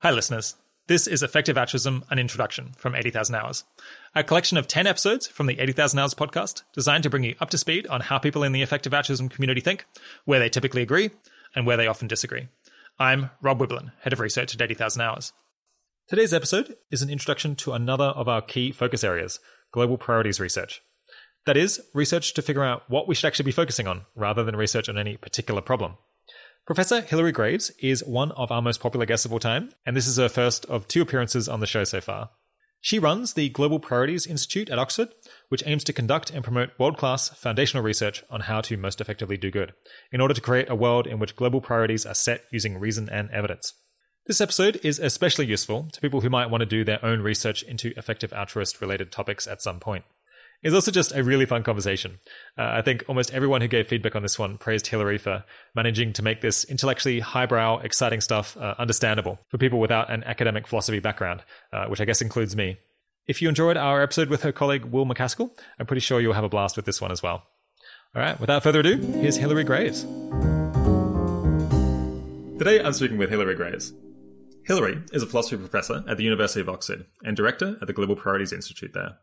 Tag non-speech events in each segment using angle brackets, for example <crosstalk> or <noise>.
Hi, listeners. This is Effective Altruism, an introduction from 80,000 Hours, a collection of 10 episodes from the 80,000 Hours podcast designed to bring you up to speed on how people in the effective altruism community think, where they typically agree, and where they often disagree. I'm Rob Wiblin, Head of Research at 80,000 Hours. Today's episode is an introduction to another of our key focus areas global priorities research. That is, research to figure out what we should actually be focusing on, rather than research on any particular problem. Professor Hilary Greaves is one of our most popular guests of all time, and this is her first of two appearances on the show so far. She runs the Global Priorities Institute at Oxford, which aims to conduct and promote world class foundational research on how to most effectively do good, in order to create a world in which global priorities are set using reason and evidence. This episode is especially useful to people who might want to do their own research into effective altruist related topics at some point. It's also just a really fun conversation. Uh, I think almost everyone who gave feedback on this one praised Hilary for managing to make this intellectually highbrow, exciting stuff uh, understandable for people without an academic philosophy background, uh, which I guess includes me. If you enjoyed our episode with her colleague Will MacAskill, I'm pretty sure you'll have a blast with this one as well. All right, without further ado, here's Hilary Greaves. Today I'm speaking with Hilary Greaves. Hilary is a philosophy professor at the University of Oxford and director at the Global Priorities Institute there.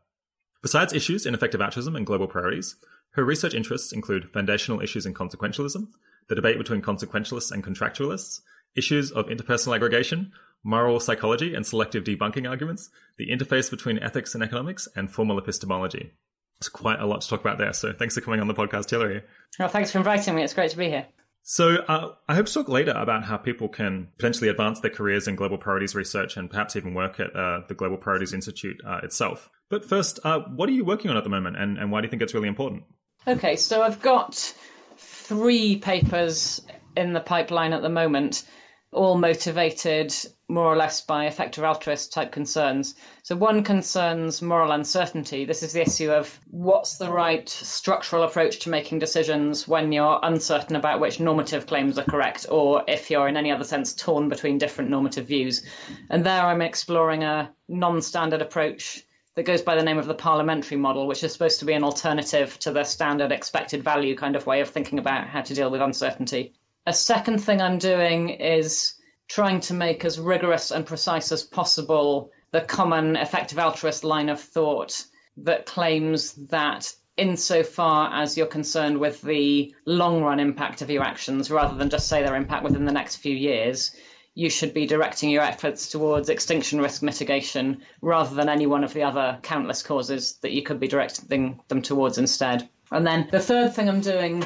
Besides issues in effective altruism and global priorities, her research interests include foundational issues in consequentialism, the debate between consequentialists and contractualists, issues of interpersonal aggregation, moral psychology and selective debunking arguments, the interface between ethics and economics, and formal epistemology. It's quite a lot to talk about there, so thanks for coming on the podcast, Hilary. Well, thanks for inviting me. It's great to be here. So, uh, I hope to talk later about how people can potentially advance their careers in global priorities research and perhaps even work at uh, the Global Priorities Institute uh, itself. But first, uh, what are you working on at the moment and, and why do you think it's really important? Okay, so I've got three papers in the pipeline at the moment, all motivated more or less by effective altruist type concerns. So, one concerns moral uncertainty. This is the issue of what's the right structural approach to making decisions when you're uncertain about which normative claims are correct, or if you're in any other sense torn between different normative views. And there I'm exploring a non standard approach that goes by the name of the parliamentary model, which is supposed to be an alternative to the standard expected value kind of way of thinking about how to deal with uncertainty. A second thing I'm doing is trying to make as rigorous and precise as possible the common effective altruist line of thought that claims that insofar as you're concerned with the long run impact of your actions rather than just say their impact within the next few years, you should be directing your efforts towards extinction risk mitigation rather than any one of the other countless causes that you could be directing them towards instead. And then the third thing I'm doing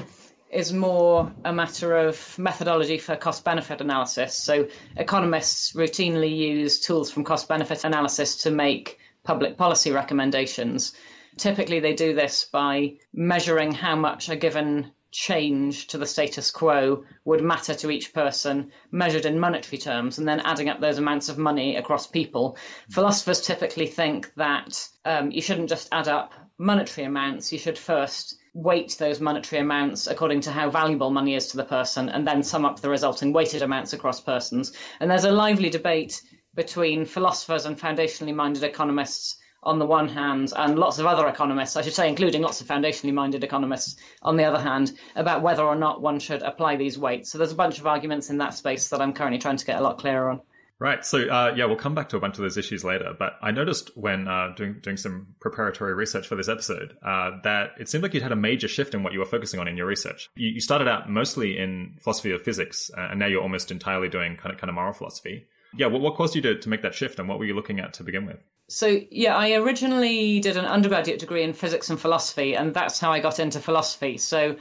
is more a matter of methodology for cost benefit analysis. So, economists routinely use tools from cost benefit analysis to make public policy recommendations. Typically, they do this by measuring how much a given change to the status quo would matter to each person measured in monetary terms and then adding up those amounts of money across people. Philosophers typically think that um, you shouldn't just add up monetary amounts, you should first weight those monetary amounts according to how valuable money is to the person and then sum up the resulting weighted amounts across persons. And there's a lively debate between philosophers and foundationally minded economists on the one hand, and lots of other economists, I should say, including lots of foundationally minded economists on the other hand, about whether or not one should apply these weights. So there's a bunch of arguments in that space that I'm currently trying to get a lot clearer on. Right. So uh, yeah, we'll come back to a bunch of those issues later. But I noticed when uh, doing doing some preparatory research for this episode uh, that it seemed like you'd had a major shift in what you were focusing on in your research. You, you started out mostly in philosophy of physics, uh, and now you're almost entirely doing kind of kind of moral philosophy. Yeah. What, what caused you to, to make that shift, and what were you looking at to begin with? So, yeah, I originally did an undergraduate degree in physics and philosophy, and that's how I got into philosophy. So,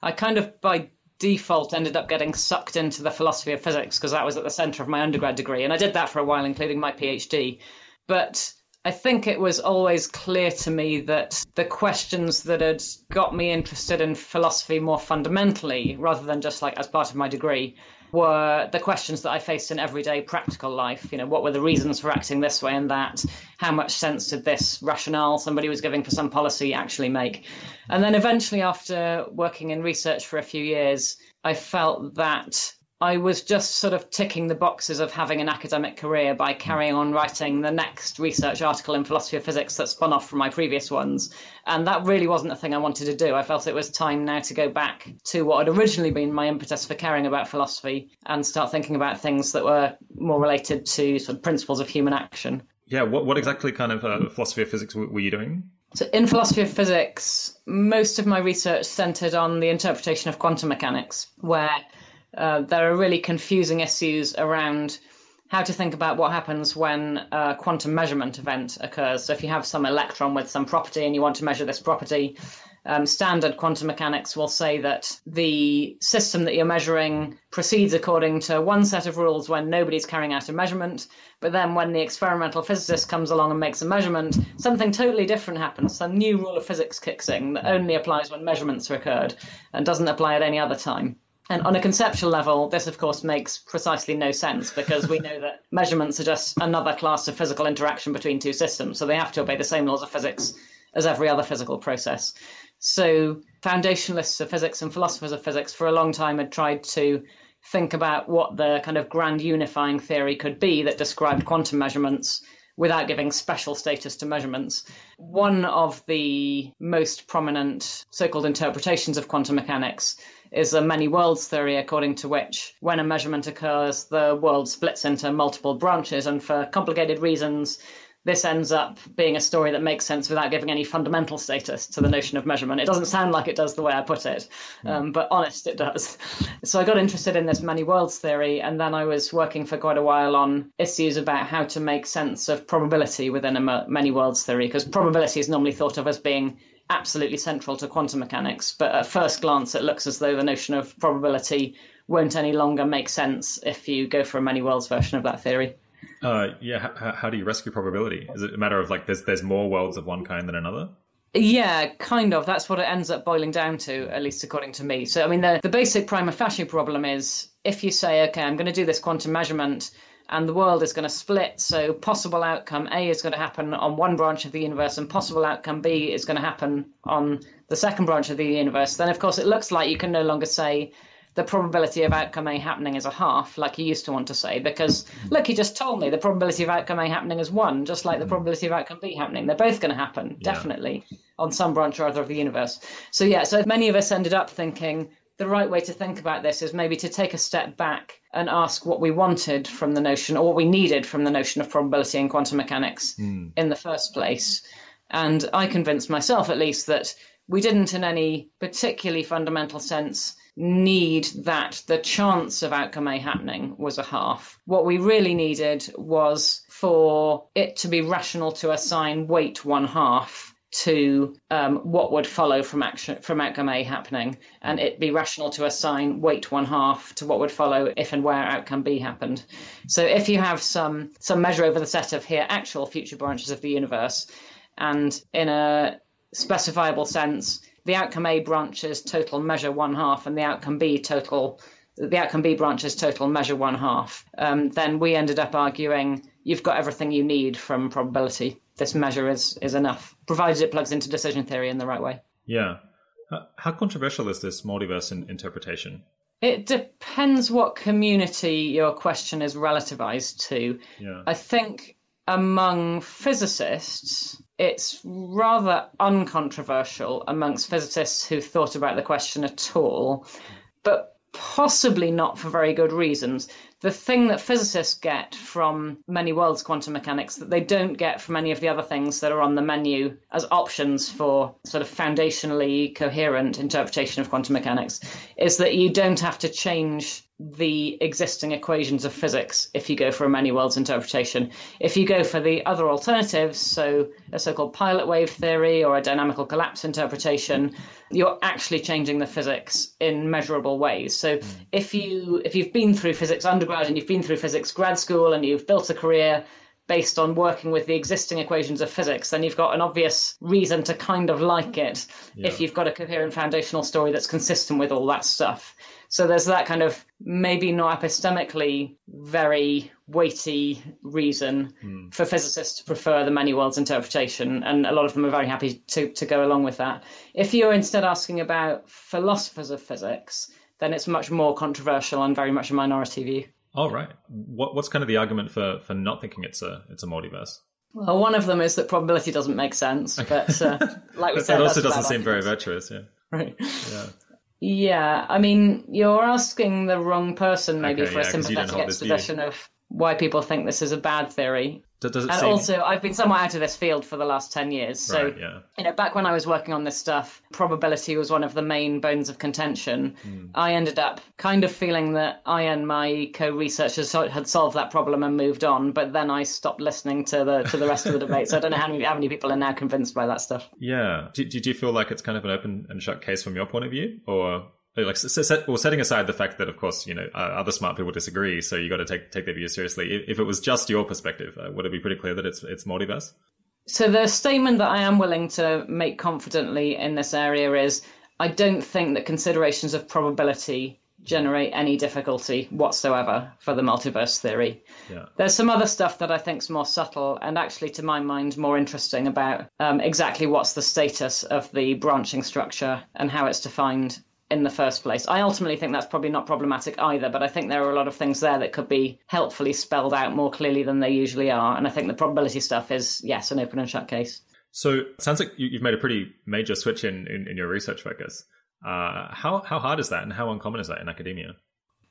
I kind of by default ended up getting sucked into the philosophy of physics because that was at the center of my undergrad degree. And I did that for a while, including my PhD. But I think it was always clear to me that the questions that had got me interested in philosophy more fundamentally, rather than just like as part of my degree, were the questions that I faced in everyday practical life. You know, what were the reasons for acting this way and that? How much sense did this rationale somebody was giving for some policy actually make? And then eventually, after working in research for a few years, I felt that I was just sort of ticking the boxes of having an academic career by carrying on writing the next research article in philosophy of physics that spun off from my previous ones. And that really wasn't the thing I wanted to do. I felt it was time now to go back to what had originally been my impetus for caring about philosophy and start thinking about things that were more related to sort of principles of human action. Yeah, what, what exactly kind of uh, philosophy of physics were you doing? So, in philosophy of physics, most of my research centered on the interpretation of quantum mechanics, where uh, there are really confusing issues around how to think about what happens when a quantum measurement event occurs. So, if you have some electron with some property and you want to measure this property, um, standard quantum mechanics will say that the system that you're measuring proceeds according to one set of rules when nobody's carrying out a measurement. But then when the experimental physicist comes along and makes a measurement, something totally different happens. Some new rule of physics kicks in that only applies when measurements are occurred and doesn't apply at any other time. And on a conceptual level, this of course makes precisely no sense because we know that <laughs> measurements are just another class of physical interaction between two systems. So they have to obey the same laws of physics as every other physical process. So foundationalists of physics and philosophers of physics for a long time had tried to think about what the kind of grand unifying theory could be that described quantum measurements without giving special status to measurements. One of the most prominent so called interpretations of quantum mechanics is a many worlds theory, according to which when a measurement occurs, the world splits into multiple branches, and for complicated reasons, this ends up being a story that makes sense without giving any fundamental status to the notion of measurement. It doesn't sound like it does the way I put it, hmm. um, but honest, it does. So I got interested in this many worlds theory, and then I was working for quite a while on issues about how to make sense of probability within a many worlds theory, because probability is normally thought of as being absolutely central to quantum mechanics, but at first glance, it looks as though the notion of probability won't any longer make sense if you go for a many worlds version of that theory. Uh, yeah. H- how do you rescue probability? Is it a matter of like there's there's more worlds of one kind than another? Yeah, kind of. That's what it ends up boiling down to, at least according to me. So, I mean, the, the basic prima facie problem is if you say, okay, I'm going to do this quantum measurement and the world is going to split. So, possible outcome A is going to happen on one branch of the universe, and possible outcome B is going to happen on the second branch of the universe. Then, of course, it looks like you can no longer say, the probability of outcome A happening is a half, like you used to want to say, because hmm. look, he just told me the probability of outcome A happening is one, just like the hmm. probability of outcome B happening. They're both going to happen, yeah. definitely, on some branch or other of the universe. So, yeah, so many of us ended up thinking the right way to think about this is maybe to take a step back and ask what we wanted from the notion or what we needed from the notion of probability in quantum mechanics mm. in the first place. And I convinced myself, at least, that we didn't, in any particularly fundamental sense, need that the chance of outcome A happening was a half. What we really needed was for it to be rational to assign weight one half to um, what would follow from action from outcome A happening, and it'd be rational to assign weight one half to what would follow if and where outcome B happened. So if you have some some measure over the set of here actual future branches of the universe, and in a specifiable sense, the outcome A branches total measure one half and the outcome B total the outcome B branches total measure one half, um, then we ended up arguing you've got everything you need from probability. This measure is is enough, provided it plugs into decision theory in the right way. Yeah. How controversial is this multiverse in interpretation? It depends what community your question is relativized to. Yeah. I think among physicists, it's rather uncontroversial amongst physicists who thought about the question at all, but possibly not for very good reasons the thing that physicists get from many worlds quantum mechanics that they don't get from any of the other things that are on the menu as options for sort of foundationally coherent interpretation of quantum mechanics is that you don't have to change the existing equations of physics if you go for a many worlds interpretation. If you go for the other alternatives, so a so called pilot wave theory or a dynamical collapse interpretation, you're actually changing the physics in measurable ways. So mm. if you if you've been through physics undergrad undergrad and you've been through physics grad school and you've built a career based on working with the existing equations of physics, then you've got an obvious reason to kind of like it yeah. if you've got a coherent foundational story that's consistent with all that stuff. So there's that kind of maybe not epistemically very weighty reason mm. for physicists to prefer the many worlds interpretation, and a lot of them are very happy to, to go along with that. If you're instead asking about philosophers of physics, then it's much more controversial and very much a minority view. All right. What, what's kind of the argument for, for not thinking it's a it's a multiverse? Well, one of them is that probability doesn't make sense, but uh, like we <laughs> said, it also doesn't seem very virtuous. Yeah. Right. Yeah. Yeah, I mean, you're asking the wrong person maybe Okay, for a yeah, didn't sympathetic this exposition of why people think this is a bad theory. Does, does it And seem also, I've been somewhat out of this field for the last 10 years. So, right? Yeah. you know, back when I was working on this stuff, probability was one of the main bones of contention. Hmm. I ended up kind of feeling that I and my co-researchers had solved that problem and moved on, but then I stopped listening to the to the rest of the debate. So I don't know how many, how many people are now convinced by that stuff. Yeah. Do, do you feel like it's kind of an open and shut case from your point of view, or like set, well, setting aside the fact that, of course, you know, uh, other smart people disagree, so you got to take take their views seriously. If, if it was just your perspective, uh, would it be pretty clear that it's it's multiverse? So the statement that I am willing to make confidently in this area is I don't think that considerations of probability generate any difficulty whatsoever for the multiverse theory. Yeah. There's some other stuff that I think is more subtle and actually, to my mind, more interesting about um, exactly what's the status of the branching structure and how it's defined in the first place. I ultimately think that's probably not problematic either, but I think there are a lot of things there that could be helpfully spelled out more clearly than they usually are. And I think the probability stuff is, yes, an open and shut case. So it sounds like you, you've made a pretty major switch in in, in your research focus. Uh, how how hard is that, and how uncommon is that in academia?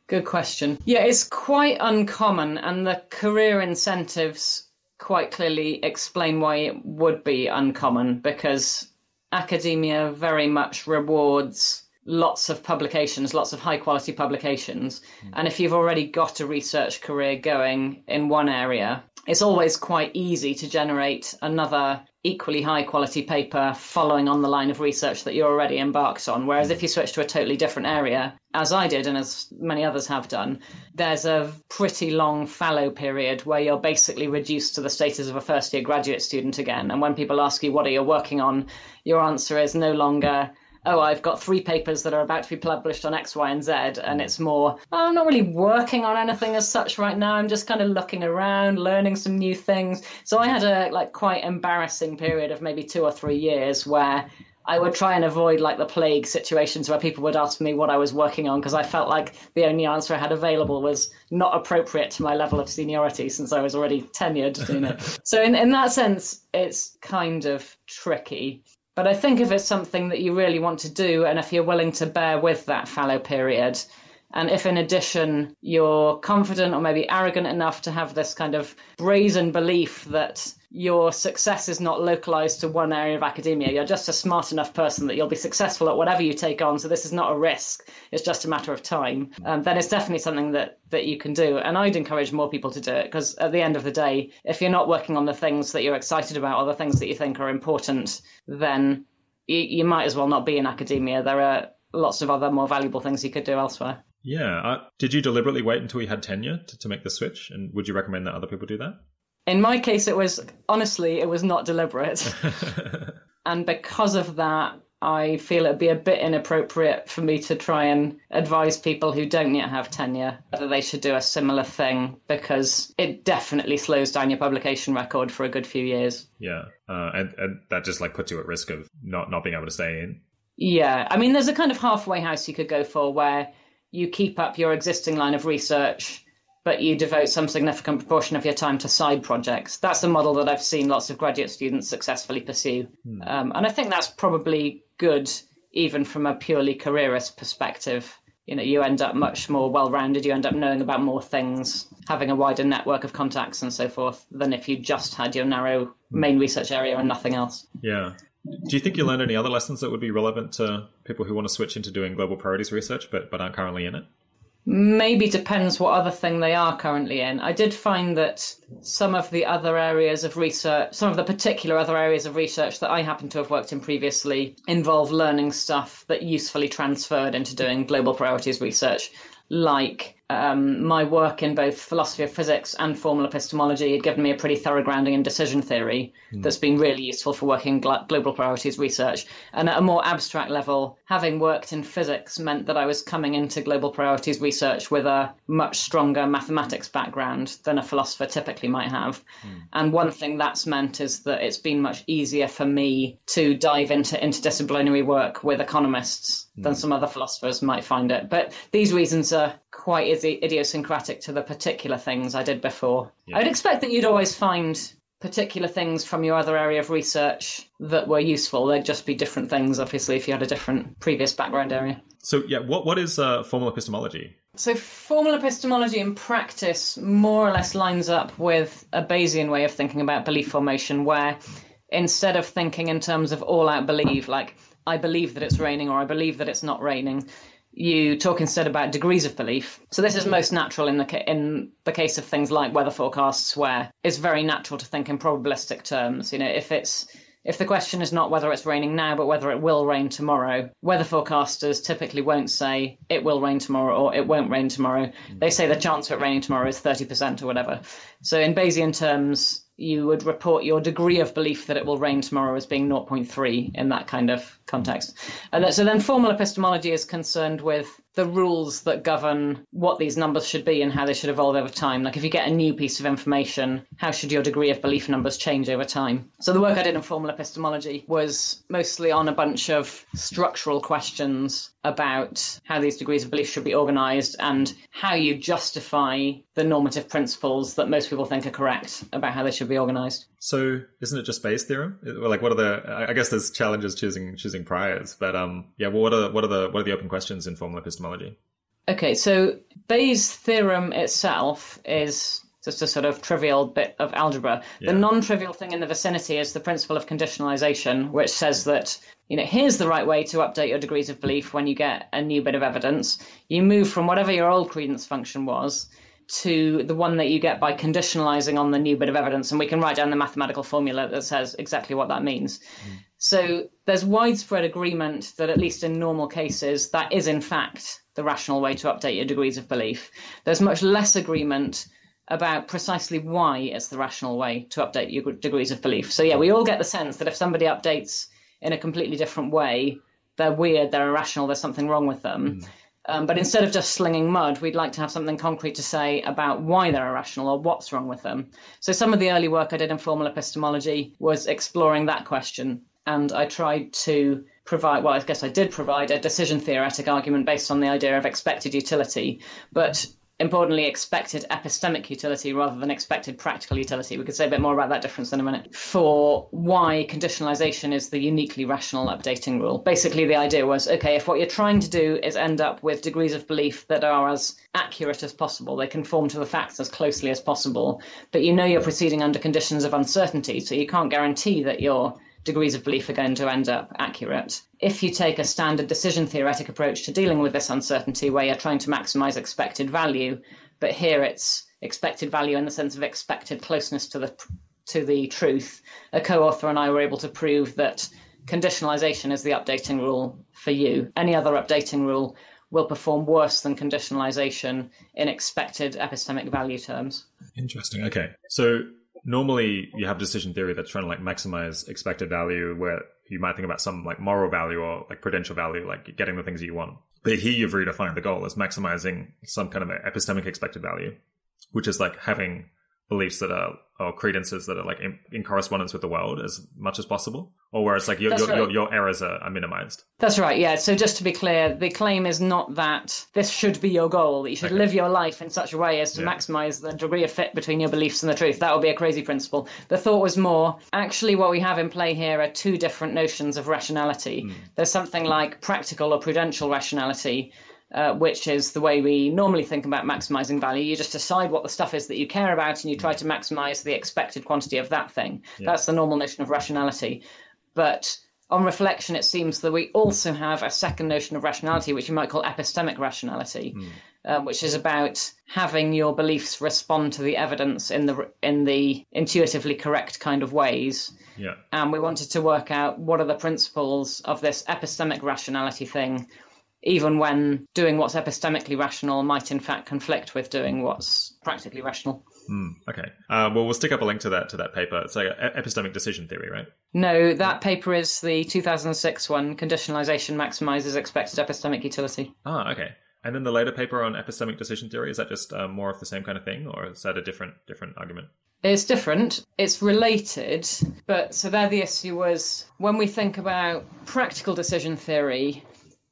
Good question. Yeah, it's quite uncommon, and the career incentives quite clearly explain why it would be uncommon because academia very much rewards lots of publications, lots of high quality publications. Hmm. And if you've already got a research career going in one area, it's always quite easy to generate another equally high quality paper following on the line of research that you're already embarked on. Whereas hmm. if you switch to a totally different area, as I did and as many others have done, there's a pretty long fallow period where you're basically reduced to the status of a first year graduate student again. And when people ask you what are you working on, your answer is no longer oh, I've got three papers that are about to be published on X, Y, and Z, and hmm. it's more, oh, I'm not really working on anything as such right now. I'm just kind of looking around, learning some new things. So I had a like quite embarrassing period of maybe two or three years where I would try and avoid like the plague situations where people would ask me what I was working on because I felt like the only answer I had available was not appropriate to my level of seniority since I was already tenured. You know, <laughs> so in in that sense, it's kind of tricky. But I think if it's something that you really want to do, and if you're willing to bear with that fallow period, and if in addition you're confident or maybe arrogant enough to have this kind of brazen belief that your success is not localized to one area of academia, you're just a smart enough person that you'll be successful at whatever you take on. So this is not a risk; it's just a matter of time. Um, then it's definitely something that that you can do. And I'd encourage more people to do it because at the end of the day, if you're not working on the things that you're excited about or the things that you think are important, then you, you might as well not be in academia. There are lots of other more valuable things you could do elsewhere. Yeah. Uh, did you deliberately wait until you had tenure to, to make the switch? And would you recommend that other people do that? In my case, it was honestly, it was not deliberate. <laughs> and because of that, I feel it'd be a bit inappropriate for me to try and advise people who don't yet have tenure whether they should do a similar thing because it definitely slows down your publication record for a good few years. yeah. Uh, and, and that just like puts you at risk of not, not being able to stay in. Yeah, I mean, there's a kind of halfway house you could go for where you keep up your existing line of research, but you devote some significant proportion of your time to side projects. That's the model that I've seen lots of graduate students successfully pursue. Um, and I think that's probably good, even from a purely careerist perspective. You know, you end up much more well rounded, you end up knowing about more things, having a wider network of contacts and so forth, than if you just had your narrow main research area and nothing else. Yeah. Do you think you learned any other lessons that would be relevant to people who want to switch into doing global priorities research but, but aren't currently in it? Maybe depends what other thing they are currently in. I did find that some of the other areas of research, some of the particular other areas of research that I happen to have worked in previously, involve learning stuff that usefully transferred into doing global priorities research, like um, my work in both philosophy of physics and formal epistemology had given me a pretty thorough grounding in decision theory mm. that's been really useful for working global priorities research. And at a more abstract level, having worked in physics meant that I was coming into global priorities research with a much stronger mathematics background than a philosopher typically might have. Mm. And one thing that's meant is that it's been much easier for me to dive into interdisciplinary work with economists mm. than some other philosophers might find it. But these reasons are quite idiosyncratic to the particular things I did before. Yeah. I'd expect that you'd always find particular things from your other area of research that were useful. They'd just be different things, obviously, if you had a different previous background area. So, yeah, what, what is uh, formal epistemology? So, formal epistemology in practice more or less lines up with a Bayesian way of thinking about belief formation, where instead of thinking in terms of all out belief, like I believe that it's raining or I believe that it's not raining, you talk instead about degrees of belief. So this is mm-hmm. most natural in the ca- in the case of things like weather forecasts, where it's very natural to think in probabilistic terms. You know, if it's if the question is not whether it's raining now, but whether it will rain tomorrow, weather forecasters typically won't say it will rain tomorrow or it won't rain tomorrow. They mm-hmm. say the chance of it raining tomorrow is 30% or whatever. So, in Bayesian terms, you would report your degree of belief that it will rain tomorrow as being 0.3 in that kind of context. And so then formal epistemology is concerned with the rules that govern what these numbers should be and how they should evolve over time. Like if you get a new piece of information, how should your degree of belief numbers change over time? So the work I did in formal epistemology was mostly on a bunch of structural questions about how these degrees of belief should be organized and how you justify the normative principles that most people think are correct about how they should be organized. So isn't it just Bayes' theorem? Like what are the I guess there's challenges choosing choosing priors, but um yeah, well what are what are the what are the open questions in formal epistemology? Okay, so Bayes' theorem itself is just a sort of trivial bit of algebra. Yeah. The non-trivial thing in the vicinity is the principle of conditionalization, which says that you know here's the right way to update your degrees of belief when you get a new bit of evidence. You move from whatever your old credence function was to the one that you get by conditionalizing on the new bit of evidence, and we can write down the mathematical formula that says exactly what that means. Mm. So there's widespread agreement that at least in normal cases that is in fact the rational way to update your degrees of belief. There's much less agreement about precisely why it's the rational way to update your degrees of belief. So, yeah, we all get the sense that if somebody updates in a completely different way, they're weird, they're irrational, there's something wrong with them. Mm. Um, but instead of just slinging mud, we'd like to have something concrete to say about why they're irrational or what's wrong with them. So, some of the early work I did in formal epistemology was exploring that question. And I tried to provide, well, I guess I did provide a decision theoretic argument based on the idea of expected utility. But importantly expected epistemic utility rather than expected practical utility. We could say a bit more about that difference in a minute. For why conditionalization is the uniquely rational updating rule. Basically, the idea was okay, if what you're trying to do is end up with degrees of belief that are as accurate as possible, they conform to the facts as closely as possible, but you know you're proceeding under conditions of uncertainty, so you can't guarantee that you're degrees of belief are going to end up accurate. If you take a standard decision theoretic approach to dealing with this uncertainty, where you're trying to maximize expected value, but here it's expected value in the sense of expected closeness to the to the truth, a co-author and I were able to prove that conditionalization is the updating rule for you. Any other updating rule will perform worse than conditionalization in expected epistemic value terms. Interesting. Okay. So normally you have decision theory that's trying to like maximize expected value where you might think about some like moral value or like prudential value, like getting the things that you want. But here you've redefined the goal as maximizing some kind of epistemic expected value, which is like having beliefs that are or credences that are like in, in, correspondence with the world as much as possible or where it's like your, your, right. your, your, errors are, are, minimized that's right yeah so just to be clear the claim is not that this should be your goal that you should okay. live your life in such a way as to yeah. maximize the degree of fit between your beliefs and the truth that would be a crazy principle the thought was more actually what we have in play here are two different notions of rationality mm. there's something like practical or prudential rationality uh, which is the way we normally think about maximizing value. You just decide what the stuff is that you care about and you try to maximize the expected quantity of that thing. Yeah. That's the normal notion of rationality. But on reflection, it seems that we also have a second notion of rationality, which you might call epistemic rationality, mm. uh, which is about having your beliefs respond to the evidence in the in the intuitively correct kind of ways. Yeah. And we wanted to work out what are the principles of this epistemic rationality thing even when doing what's epistemically rational might in fact conflict with doing what's practically rational. Mm, okay. Uh, well, we'll stick up a link to that to that paper. It's like epistemic decision theory, right? No, that paper is the 2006 one. Conditionalization maximizes expected epistemic utility. Ah, okay. And then the later paper on epistemic decision theory is that just uh, more of the same kind of thing, or is that a different different argument? It's different. It's related, but so there the issue was when we think about practical decision theory,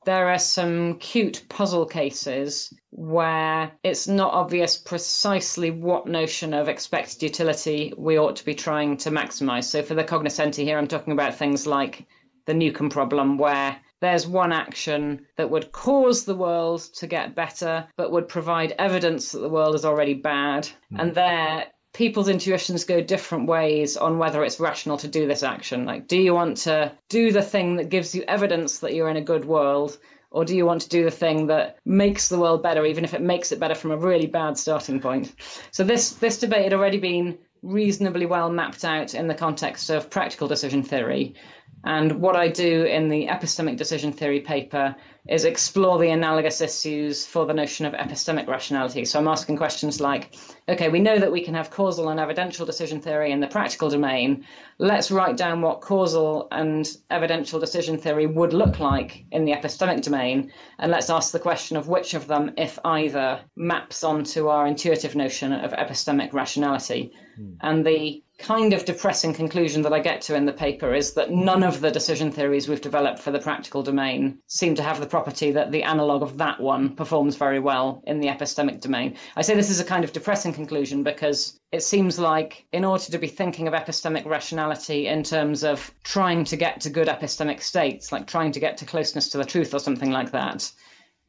there are some cute puzzle cases where it's not obvious precisely what notion of expected utility we ought to be trying to maximize. So for the cognoscenti here, I'm talking about things like the Newcomb problem, where there's one action that would cause the world to get better, but would provide evidence that the world is already bad. Mm. And there, people's intuitions go different ways on whether it's rational to do this action. Like, do you want to do the thing that gives you evidence that you're in a good world? Or do you want to do the thing that makes the world better, even if it makes it better from a really bad starting point? So this this debate had already been reasonably well mapped out in the context of practical decision theory. And what I do in the epistemic decision theory paper is explore the analogous issues for the notion of epistemic rationality. So I'm asking questions like, okay, we know that we can have causal and evidential decision theory in the practical domain. Let's write down what causal and evidential decision theory would look like in the epistemic domain. And let's ask the question of which of them, if either, maps onto our intuitive notion of epistemic rationality. Hmm. And the kind of depressing conclusion that I get to in the paper is that none of the decision theories we've developed for the practical domain seem to have the property that the analog of that one performs very well in the epistemic domain. I say this is a kind of depressing conclusion because it seems like in order to be thinking of epistemic rationality in terms of trying to get to good epistemic states, like trying to get to closeness to the truth or something like that,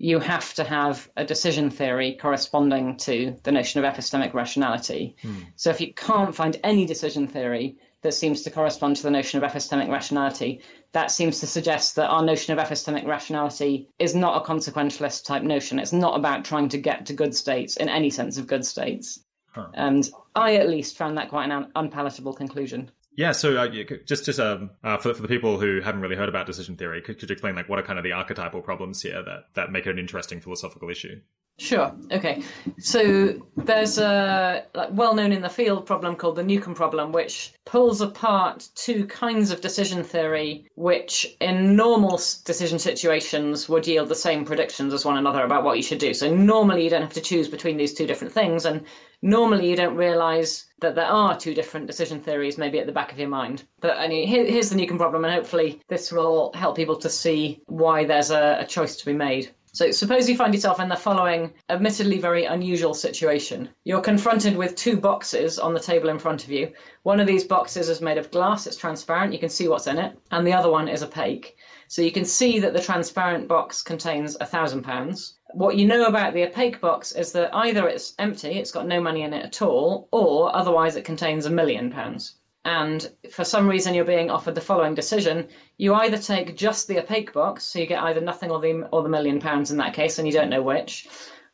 you have to have a decision theory corresponding to the notion of epistemic rationality. Hmm. So if you can't find any decision theory that seems to correspond to the notion of epistemic rationality, that seems to suggest that our notion of epistemic rationality is not a consequentialist type notion. It's not about trying to get to good states in any sense of good states. Huh. And I at least found that quite an un- unpalatable conclusion. Yeah, so uh, just just um, uh, for for the people who haven't really heard about decision theory, could, could you explain like what are kind of the archetypal problems here that that make it an interesting philosophical issue? Sure. Okay. So there's a like, well-known in the field problem called the Newcomb problem, which pulls apart two kinds of decision theory, which in normal decision situations would yield the same predictions as one another about what you should do. So normally you don't have to choose between these two different things, and normally you don't realize that there are two different decision theories maybe at the back of your mind. But mean, here, here's the Newcomb problem, and hopefully this will help people to see why there's a, a choice to be made. So suppose you find yourself in the following admittedly very unusual situation. You're confronted with two boxes on the table in front of you. One of these boxes is made of glass, it's transparent, you can see what's in it, and the other one is opaque. So you can see that the transparent box contains a thousand pounds. What you know about the opaque box is that either it's empty, it's got no money in it at all, or otherwise it contains a million pounds and for some reason you're being offered the following decision, you either take just the opaque box, so you get either nothing or the or the million pounds in that case, and you don't know which,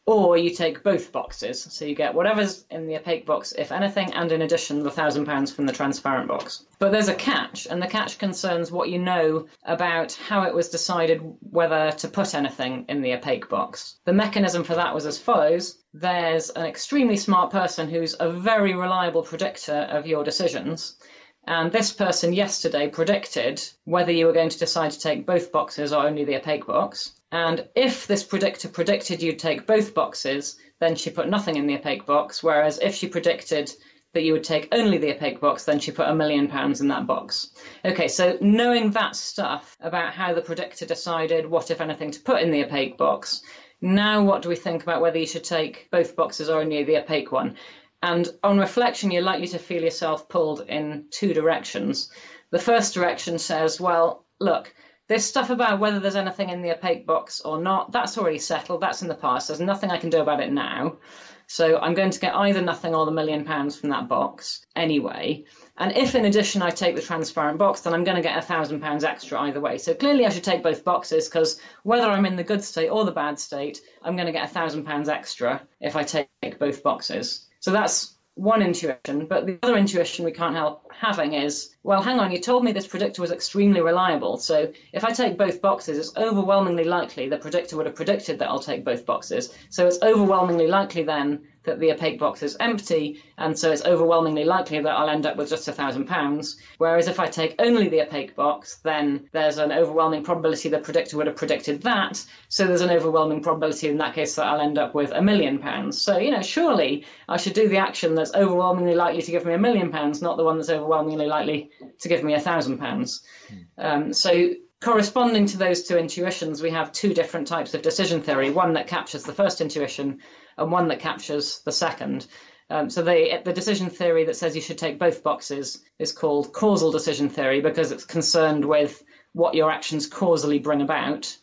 or you take both boxes, so you get whatever's in the opaque box, if anything, and in addition the thousand pounds from the transparent box. But there's a catch, and the catch concerns what you know about how it was decided whether to put anything in the opaque box. The mechanism for that was as follows there's an extremely smart person who's a very reliable predictor of your decisions. And this person yesterday predicted whether you were going to decide to take both boxes or only the opaque box. And if this predictor predicted you'd take both boxes, then she put nothing in the opaque box. Whereas if she predicted that you would take only the opaque box, then she put a million pounds in that box. Okay, so knowing that stuff about how the predictor decided what, if anything, to put in the opaque box, now what do we think about whether you should take both boxes or only the opaque one? And on reflection, you're likely to feel yourself pulled in two directions. The first direction says, well, look, this stuff about whether there's anything in the opaque box or not, that's already settled. That's in the past. There's nothing I can do about it now. So I'm going to get either nothing or the million pounds from that box anyway. And if in addition I take the transparent box, then I'm going to get a thousand pounds extra either way. So clearly I should take both boxes because whether I'm in the good state or the bad state, I'm going to get a thousand pounds extra if I take both boxes. So that's one intuition, but the other intuition we can't help having is, well, hang on, you told me this predictor was extremely reliable. So if I take both boxes, it's overwhelmingly likely the predictor would have predicted that I'll take both boxes. So it's overwhelmingly likely then that the opaque box is empty, and so it's overwhelmingly likely that I'll end up with just a thousand pounds. Whereas if I take only the opaque box, then there's an overwhelming probability the predictor would have predicted that. So there's an overwhelming probability in that case that I'll end up with a million pounds. So, you know, surely I should do the action that's overwhelmingly likely to give me a million pounds, not the one that's overwhelmingly likely to give me a thousand pounds. Um, so corresponding to those two intuitions, we have two different types of decision theory one that captures the first intuition and one that captures the second. Um, so the, the decision theory that says you should take both boxes is called causal decision theory because it's concerned with what your actions causally bring about.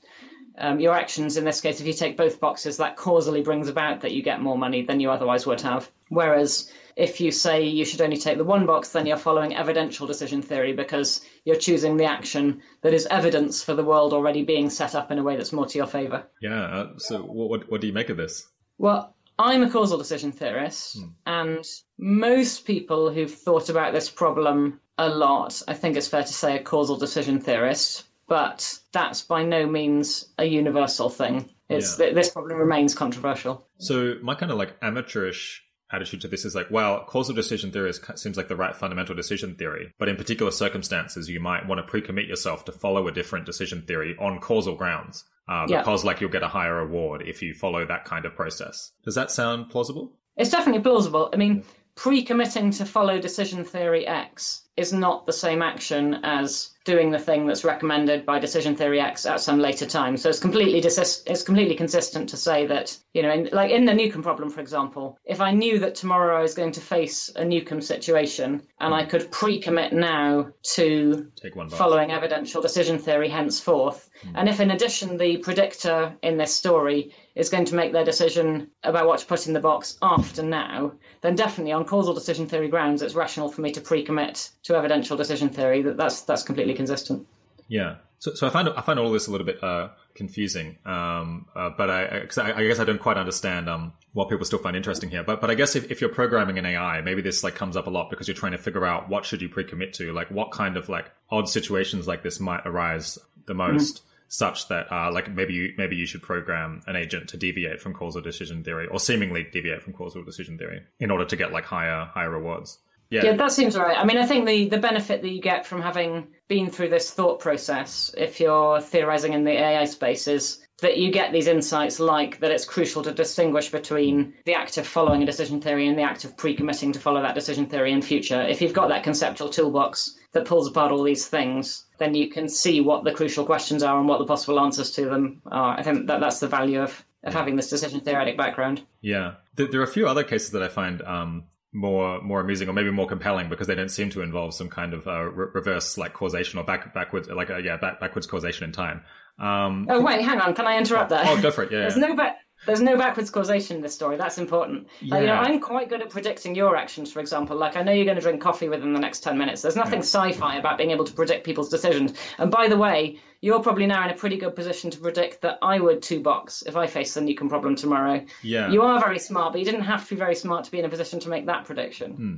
Um, your actions, in this case, if you take both boxes, that causally brings about that you get more money than you otherwise would have. Whereas if you say you should only take the one box, then you're following evidential decision theory because you're choosing the action that is evidence for the world already being set up in a way that's more to your favor. Yeah. Uh, so what, what, what do you make of this? Well, I'm a causal decision theorist, hmm. and most people who've thought about this problem a lot, I think it's fair to say, a causal decision theorist, but that's by no means a universal thing. It's yeah. this problem remains controversial. So my kind of like amateurish attitude to this is like, well, causal decision theory is, seems like the right fundamental decision theory, but in particular circumstances, you might want to pre-commit yourself to follow a different decision theory on causal grounds, uh, because yeah. like you'll get a higher reward if you follow that kind of process. Does that sound plausible? It's definitely plausible. I mean, pre-committing to follow decision theory X is not the same action as doing the thing that's recommended by decision theory X at some later time. So it's completely dis- it's completely consistent to say that you know, in, like in the Newcomb problem, for example, if I knew that tomorrow I was going to face a Newcomb situation and I could pre-commit now to following evidential decision theory henceforth, mm. and if in addition the predictor in this story is going to make their decision about what to put in the box after now, then definitely on causal decision theory grounds, it's rational for me to pre-commit to evidential decision theory. That that's that's completely consistent. Yeah. So, so I find I find all this a little bit uh, confusing, um, uh, but I, I, I, guess I don't quite understand um, what people still find interesting here. But but I guess if, if you're programming an AI, maybe this like comes up a lot because you're trying to figure out what should you pre-commit to, like what kind of like odd situations like this might arise the most. Mm-hmm such that uh, like maybe you, maybe you should program an agent to deviate from causal decision theory or seemingly deviate from causal decision theory in order to get like higher higher rewards. Yeah. yeah, that seems right. I mean, I think the, the benefit that you get from having been through this thought process, if you're theorizing in the AI space, is that you get these insights like that it's crucial to distinguish between the act of following a decision theory and the act of pre-committing to follow that decision theory in future. If you've got that conceptual toolbox that pulls apart all these things, then you can see what the crucial questions are and what the possible answers to them are. I think that that's the value of, of having this decision theoretic background. Yeah. There are a few other cases that I find um, more more amusing or maybe more compelling because they don't seem to involve some kind of uh, re- reverse like causation or back backwards like uh, yeah back, backwards causation in time. Um, oh wait, hang on, can I interrupt oh, there? Oh, go for it. Yeah, <laughs> there's yeah. no back. There's no backwards causation in this story. That's important. Yeah. you know, I'm quite good at predicting your actions, for example. Like, I know you're going to drink coffee within the next 10 minutes. There's nothing yeah. sci fi about being able to predict people's decisions. And by the way, you're probably now in a pretty good position to predict that I would two box if I face the Newcomb problem tomorrow. Yeah. You are very smart, but you didn't have to be very smart to be in a position to make that prediction. Hmm.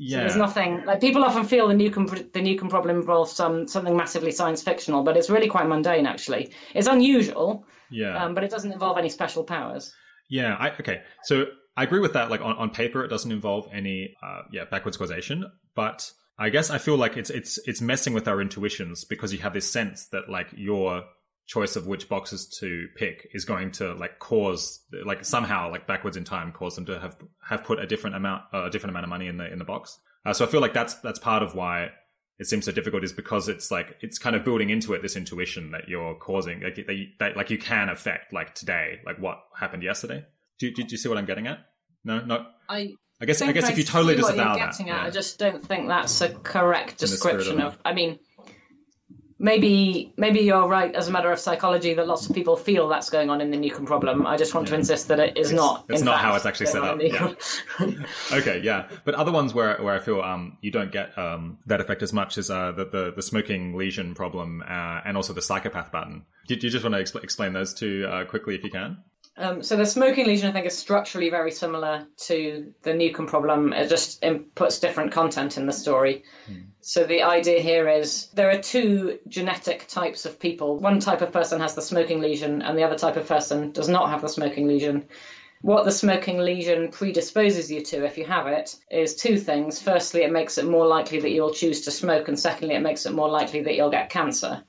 Yeah. So there's nothing like people often feel the Newcomb the Newcomb problem involves some something massively science fictional, but it's really quite mundane actually. It's unusual. Yeah. Um, but it doesn't involve any special powers. Yeah. I, okay. So I agree with that. Like on, on paper, it doesn't involve any uh, yeah backwards causation, but I guess I feel like it's it's it's messing with our intuitions because you have this sense that like your choice of which boxes to pick is going to like cause like somehow like backwards in time cause them to have have put a different amount uh, a different amount of money in the in the box. Uh, so I feel like that's that's part of why it seems so difficult is because it's like it's kind of building into it this intuition that you're causing like that, you, that like you can affect like today like what happened yesterday. Do, do, do you see what I'm getting at? No, no. I I guess I, guess if you totally disavow that, yeah. I just don't think that's a correct description of, of. I mean, maybe maybe you're right as a matter of psychology that lots of people feel that's going on in the Newcomb problem. I just want yeah. to insist that it is it's, not. It's not how it's actually set up. Yeah. <laughs> okay, yeah, but other ones where where I feel um you don't get um that effect as much as uh the the, the smoking lesion problem uh, and also the psychopath button. Do, do you just want to exp- explain those two uh, quickly if you can? Um, so the smoking lesion, I think, is structurally very similar to the Newcomb problem. It just puts different content in the story. Mm. So the idea here is there are two genetic types of people. One type of person has the smoking lesion, and the other type of person does not have the smoking lesion. What the smoking lesion predisposes you to, if you have it, is two things. Firstly, it makes it more likely that you'll choose to smoke, and secondly, it makes it more likely that you'll get cancer.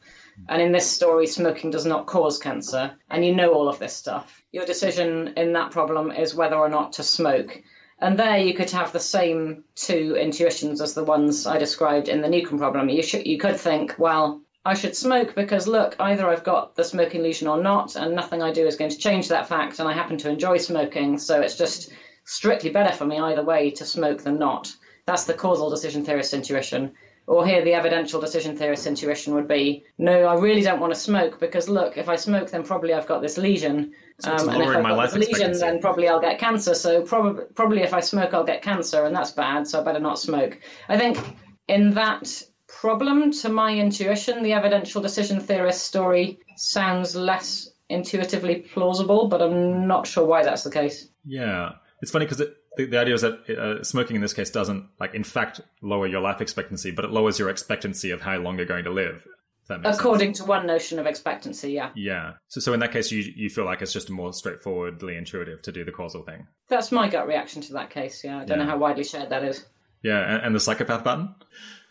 And in this story, smoking does not cause cancer, and you know all of this stuff. Your decision in that problem is whether or not to smoke. And there you could have the same two intuitions as the ones I described in the Newcomb problem. You, should, you could think, well, I should smoke because look, either I've got the smoking lesion or not, and nothing I do is going to change that fact, and I happen to enjoy smoking, so it's just strictly better for me either way to smoke than not. That's the causal decision theorist intuition. Or here, the evidential decision theorist intuition would be no, I really don't want to smoke because look, if I smoke, then probably I've got this lesion. So um, and if I've got this lesion, then probably I'll get cancer. So probably, probably if I smoke, I'll get cancer, and that's bad. So I better not smoke. I think in that problem, to my intuition, the evidential decision theorist story sounds less intuitively plausible, but I'm not sure why that's the case. Yeah. It's funny because it, the, the idea is that uh, smoking in this case doesn't like in fact lower your life expectancy, but it lowers your expectancy of how long you're going to live. According sense. to one notion of expectancy, yeah. Yeah. So, so in that case, you you feel like it's just more straightforwardly intuitive to do the causal thing. That's my gut reaction to that case. Yeah, I don't yeah. know how widely shared that is. Yeah, and, and the psychopath button.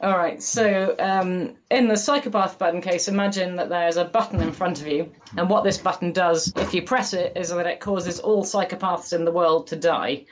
All right. So, um, in the psychopath button case, imagine that there's a button in front of you, and what this button does, if you press it, is that it causes all psychopaths in the world to die.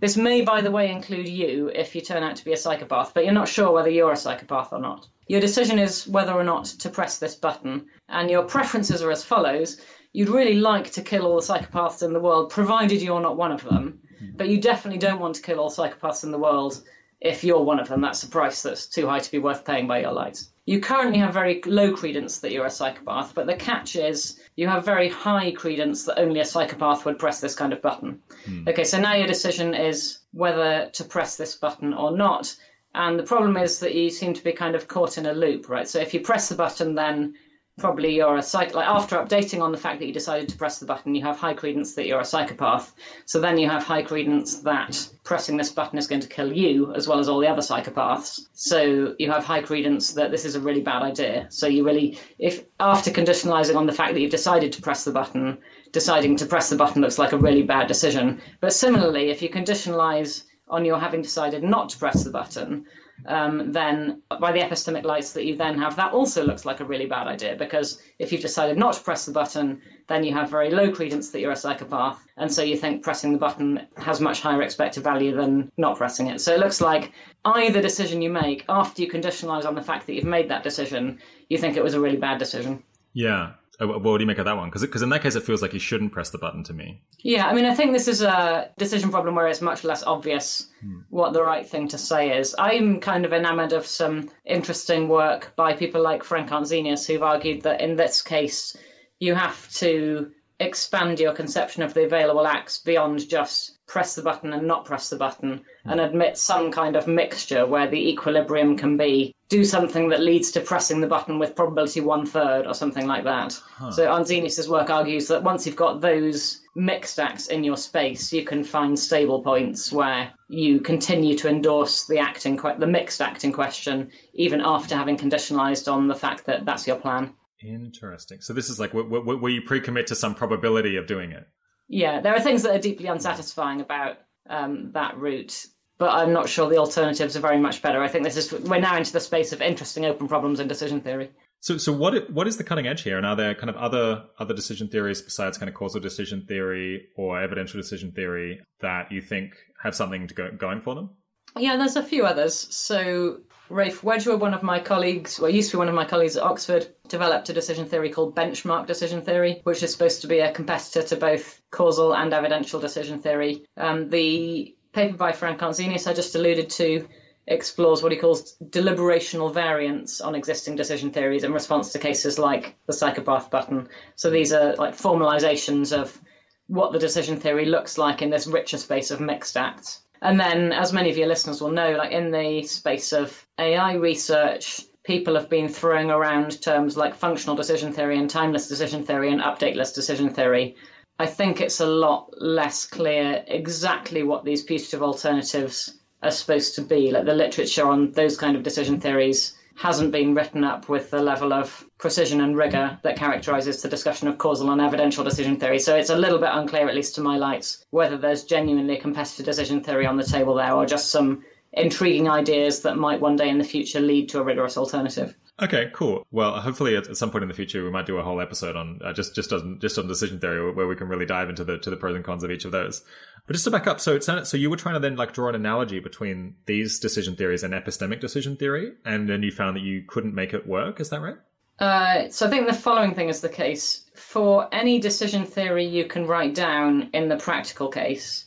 This may, by the way, include you if you turn out to be a psychopath, but you're not sure whether you're a psychopath or not. Your decision is whether or not to press this button, and your preferences are as follows. You'd really like to kill all the psychopaths in the world, provided you're not one of them, but you definitely don't want to kill all psychopaths in the world if you're one of them, that's a price that's too high to be worth paying by your lights. You currently have very low credence that you're a psychopath, but the catch is you have very high credence that only a psychopath would press this kind of button. Hmm. Okay, so now your decision is whether to press this button or not. And the problem is that you seem to be kind of caught in a loop, right? So if you press the button, then probably you're a psych. Like after updating on the fact that you decided to press the button, you have high credence that you're a psychopath. So then you have high credence that pressing this button is going to kill you as well as all the other psychopaths. So you have high credence that this is a really bad idea. So you really, if after conditionalizing on the fact that you've decided to press the button, deciding to press the button looks like a really bad decision. But similarly, if you conditionalize on your having decided not to press the button, um, then by the epistemic lights that you then have, that also looks like a really bad idea because if you've decided not to press the button, then you have very low credence that you're a psychopath, and so you think pressing the button has much higher expected value than not pressing it. So it looks like either decision you make after you conditionalize on the fact that you've made that decision, you think it was a really bad decision. Yeah, what do you make of that one? Because in that case, it feels like you shouldn't press the button to me. Yeah, I mean, I think this is a decision problem where it's much less obvious hmm. what the right thing to say is. I'm kind of enamored of some interesting work by people like Frank Arntzenius, who've argued that in this case, you have to expand your conception of the available acts beyond just press the button and not press the button hmm. and admit some kind of mixture where the equilibrium can be do something that leads to pressing the button with probability one third or something like that. Huh. So Arntzenius's work argues that once you've got those mixed acts in your space, you can find stable points where you continue to endorse the acting, the mixed acting question, even after having conditionalized on the fact that that's your plan. Interesting. So this is like where you pre-commit to some probability of doing it. Yeah, there are things that are deeply unsatisfying about um, that route, but I'm not sure the alternatives are very much better. I think this is we're now into the space of interesting open problems in decision theory. So, so what what is the cutting edge here? And are there kind of other other decision theories besides kind of causal decision theory or evidential decision theory that you think have something to go, going for them? Yeah, there's a few others. So Ralph Wedgwood, one of my colleagues, well, used to be one of my colleagues at Oxford, developed a decision theory called benchmark decision theory, which is supposed to be a competitor to both causal and evidential decision theory. Um, the paper by Frank Arntzenius I just alluded to explores what he calls deliberational variants on existing decision theories in response to cases like the psychopath button. So these are like formalizations of what the decision theory looks like in this richer space of mixed acts. And then, as many of your listeners will know, like in the space of AI research, people have been throwing around terms like functional decision theory and timeless decision theory and updateless decision theory. I think it's a lot less clear exactly what these putative alternatives are supposed to be. Like the literature on those kind of decision theories hasn't been written up with the level of precision and rigor that characterizes the discussion of causal and evidential decision theory. So it's a little bit unclear, at least to my lights, whether there's genuinely a competitive decision theory on the table there or just some intriguing ideas that might one day in the future lead to a rigorous alternative. Okay, cool. Well, hopefully at, some point in the future we might do a whole episode on uh, just just on just on decision theory where we can really dive into the to the pros and cons of each of those. But just to back up, so it's so you were trying to then like draw an analogy between these decision theories and epistemic decision theory, and then you found that you couldn't make it work. Is that right? Uh, so I think the following thing is the case for any decision theory you can write down in the practical case.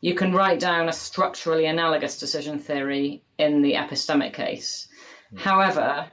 You can write down a structurally analogous decision theory in the epistemic case. Mm. However,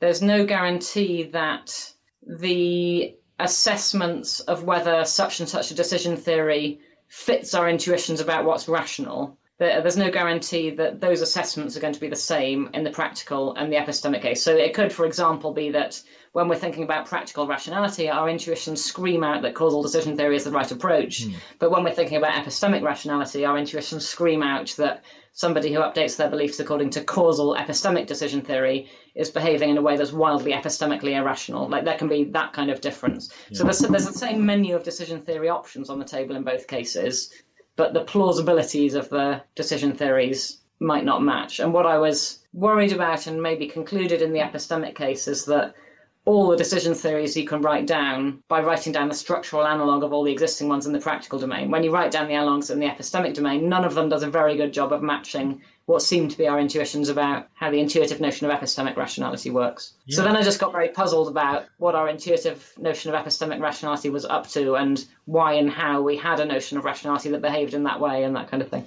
there's no guarantee that the assessments of whether such and such a decision theory fits our intuitions about what's rational. There's no guarantee that those assessments are going to be the same in the practical and the epistemic case. So it could, for example, be that when we're thinking about practical rationality, our intuitions scream out that causal decision theory is the right approach. Mm. But when we're thinking about epistemic rationality, our intuitions scream out that somebody who updates their beliefs according to causal epistemic decision theory is behaving in a way that's wildly epistemically irrational. Like there can be that kind of difference. Yeah. So there's, there's the same menu of decision theory options on the table in both cases, but the plausibilities of the decision theories might not match. And what I was worried about and maybe concluded in the epistemic case is that all the decision theories you can write down by writing down the structural analog of all the existing ones in the practical domain. When you write down the analogs in the epistemic domain, none of them does a very good job of matching what seem to be our intuitions about how the intuitive notion of epistemic rationality works. Yeah. So then I just got very puzzled about what our intuitive notion of epistemic rationality was up to and why and how we had a notion of rationality that behaved in that way and that kind of thing.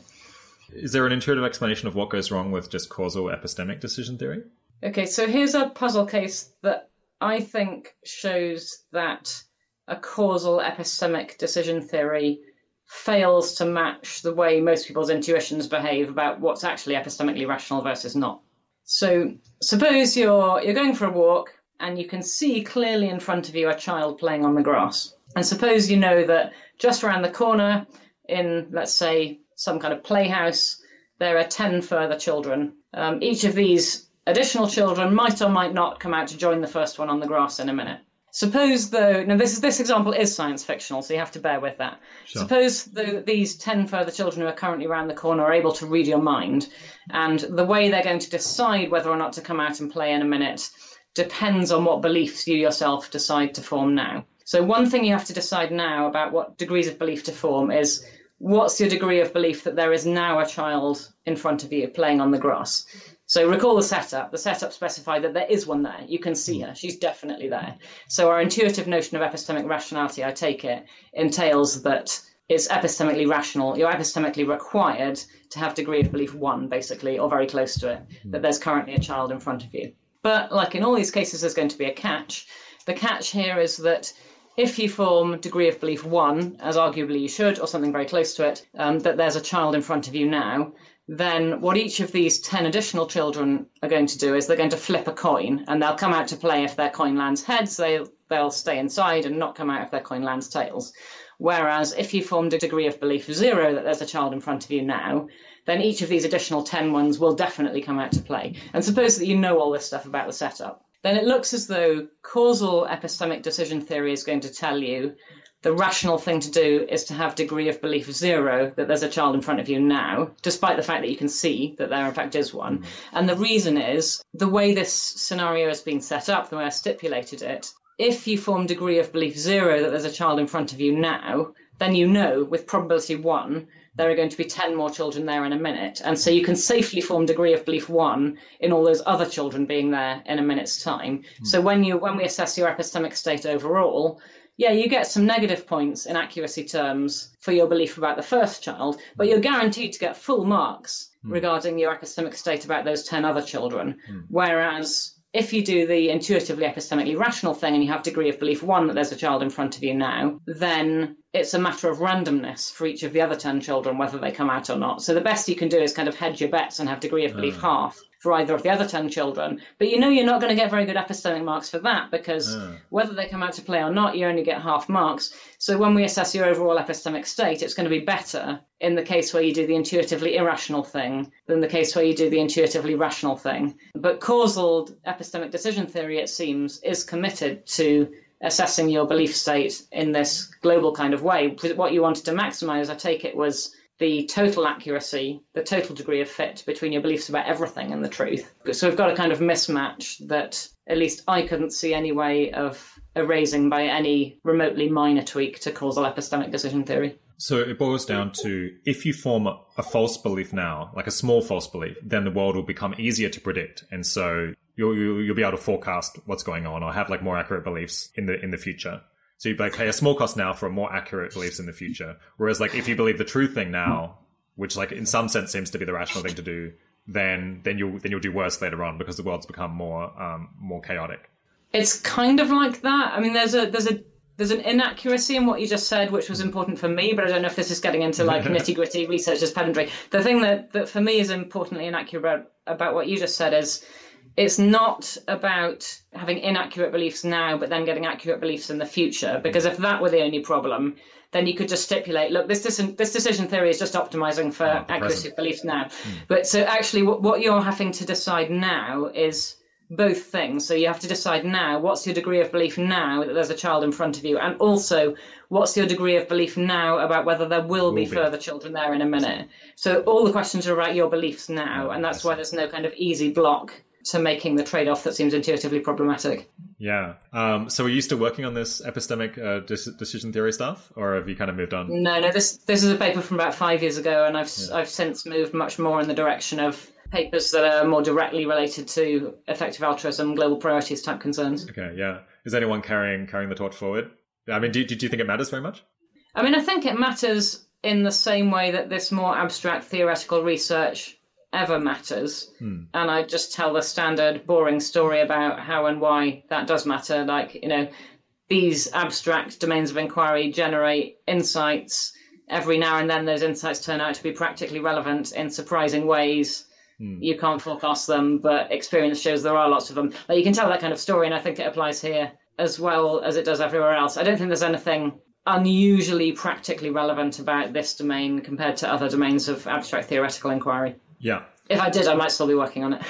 Is there an intuitive explanation of what goes wrong with just causal epistemic decision theory? Okay, so here's a puzzle case that I think shows that a causal epistemic decision theory fails to match the way most people's intuitions behave about what's actually epistemically rational versus not. So suppose you're you're going for a walk and you can see clearly in front of you a child playing on the grass. And suppose you know that just around the corner in let's say some kind of playhouse there are 10 further children. Um, each of these Additional children might or might not come out to join the first one on the grass in a minute. Suppose, though, now this is, this example is science fictional, so you have to bear with that. Sure. Suppose the, these ten further children who are currently around the corner are able to read your mind, and the way they're going to decide whether or not to come out and play in a minute depends on what beliefs you yourself decide to form now. So one thing you have to decide now about what degrees of belief to form is what's your degree of belief that there is now a child in front of you playing on the grass? So recall the setup. The setup specified that there is one there. You can see her. She's definitely there. So our intuitive notion of epistemic rationality, I take it, entails that it's epistemically rational. You're epistemically required to have degree of belief one, basically, or very close to it, that there's currently a child in front of you. But like in all these cases, there's going to be a catch. The catch here is that if you form degree of belief one, as arguably you should, or something very close to it, um, that there's a child in front of you now, then what each of these 10 additional children are going to do is they're going to flip a coin and they'll come out to play if their coin lands heads, they, they'll stay inside and not come out if their coin lands tails. Whereas if you formed a degree of belief zero that there's a child in front of you now, then each of these additional 10 ones will definitely come out to play. And suppose that you know all this stuff about the setup. Then it looks as though causal epistemic decision theory is going to tell you the rational thing to do is to have degree of belief zero that there's a child in front of you now, despite the fact that you can see that there in fact is one. Mm-hmm. And the reason is the way this scenario has been set up, the way I stipulated it, if you form degree of belief zero that there's a child in front of you now, then you know with probability one there are going to be 10 more children there in a minute. And so you can safely form degree of belief one in all those other children being there in a minute's time. Mm. So when you when we assess your epistemic state overall, yeah, you get some negative points in accuracy terms for your belief about the first child, but you're guaranteed to get full marks mm. regarding your epistemic state about those 10 other children. Mm. Whereas if you do the intuitively epistemically rational thing and you have degree of belief one that there's a child in front of you now, then it's a matter of randomness for each of the other 10 children whether they come out or not. So the best you can do is kind of hedge your bets and have degree of belief uh. half for either of the other 10 children. But you know you're not going to get very good epistemic marks for that because Ah. whether they come out to play or not, you only get half marks. So when we assess your overall epistemic state, it's going to be better in the case where you do the intuitively irrational thing than the case where you do the intuitively rational thing. But causal epistemic decision theory, it seems, is committed to assessing your belief state in this global kind of way. What you wanted to maximize, I take it, was the total accuracy, the total degree of fit between your beliefs about everything and the truth. So we've got a kind of mismatch that at least I couldn't see any way of erasing by any remotely minor tweak to causal epistemic decision theory. So it boils down to if you form a, false belief now, like a small false belief, then the world will become easier to predict, and so you'll, you'll be able to forecast what's going on or have like more accurate beliefs in the in the future. So you like pay a small cost now for more accurate beliefs in the future. Whereas like if you believe the true thing now, which like in some sense seems to be the rational thing to do, then then you'll then you'll do worse later on because the world's become more um, more chaotic. It's kind of like that. I mean, there's a there's a there's an inaccuracy in what you just said, which was important for me, but I don't know if this is getting into like <laughs> nitty gritty researcher's pedantry. The thing that, that for me is importantly inaccurate about, about what you just said is it's not about having inaccurate beliefs now, but then getting accurate beliefs in the future. Because if that were the only problem, then you could just stipulate, look, this decision, this decision theory is just optimizing for Oh, accuracy of beliefs now. But so actually, what, what you're having to decide now is both things. So you have to decide now what's your degree of belief now that there's a child in front of you, and also what's your degree of belief now about whether there will, be, be. further children there in a minute. So all the questions are about your beliefs now, Oh, and that's why there's no kind of easy block to making the trade off that seems intuitively problematic. Yeah. Um, so are you still working on this epistemic uh, dis- decision theory stuff, or have you kind of moved on? No, no, this this is a paper from about five years ago, and I've I've since moved much more in the direction of papers that are more directly related to effective altruism, global priorities type concerns. Okay. Yeah. Is anyone carrying carrying the torch forward? I mean, do, do, do you think it matters very much? I mean, I think it matters in the same way that this more abstract theoretical research ever matters. Hmm. And I just tell the standard boring story about how and why that does matter. Like, you know, these abstract domains of inquiry generate insights. Every now and then, those insights turn out to be practically relevant in surprising ways. Hmm. You can't forecast them, but experience shows there are lots of them. Like, you can tell that kind of story, and I think it applies here as well as it does everywhere else. I don't think there's anything unusually practically relevant about this domain compared to other domains of abstract theoretical inquiry. Yeah. If I did, I might still be working on it.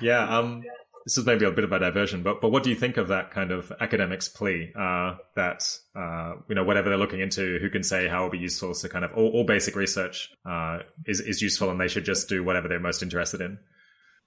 Yeah. Um, this is maybe a bit of a diversion, but but what do you think of that kind of academics plea uh, that uh, you know whatever they're looking into, who can say how will be useful? So kind of all, all basic research uh, is is useful, and they should just do whatever they're most interested in.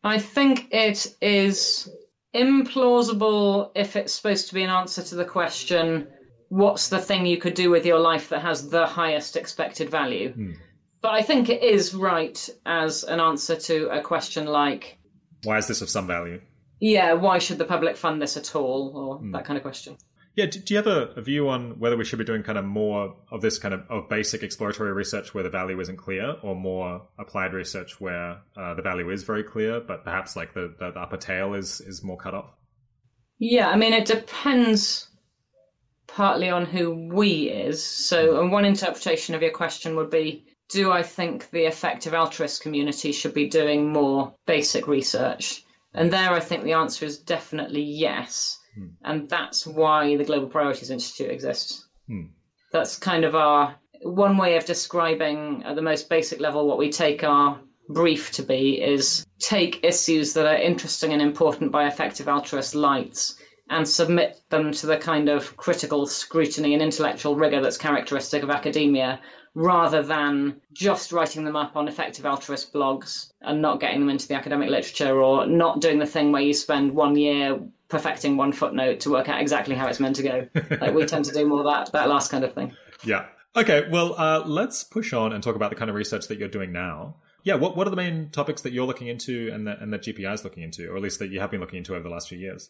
I think it is implausible if it's supposed to be an answer to the question, what's the thing you could do with your life that has the highest expected value? But I think it is right as an answer to a question like, Why is this of some value? yeah, why should the public fund this at all? Or that kind of question. Yeah, do, do you have a, a view on whether we should be doing kind of more of this kind of of basic exploratory research where the value isn't clear, or more applied research where uh, the value is very clear, but perhaps like the, the, the upper tail is is more cut off? Yeah, I mean, it depends partly on who we is. So, and one interpretation of your question would be Do I think the effective altruist community should be doing more basic research? And there, I think the answer is definitely yes. Hmm. And that's why the Global Priorities Institute exists. Hmm. That's kind of our one way of describing at the most basic level what we take our brief to be is take issues that are interesting and important by effective altruist lights and submit them to the kind of critical scrutiny and intellectual rigor that's characteristic of academia rather than just writing them up on effective altruist blogs and not getting them into the academic literature or not doing the thing where you spend one year perfecting one footnote to work out exactly how it's meant to go. like we tend to do more that that last kind of thing. Yeah. Okay. Well, uh, let's push on and talk about the kind of research that you're doing now. Yeah. What What are the main topics that you're looking into and that and that GPI is looking into, or at least that you have been looking into over the last few years?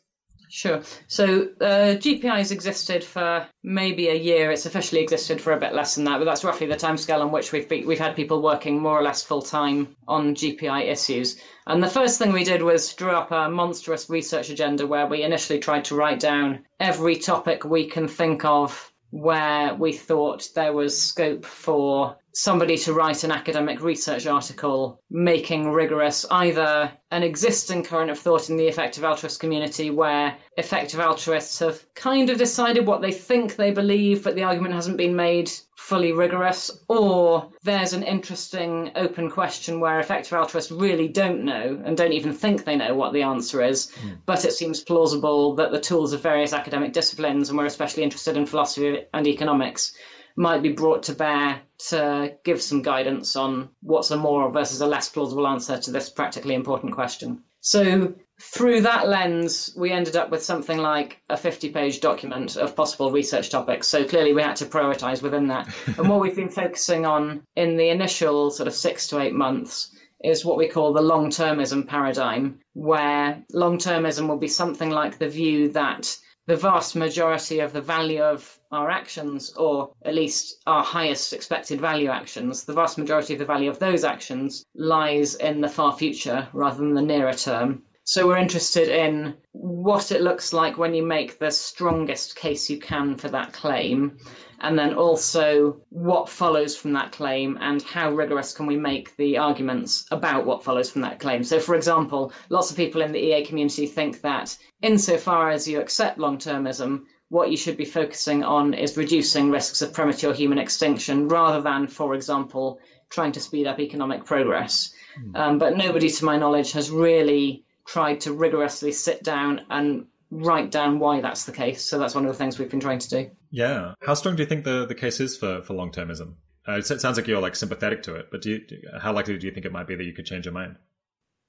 Sure. So uh, GPI has existed for maybe a year. It's officially existed for a bit less than that, but that's roughly the timescale on which we've be- we've had people working more or less full time on GPI issues. And the first thing we did was drew up a monstrous research agenda where we initially tried to write down every topic we can think of where we thought there was scope for somebody to write an academic research article making rigorous either an existing current of thought in the effective altruist community where effective altruists have kind of decided what they think they believe, but the argument hasn't been made fully rigorous, or there's an interesting open question where effective altruists really don't know and don't even think they know what the answer is, mm. but it seems plausible that the tools of various academic disciplines, and we're especially interested in philosophy and economics, might be brought to bear to give some guidance on what's a more versus a less plausible answer to this practically important question. So, through that lens, we ended up with something like a 50 page document of possible research topics. So, clearly, we had to prioritize within that. <laughs> and what we've been focusing on in the initial sort of six to eight months is what we call the long termism paradigm, where long termism will be something like the view that the vast majority of the value of our actions, or at least our highest expected value actions, the vast majority of the value of those actions lies in the far future rather than the nearer term. So we're interested in what it looks like when you make the strongest case you can for that claim, and then also what follows from that claim and how rigorous can we make the arguments about what follows from that claim. So, for example, lots of people in the EA community think that insofar as you accept long termism, what you should be focusing on is reducing risks of premature human extinction rather than, for example, trying to speed up economic progress. Mm. Um, but nobody, to my knowledge, has really tried to rigorously sit down and write down why that's the case. So that's one of the things we've been trying to do. Yeah. How strong do you think the, the case is for, for long termism? Uh, it sounds like you're like sympathetic to it, but do you, how likely do you think it might be that you could change your mind?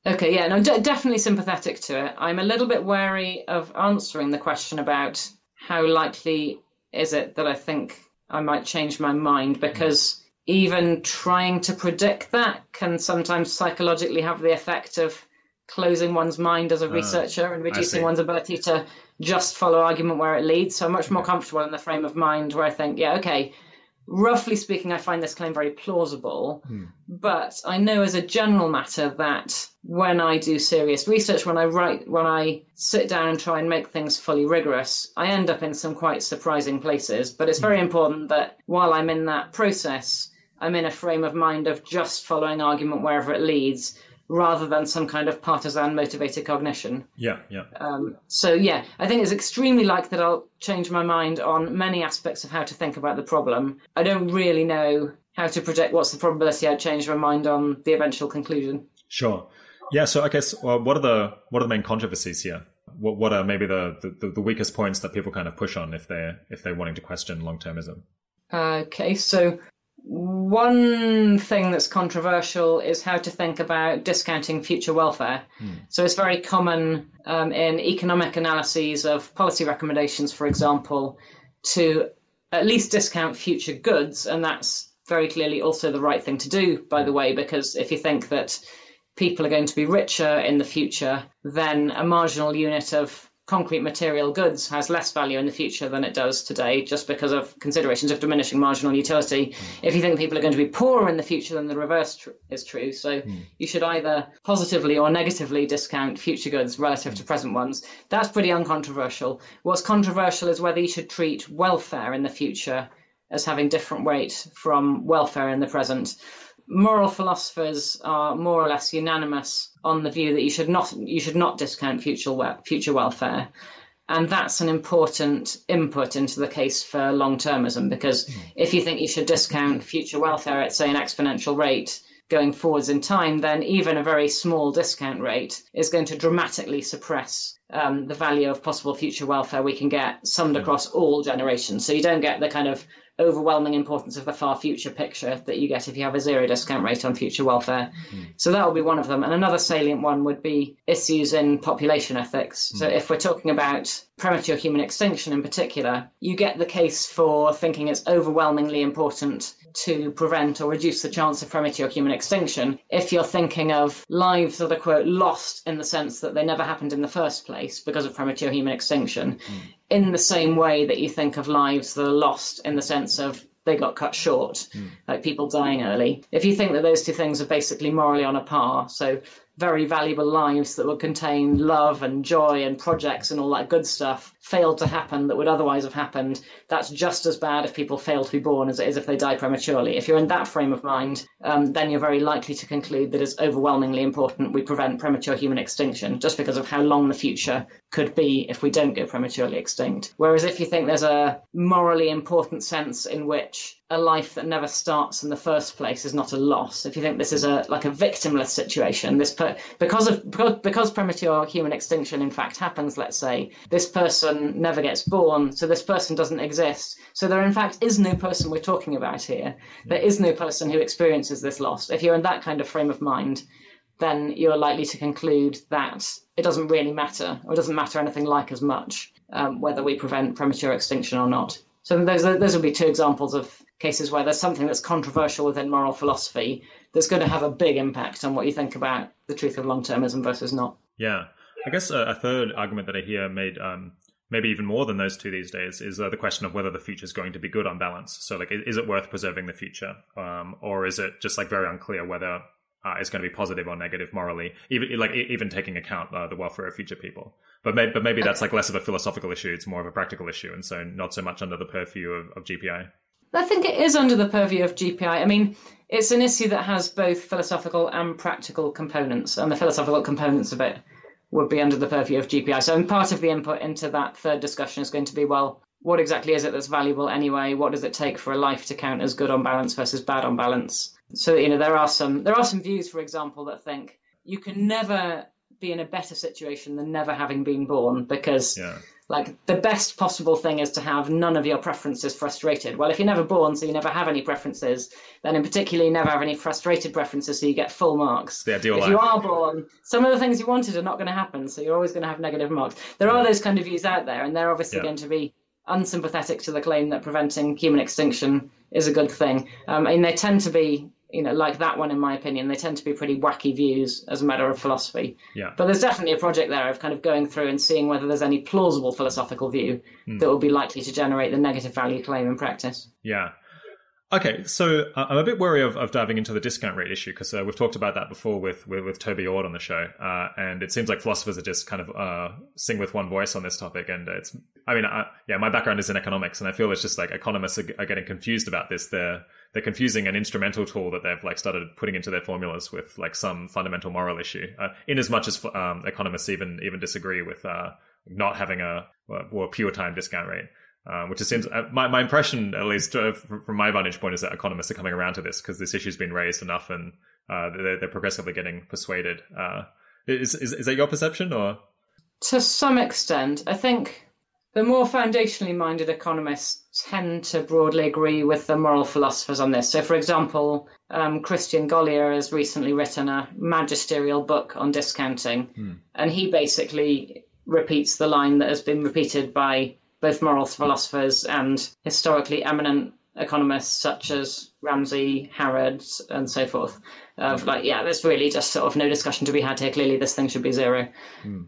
Okay, yeah, no, d- definitely sympathetic to it. I'm a little bit wary of answering the question about how likely is it that I think I might change my mind because even trying to predict that can sometimes psychologically have the effect of closing one's mind as a ah, researcher and reducing one's ability to just follow argument where it leads. So I'm much more comfortable in the frame of mind where I think, yeah, okay, roughly speaking, I find this claim very plausible. Hmm. But I know as a general matter that when I do serious research, when I write, when I sit down and try and make things fully rigorous, I end up in some quite surprising places. But it's very hmm. important that while I'm in that process, I'm in a frame of mind of just following argument wherever it leads rather than some kind of partisan motivated cognition. Yeah, yeah. Um, so, yeah, I think it's extremely likely that I'll change my mind on many aspects of how to think about the problem. I don't really know how to predict what's the probability I'd change my mind on the eventual conclusion. Sure. Yeah. So I guess well, what are the what are the main controversies here? What what are maybe the, the, the weakest points that people kind of push on if they're if they're wanting to question long termism? Okay. So one thing that's controversial is how to think about discounting future welfare. Hmm. So it's very common um, in economic analyses of policy recommendations, for example, to at least discount future goods. And that's very clearly also the right thing to do, by the way, because if you think that people are going to be richer in the future, then a marginal unit of concrete material goods has less value in the future than it does today just because of considerations of diminishing marginal utility. Mm. If you think people are going to be poorer in the future, then the reverse tr- is true. So mm. you should either positively or negatively discount future goods relative mm. to present ones. That's pretty uncontroversial. What's controversial is whether you should treat welfare in the future as having different weight from welfare in the present moral philosophers are more or less unanimous on the view that you should not you should not discount future future welfare, and that's an important input into the case for long termism because mm. if you think you should discount future welfare at say an exponential rate going forwards in time, then even a very small discount rate is going to dramatically suppress um, the value of possible future welfare we can get summed hmm. across all generations. So you don't get the kind of overwhelming importance of the far future picture that you get if you have a zero discount rate on future welfare. Mm. So that will be one of them. And another salient one would be issues in population ethics. Mm. So if we're talking about premature human extinction in particular, you get the case for thinking it's overwhelmingly important to prevent or reduce the chance of premature human extinction if you're thinking of lives that are, quote, lost in the sense that they never happened in the first place because of premature human extinction. Mm in the same way that you think of lives that are lost in the sense of they got cut short, mm. like people dying early. If you think that those two things are basically morally on a par, so very valuable lives that would contain love and joy and projects and all that good stuff failed to happen that would otherwise have happened, that's just as bad if people fail to be born as it is if they die prematurely. If you're in that frame of mind, um, then you're very likely to conclude that it's overwhelmingly important we prevent premature human extinction just because of how long the future could be if we don't go prematurely extinct. Whereas if you think there's a morally important sense in which a life that never starts in the first place is not a loss. If you think this is a like a victimless situation, this per, because of because, because premature human extinction in fact happens, let's say this person never gets born, so this person doesn't exist. So there in fact is no person we're talking about here. There is no person who experiences this loss. If you're in that kind of frame of mind, then you're likely to conclude that it doesn't really matter, or it doesn't matter anything like as much um, whether we prevent premature extinction or not. So those those would be two examples of cases where there's something that's controversial within moral philosophy that's going to have a big impact on what you think about the truth of long termism versus not. Yeah, I guess a, a third argument that I hear made. Um, maybe even more than those two these days is uh, the question of whether the future is going to be good on balance. So, like, is it worth preserving the future, um, or is it just like very unclear whether uh, is going to be positive or negative morally, even like even taking account uh, the welfare of future people. But maybe, but maybe that's like less of a philosophical issue; it's more of a practical issue, and so not so much under the purview of, of GPI. I think it is under the purview of GPI. I mean, it's an issue that has both philosophical and practical components, and the philosophical components of it would be under the purview of GPI. So, part of the input into that third discussion is going to be, well, what exactly is it that's valuable anyway? What does it take for a life to count as good on balance versus bad on balance? So you know there are some there are some views, for example, that think you can never be in a better situation than never having been born because Yeah. like the best possible thing is to have none of your preferences frustrated. Well, if you're never born, so you never have any preferences, then in particular you never have any frustrated preferences, so you get full marks. the ideal if life. you are born, some of the things you wanted are not going to happen, so you're always going to have negative marks. There are those kind of views out there, and they're obviously Yeah. going to be unsympathetic to the claim that preventing human extinction is a good thing. Um, and they tend to be, you know, like that one in my opinion, they tend to be pretty wacky views as a matter of philosophy. Yeah. But there's definitely a project there of kind of going through and seeing whether there's any plausible philosophical view Hmm. that will be likely to generate the negative value claim in practice. Yeah. Okay, so uh, I'm a bit wary of, of diving into the discount rate issue because uh, we've talked about that before with with, with Toby Ord on the show, uh, and it seems like philosophers are just kind of uh, sing with one voice on this topic. And it's, I mean, I, yeah, my background is in economics, and I feel it's just like economists are, are getting confused about this. They're they're confusing an instrumental tool that they've like started putting into their formulas with like some fundamental moral issue. Uh, in as much as um, economists even even disagree with uh, not having a pure time discount rate. Um, which seems uh, my, my impression, at least uh, from, from my vantage point, is that economists are coming around to this because this issue's been raised enough and uh, they're, they're progressively getting persuaded. Uh, is, is is that your perception or? To some extent, I think the more foundationally minded economists tend to broadly agree with the moral philosophers on this. So, for example, um, Christian Gollier has recently written a magisterial book on discounting, and he basically repeats the line that has been repeated by both moral philosophers and historically eminent economists such as Ramsey, Harrod, and so forth. Of like, yeah, there's really just sort of no discussion to be had here. Clearly, this thing should be zero.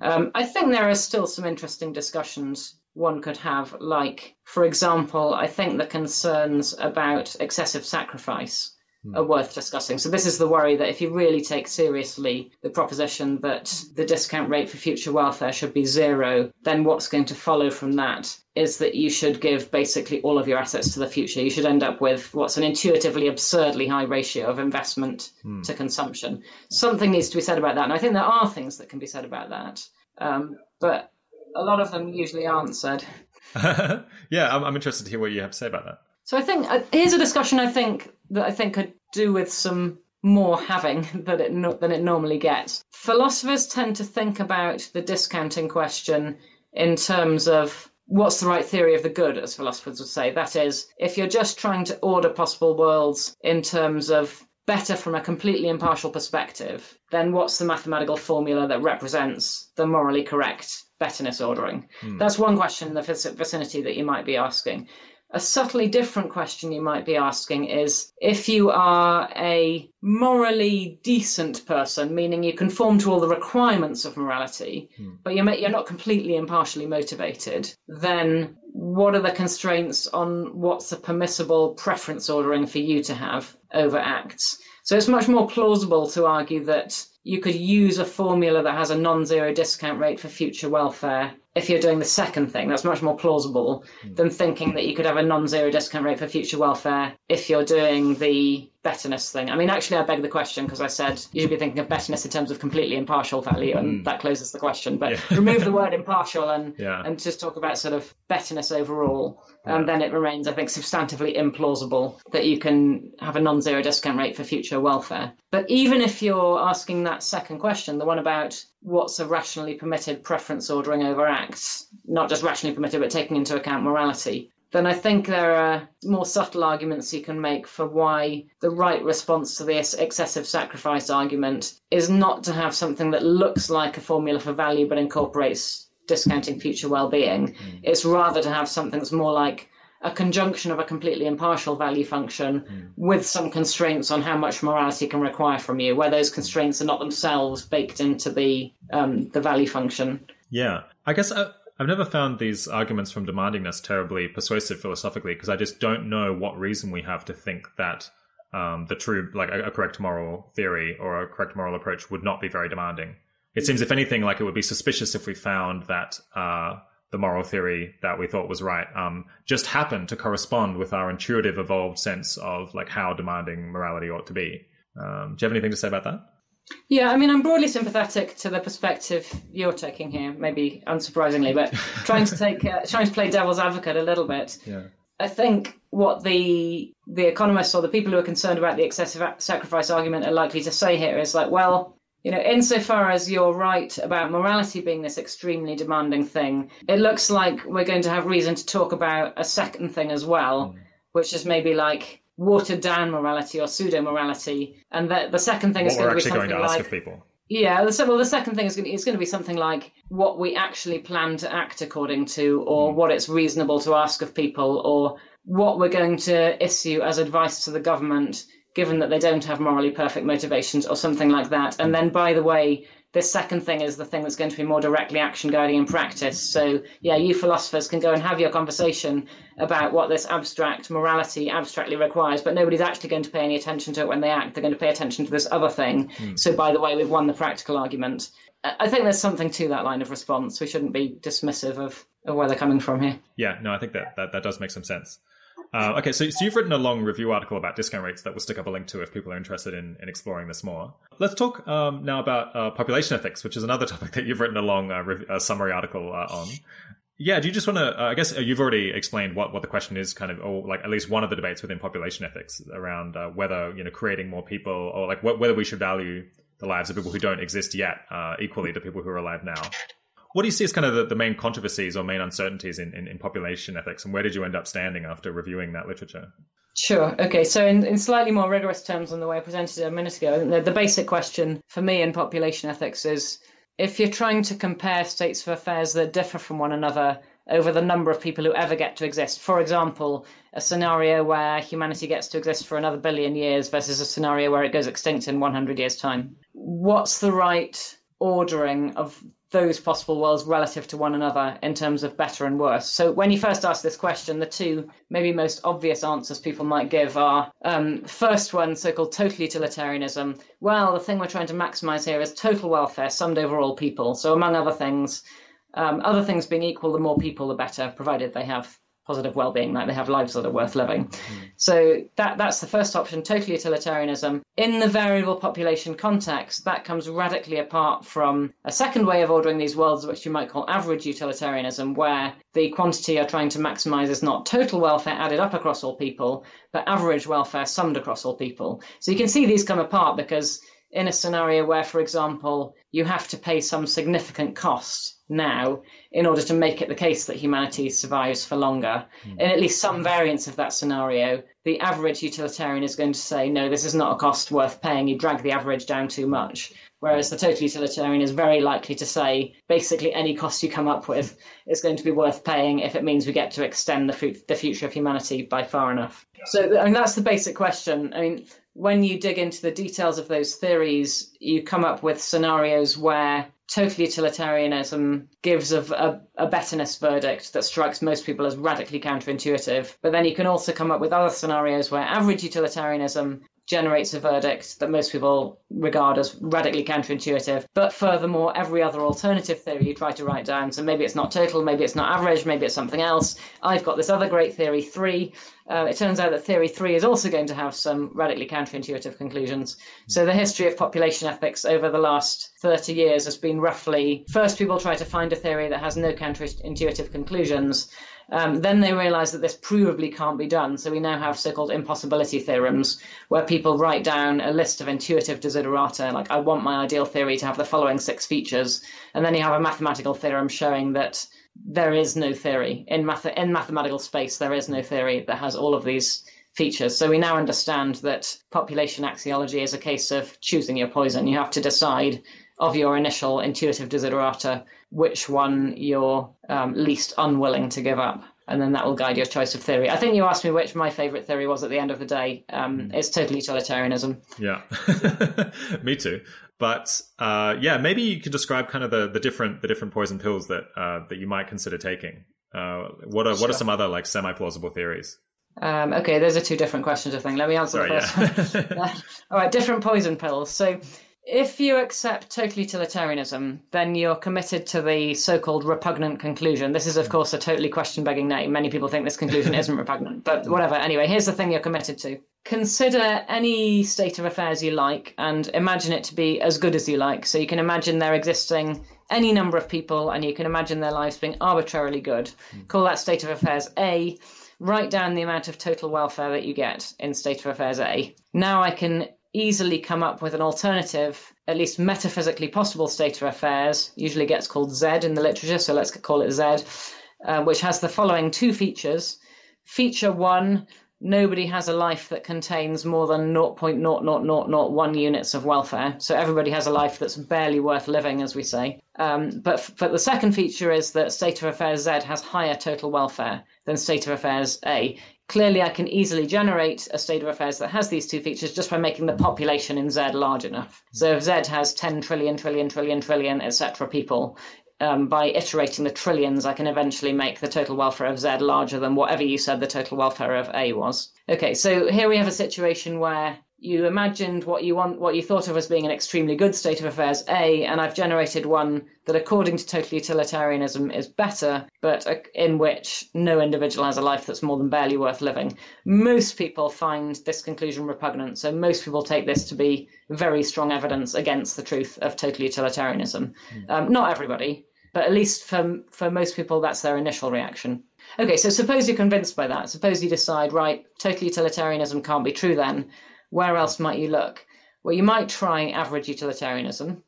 Um, I think there are still some interesting discussions one could have, like, for example, I think the concerns about excessive sacrifice are worth discussing. So, this is the worry that if you really take seriously the proposition that the discount rate for future welfare should be zero, then what's going to follow from that is that you should give basically all of your assets to the future. You should end up with what's an intuitively absurdly high ratio of investment to consumption. Something needs to be said about that. And I think there are things that can be said about that. Um, but a lot of them usually aren't said. <laughs> yeah, I'm, I'm interested to hear what you have to say about that. So I think uh, here's a discussion I think that I think could do with some more having <laughs> than it no, than it normally gets. Philosophers tend to think about the discounting question in terms of what's the right theory of the good, as philosophers would say. That is, if you're just trying to order possible worlds in terms of better from a completely impartial perspective, then what's the mathematical formula that represents the morally correct betterness ordering? Hmm. That's one question in the vicinity that you might be asking. A subtly different question you might be asking is if you are a morally decent person, meaning you conform to all the requirements of morality, hmm. but you're, you're not completely impartially motivated, then what are the constraints on what's a permissible preference ordering for you to have over acts? So it's much more plausible to argue that you could use a formula that has a non-zero discount rate for future welfare if you're doing the second thing. That's much more plausible hmm. than thinking that you could have a non-zero discount rate for future welfare if you're doing the betterness thing. I mean, actually, I beg the question because I said you should be thinking of betterness in terms of completely impartial value, and mm. that closes the question. But yeah. remove the word impartial and <laughs> yeah. and just talk about sort of betterness overall, yeah. and then it remains, I think, substantively implausible that you can have a non-zero discount rate for future welfare. But even if you're asking that second question, the one about what's a rationally permitted preference ordering over acts, not just rationally permitted, but taking into account morality, then I think there are more subtle arguments you can make for why the right response to this excessive sacrifice argument is not to have something that looks like a formula for value but incorporates discounting future well-being. Mm. It's rather to have something that's more like a conjunction of a completely impartial value function mm. with some constraints on how much morality can require from you, where those constraints are not themselves baked into the um, the value function. Yeah, I guess. Uh, I've never found these arguments from demandingness terribly persuasive philosophically because I just don't know what reason we have to think that um, the true, like a, a, correct moral theory or a correct moral approach would not be very demanding. It seems, if anything, like it would be suspicious if we found that uh, the moral theory that we thought was right um, just happened to correspond with our intuitive, evolved sense of like how demanding morality ought to be. Um, do you have anything to say about that? Yeah, I mean, I'm broadly sympathetic to the perspective you're taking here, maybe unsurprisingly, but <laughs> trying to take, uh, trying to play devil's advocate a little bit. Yeah. I think what the the economists or the people who are concerned about the excessive sacrifice argument are likely to say here is like, well, you know, insofar as you're right about morality being this extremely demanding thing, it looks like we're going to have reason to talk about a second thing as well, mm. which is maybe like watered down morality or pseudo morality. And the, the second thing what is going to be something going to ask like, of people. Yeah, the, well, the second thing is going, to, is going to be something like what we actually plan to act according to, or mm. what it's reasonable to ask of people, or what we're going to issue as advice to the government, given that they don't have morally perfect motivations, or something like that. And then, by the way, this second thing is the thing that's going to be more directly action guiding in practice. So, yeah, you philosophers can go and have your conversation about what this abstract morality abstractly requires, but nobody's actually going to pay any attention to it when they act. They're going to pay attention to this other thing. Mm. So, by the way, we've won the practical argument. I think there's something to that line of response. We shouldn't be dismissive of, of where they're coming from here. Yeah, no, I think that, that, that does make some sense. Uh, okay, so, so you've written a long review article about discount rates that we'll stick up a link to if people are interested in, in exploring this more. Let's talk um, now about uh, population ethics, which is another <laughs> topic that you've written a long uh, rev- summary article uh, on. Yeah, do you just want to? Uh, I guess uh, you've already explained what, what the question is, kind of, or like at least one of the debates within population ethics around whether you know creating more people, or like wh- whether we should value the lives of people who don't exist yet equally to people who are alive now. What do you see as kind of the, the main controversies or main uncertainties in, in, in, population ethics, and where did you end up standing after reviewing that literature? Sure. Okay. So, in, in slightly more rigorous terms than the way I presented it a minute ago, the, the basic question for me in population ethics is if you're trying to compare states of affairs that differ from one another over the number of people who ever get to exist. For example, a scenario where humanity gets to exist for another billion years versus a scenario where it goes extinct in 100 years' time. What's the right ordering of those possible worlds relative to one another in terms of better and worse. So when you first ask this question, the two maybe most obvious answers people might give are um, first one, so-called total utilitarianism. Well, the thing we're trying to maximize here is total welfare summed over all people. So among other things, um, other things being equal, the more people, the better, provided they have positive well-being, like they have lives that are worth living. Mm. So that that's the first option, total utilitarianism. In the variable population context, that comes radically apart from a second way of ordering these worlds, which you might call average utilitarianism, where the quantity you're trying to maximize is not total welfare added up across all people, but average welfare summed across all people. So you can see these come apart because in a scenario where, for example, you have to pay some significant cost now in order to make it the case that humanity survives for longer. Mm. In at least some variants of that scenario, the average utilitarian is going to say, no, this is not a cost worth paying. You drag the average down too much. Whereas the total utilitarian is very likely to say, basically, any cost you come up with is going to be worth paying if it means we get to extend the, f- the future of humanity by far enough. So, I mean, that's the basic question. I mean, when you dig into the details of those theories, you come up with scenarios where total utilitarianism gives a, a, a, betterness verdict that strikes most people as radically counterintuitive. But then you can also come up with other scenarios where average utilitarianism generates a verdict that most people regard as radically counterintuitive. But furthermore, every other alternative theory you try to write down, so maybe it's not total, maybe it's not average, maybe it's something else. I've got this other great theory, three. Uh, it turns out that theory three is also going to have some radically counterintuitive conclusions. So the history of population ethics over the last 30 years has been roughly first people try to find a theory that has no counterintuitive conclusions um, then they realize that this provably can't be done. So we now have so called impossibility theorems, where people write down a list of intuitive desiderata, like, I want my ideal theory to have the following six features. And then you have a mathematical theorem showing that there is no theory. In, math- in mathematical space, there is no theory that has all of these features. So we now understand that population axiology is a case of choosing your poison. You have to decide of your initial intuitive desiderata which one you're um, least unwilling to give up. And then that will guide your choice of theory. I think you asked me which my favorite theory was at the end of the day. Um, mm. It's total utilitarianism. Yeah, <laughs> me too. But uh, yeah, maybe you could describe kind of the, the different the different poison pills that uh, that you might consider taking. Uh, what are sure. what are some other like semi plausible theories? Um, okay, those are two different questions. I think. Let me answer Sorry, the first yeah. one. <laughs> <laughs> All right, different poison pills. So if you accept total utilitarianism, then you're committed to the so called repugnant conclusion. This is, of course, a totally question begging name. Many people think this conclusion isn't repugnant, but whatever. Anyway, here's the thing you're committed to consider any state of affairs you like and imagine it to be as good as you like. So you can imagine there existing any number of people and you can imagine their lives being arbitrarily good. Hmm. Call that state of affairs A. Write down the amount of total welfare that you get in state of affairs A. Now I can easily come up with an alternative, at least metaphysically possible state of affairs, usually gets called Z in the literature, so let's call it Z, uh, which has the following two features. Feature one, nobody has a life that contains more than 0.00001 units of welfare. So everybody has a life that's barely worth living, as we say. Um, but, but the second feature is that state of affairs Z has higher total welfare than state of affairs A. Clearly, I can easily generate a state of affairs that has these two features just by making the population in Z large enough. So if Z has 10 trillion, trillion, trillion, trillion, etc. people, um, by iterating the trillions, I can eventually make the total welfare of Z larger than whatever you said the total welfare of A was. Okay, so here we have a situation where you imagined what you want, what you thought of as being an extremely good state of affairs, A, and I've generated one that, according to total utilitarianism, is better, but in which no individual has a life that's more than barely worth living. Most people find this conclusion repugnant, so most people take this to be very strong evidence against the truth of total utilitarianism. Mm. Um, not everybody, but at least for for most people, that's their initial reaction. Okay, so suppose you're convinced by that. Suppose you decide, right, total utilitarianism can't be true then where else might you look? Well, you might try average utilitarianism,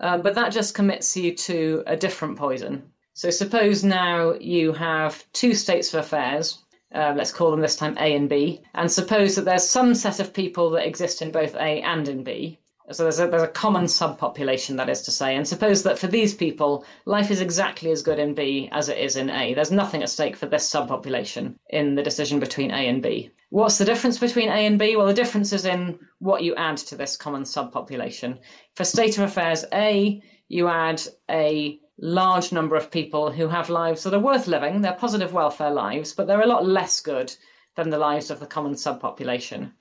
uh, but that just commits you to a different poison. So suppose now you have two states of affairs, uh, let's call them this time A and B, and suppose that there's some set of people that exist in both A and in B, so there's a, there's a common subpopulation, that is to say, and suppose that for these people, life is exactly as good in B as it is in A. There's nothing at stake for this subpopulation in the decision between A and B. What's the difference between A and B? Well, the difference is in what you add to this common subpopulation. For state of affairs A, you add a large number of people who have lives that are worth living, they're positive welfare lives, but they're a lot less good than the lives of the common subpopulation.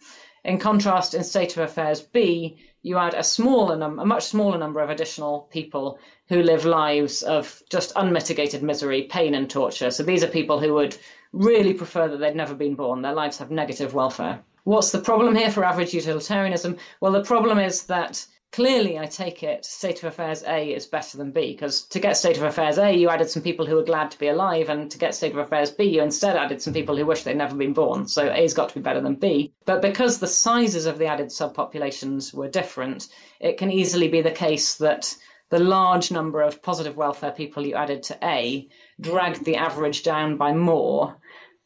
In contrast, in state of affairs B, you add a smaller num- a much smaller number of additional people who live lives of just unmitigated misery, pain, and torture. So these are people who would really prefer that they'd never been born. Their lives have negative welfare. What's the problem here for average utilitarianism? Well, the problem is that clearly, I take it, state of affairs A is better than B, because to get state of affairs A, you added some people who were glad to be alive, and to get state of affairs B, you instead added some people who wish they'd never been born. So A's got to be better than B. But because the sizes of the added subpopulations were different, it can easily be the case that the large number of positive welfare people you added to A dragged the average down by more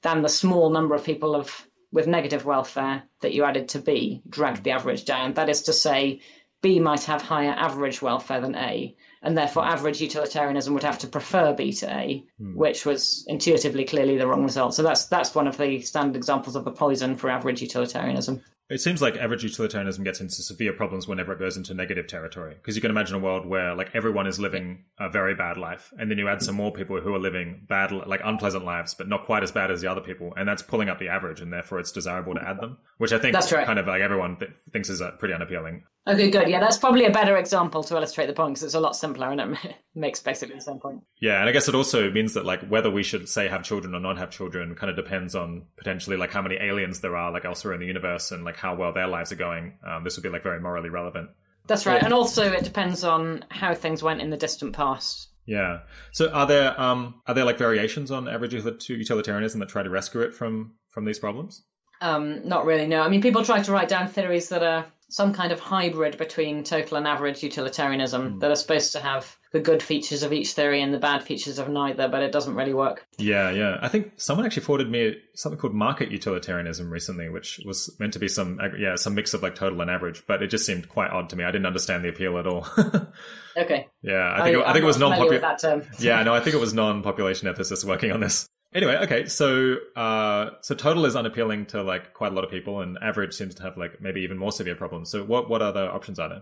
than the small number of people of with negative welfare that you added to B dragged the average down. That is to say, B might have higher average welfare than A, and therefore average utilitarianism would have to prefer B to A, hmm. which was intuitively clearly the wrong result. So that's that's one of the standard examples of a poison for average utilitarianism. It seems like average utilitarianism gets into severe problems whenever it goes into negative territory. Because you can imagine a world where like everyone is living a very bad life, and then you add some more people who are living bad, like unpleasant lives, but not quite as bad as the other people, and that's pulling up the average, and therefore it's desirable to add them. Which I think That's right. kind of like everyone th- thinks is uh, pretty unappealing. Okay, good. Yeah, that's probably a better example to illustrate the point because it's a lot simpler and it <laughs> makes basically the same point. Yeah, and I guess it also means that like whether we should say have children or not have children kind of depends on potentially like how many aliens there are like elsewhere in the universe and like how well their lives are going. Um, this would be like very morally relevant. That's right. And also, it depends on how things went in the distant past. Yeah. So are there um are there like variations on average util- utilitarianism that try to rescue it from from these problems? Um, not really, no. I mean, people try to write down theories that are some kind of hybrid between total and average utilitarianism hmm. that are supposed to have the good features of each theory and the bad features of neither, but it doesn't really work. Yeah, yeah. I think someone actually forwarded me something called market utilitarianism recently, which was meant to be some yeah some mix of like total and average, but it just seemed quite odd to me. I didn't understand the appeal at all. <laughs> Okay. yeah, I think it, I think it was non-popular. that term. yeah, no, I think it <laughs> was non-population ethicists working on this. Anyway, okay, so uh, so total is unappealing to like quite a lot of people, and average seems to have like maybe even more severe problems. So what what other options are there?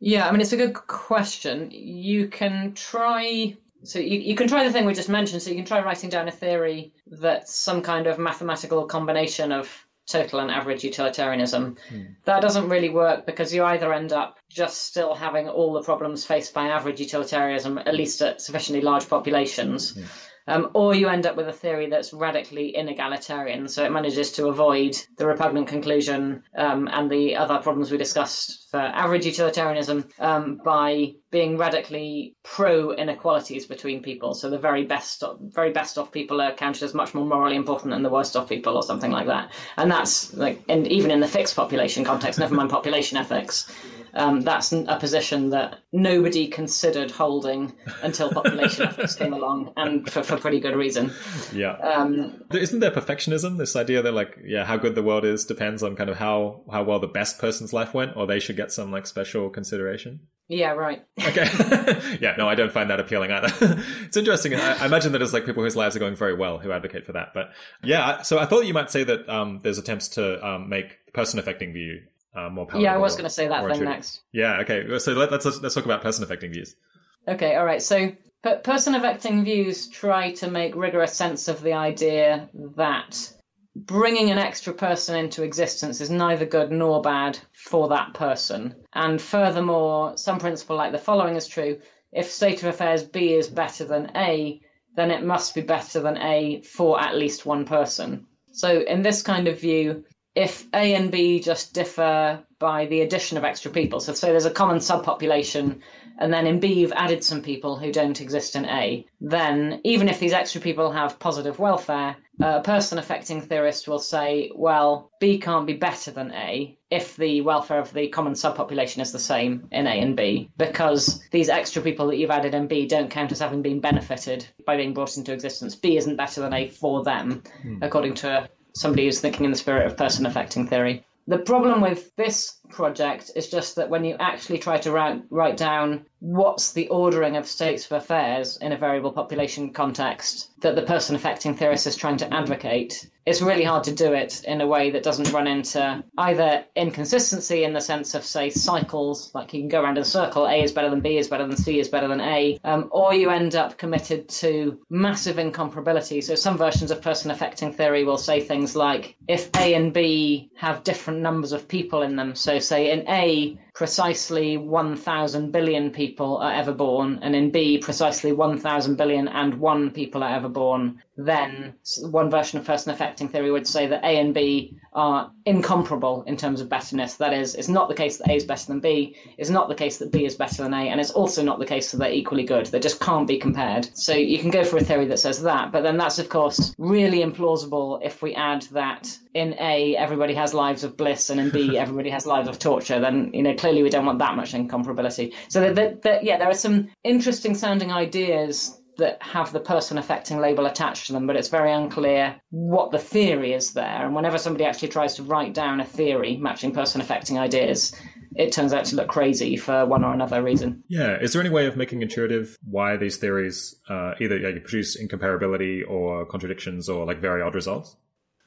Yeah, I mean, it's a good question. You can try. So you, you can try the thing we just mentioned. So you can try writing down a theory that's some kind of mathematical combination of total and average utilitarianism. That doesn't really work because you either end up just still having all the problems faced by average utilitarianism, at least at sufficiently large populations. Um, or you end up with a theory that's radically inegalitarian, so it manages to avoid the repugnant conclusion um, and the other problems we discussed for average utilitarianism um, by being radically pro inequalities between people. So the very best, very best off people are counted as much more morally important than the worst off people, or something like that. And that's like, and even in the fixed population context, never mind population ethics. Um, that's a position that nobody considered holding until population <laughs> ethics came along, and for, for pretty good reason. Yeah. Um, Isn't there perfectionism? This idea that like, yeah, how good the world is depends on kind of how how well the best person's life went, or they should get some like special consideration. yeah, right. Okay. <laughs> yeah, no, I don't find that appealing either. <laughs> it's interesting. I, I imagine that it's like people whose lives are going very well who advocate for that. But yeah, so I thought you might say that um, there's attempts to um, make person affecting view uh, more palatable. Yeah, I was going to say that thing next. Yeah. Okay. So let, let's let's talk about person affecting views. Okay, all right. So, per- person affecting views try to make rigorous sense of the idea that bringing an extra person into existence is neither good nor bad for that person. And furthermore, some principle like the following is true if state of affairs B is better than A, then it must be better than A for at least one person. So, in this kind of view, if A and B just differ by the addition of extra people, so say there's a common subpopulation, and then in B you've added some people who don't exist in A, then even if these extra people have positive welfare, a person affecting theorist will say, well, B can't be better than A if the welfare of the common subpopulation is the same in A and B, because these extra people that you've added in B don't count as having been benefited by being brought into existence. B isn't better than A for them, hmm. according to somebody who's thinking in the spirit of person affecting theory. The problem with this project is just that when you actually try to write, write down what's the ordering of states of affairs in a variable population context that the person affecting theorist is trying to advocate, it's really hard to do it in a way that doesn't run into either inconsistency in the sense of, say, cycles, like you can go around in a circle, A is better than B is better than C is better than A, um, or you end up committed to massive incomparability. So some versions of person affecting theory will say things like, if A and B have different numbers of people in them, so say in A, precisely 1,000 billion people are ever born, and in B, precisely 1,000 billion and one people are ever born, then one version of person affecting theory would say that A and B are incomparable in terms of betterness. That is, it's not the case that A is better than B, it's not the case that B is better than A, and it's also not the case that they're equally good. They just can't be compared. So you can go for a theory that says that, but then that's, of course, really implausible if we add that in A, everybody has lives of bliss, and in B, <laughs> everybody has lives of torture, then, you know, clearly we don't want that much incomparability. So, that, that, that, yeah, there are some interesting sounding ideas that have the person affecting label attached to them, but it's very unclear what the theory is there. And whenever somebody actually tries to write down a theory matching person affecting ideas, it turns out to look crazy for one or another reason. Yeah. Is there any way of making intuitive why these theories uh, either like, produce incomparability or contradictions or like very odd results?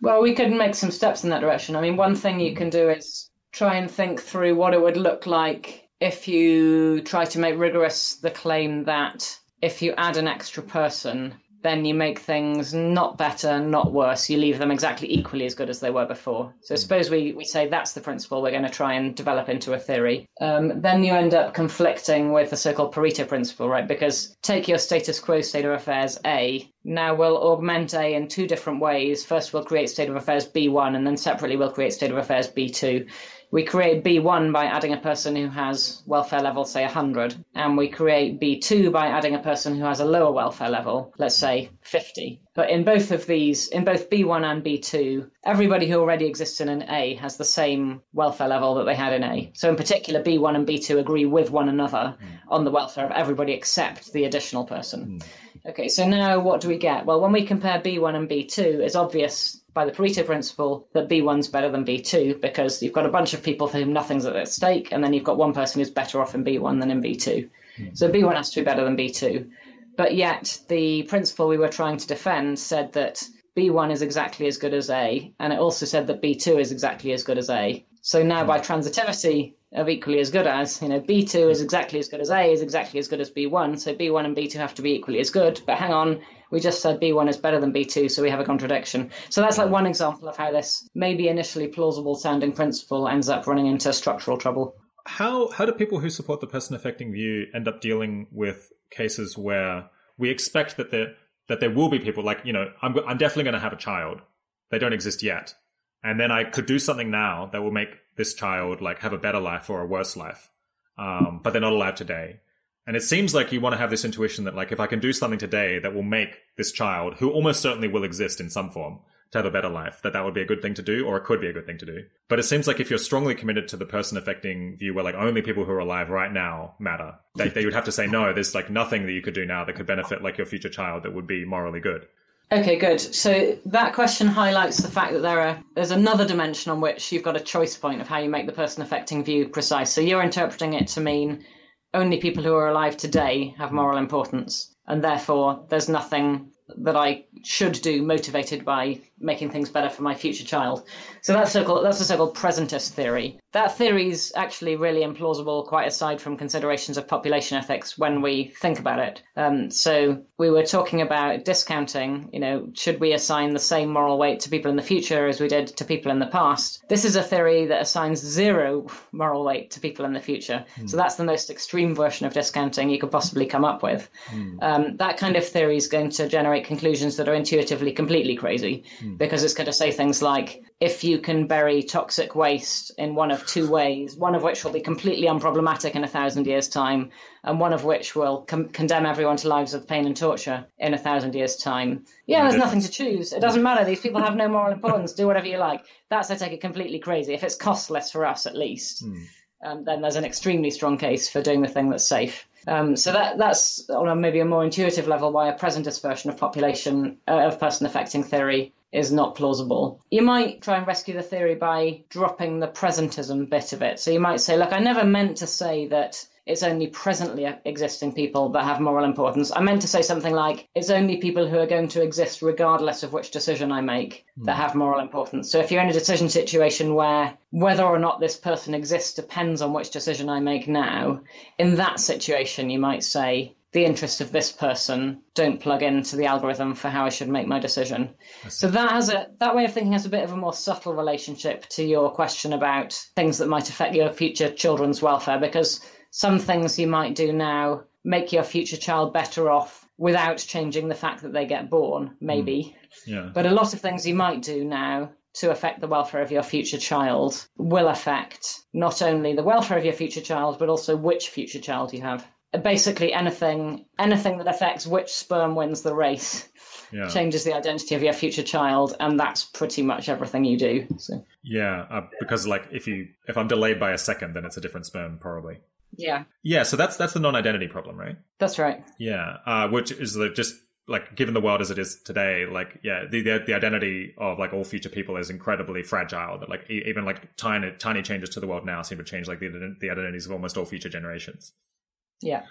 Well, we could make some steps in that direction. I mean, one thing you can do is try and think through what it would look like if you try to make rigorous the claim that if you add an extra person, then you make things not better, not worse. You leave them exactly equally as good as they were before. So suppose we, we say that's the principle we're going to try and develop into a theory. Um, then you end up conflicting with the so-called Pareto principle, right? Because take your status quo state of affairs A. Now we'll augment A in two different ways. First, we'll create state of affairs B1, and then separately we'll create state of affairs B2 we create B1 by adding a person who has welfare level, say 100, and we create B2 by adding a person who has a lower welfare level, let's say 50. But in both of these, in both B1 and B2, everybody who already exists in an A has the same welfare level that they had in A. So in particular, B1 and B2 agree with one another mm. on the welfare of everybody except the additional person. Mm. Okay, so now what do we get? Well, when we compare B1 and B2, it's obvious by the Pareto principle that B1's better than B2 because you've got a bunch of people for whom nothing's at stake, and then you've got one person who's better off in B1 than in B2. Mm. So B1 has to be better than B2. But yet, the principle we were trying to defend said that B1 is exactly as good as A, and it also said that B2 is exactly as good as A. So now, by hmm. transitivity of equally as good as, you know, B2 is hmm. exactly as good as A, is exactly as good as B1. So B1 and B2 have to be equally as good. But hang on, we just said B1 is better than B2, so we have a contradiction. So that's like hmm. one example of how this maybe initially plausible sounding principle ends up running into structural trouble. How how do people who support the person affecting view end up dealing with cases where we expect that there that there will be people like you know I'm I'm definitely going to have a child. They don't exist yet, and then I could do something now that will make this child like have a better life or a worse life, um, but they're not alive today. And it seems like you want to have this intuition that, like, if I can do something today that will make this child, who almost certainly will exist in some form, to have a better life, that that would be a good thing to do, or it could be a good thing to do. But it seems like if you're strongly committed to the person affecting view, where like only people who are alive right now matter, they, they would have to say no. There's like nothing that you could do now that could benefit like your future child that would be morally good. Okay, good. So that question highlights the fact that there are there's another dimension on which you've got a choice point of how you make the person affecting view precise. So you're interpreting it to mean only people who are alive today have moral importance, and therefore there's nothing that I should do motivated by making things better for my future child. So that's so-called, that's a so-called presentist theory. That theory is actually really implausible, quite aside from considerations of population ethics when we think about it. Um, so we were talking about discounting. You know, should we assign the same moral weight to people in the future as we did to people in the past? This is a theory that assigns zero <laughs> moral weight to people in the future. Mm. So that's the most extreme version of discounting you could possibly come up with. Mm. Um, that kind of theory is going to generate conclusions that are intuitively completely crazy. Mm because it's going to say things like if you can bury toxic waste in one of two ways, one of which will be completely unproblematic in a thousand years' time, and one of which will com- condemn everyone to lives of pain and torture in a thousand years' time. Yeah, there's nothing to choose. It doesn't matter. These people have no moral importance. Do whatever you like. That's, I take it, completely crazy. If it's costless for us, at least, mm. um, then there's an extremely strong case for doing the thing that's safe. Um, so that that's on a, maybe a more intuitive level why a presentist version of population uh, of person affecting theory is not plausible. You might try and rescue the theory by dropping the presentism bit of it. So you might say, look, I never meant to say that it's only presently existing people that have moral importance. I meant to say something like, it's only people who are going to exist regardless of which decision I make that hmm. have moral importance. So if you're in a decision situation where whether or not this person exists depends on which decision I make now, in that situation, you might say, the interests of this person don't plug into the algorithm for how I should make my decision. So that has a that way of thinking has a bit of a more subtle relationship to your question about things that might affect your future children's welfare because some things you might do now make your future child better off without changing the fact that they get born, maybe. Mm. Yeah. But a lot of things you might do now to affect the welfare of your future child will affect not only the welfare of your future child, but also which future child you have basically anything anything that affects which sperm wins the race yeah. changes the identity of your future child and that's pretty much everything you do so. Yeah uh, because like if you if i'm delayed by a second then it's a different sperm probably. Yeah. Yeah so that's that's the non-identity problem right? That's right. Yeah uh, which is the, just like given the world as it is today like yeah the, the, the identity of like all future people is incredibly fragile that like even like tiny tiny changes to the world now seem to change like the the identities of almost all future generations yeah.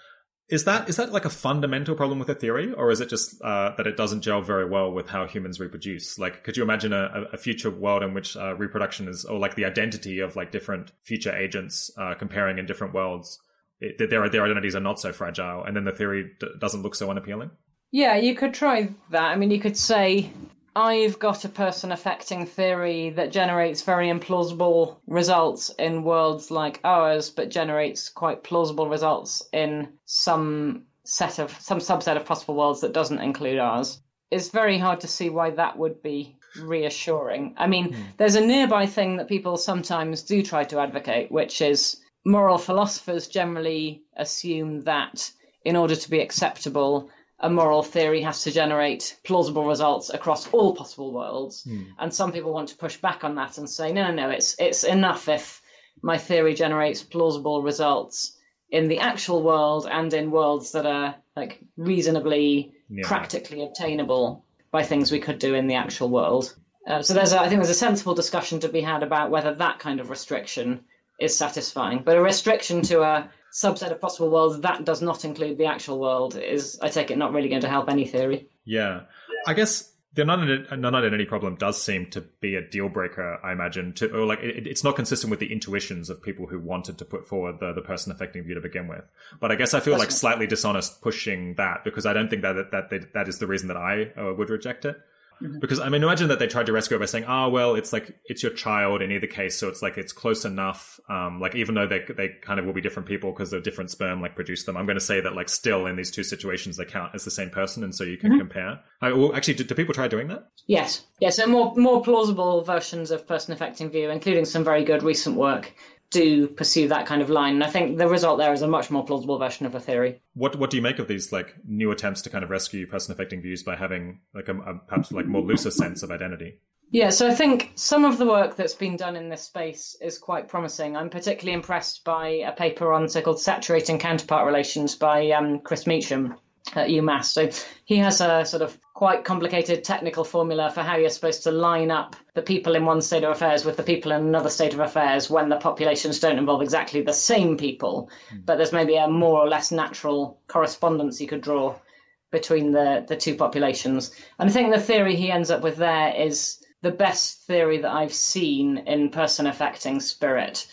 Is that is that like a fundamental problem with the theory, or is it just uh, that it doesn't gel very well with how humans reproduce? Like, could you imagine a, a future world in which uh, reproduction is, or like the identity of like different future agents uh, comparing in different worlds, it, their their identities are not so fragile, and then the theory d- doesn't look so unappealing? Yeah, you could try that. I mean, you could say I've got a person affecting theory that generates very implausible results in worlds like ours, but generates quite plausible results in some set of some subset of possible worlds that doesn't include ours. It's very hard to see why that would be reassuring. I mean, mm. there's a nearby thing that people sometimes do try to advocate, which is moral philosophers generally assume that in order to be acceptable, a moral theory has to generate plausible results across all possible worlds. Mm. And some people want to push back on that and say, no, no, no, it's it's enough if my theory generates plausible results in the actual world and in worlds that are like reasonably yeah. practically obtainable by things we could do in the actual world. Uh, so there's a, I think there's a sensible discussion to be had about whether that kind of restriction is satisfying. But a restriction to a subset of possible worlds that does not include the actual world is, I take it, not really going to help any theory. Yeah, I guess the non-identity problem does seem to be a deal breaker. I imagine, to or like it, it's not consistent with the intuitions of people who wanted to put forward the the person affecting view to begin with. But I guess I feel That's like slightly dishonest pushing that because I don't think that that that, that is the reason that I uh, would reject it. Mm-hmm. Because I mean, imagine that they tried to rescue it by saying, "Ah, oh, well, it's like it's your child in either case, so it's like it's close enough. Um, like even though they they kind of will be different people because the different sperm like produce them, I'm going to say that like still in these two situations they count as the same person, and so you can mm-hmm. compare. I, well, actually, do, do, people try doing that? Yes, yes. So more more plausible versions of person affecting view, including some very good recent work, do pursue that kind of line. And I think the result there is a much more plausible version of a theory. What what do you make of these like new attempts to kind of rescue person affecting views by having like a, a perhaps like more looser sense of identity? Yeah, so I think some of the work that's been done in this space is quite promising. I'm particularly impressed by a paper on so-called saturating counterpart relations by um, Chris Meacham at UMass. So he has a sort of quite complicated technical formula for how you're supposed to line up the people in one state of affairs with the people in another state of affairs when the populations don't involve exactly the same people, mm. but there's maybe a more or less natural correspondence you could draw between the, the two populations. And I think the theory he ends up with there is the best theory that I've seen in person affecting spirit.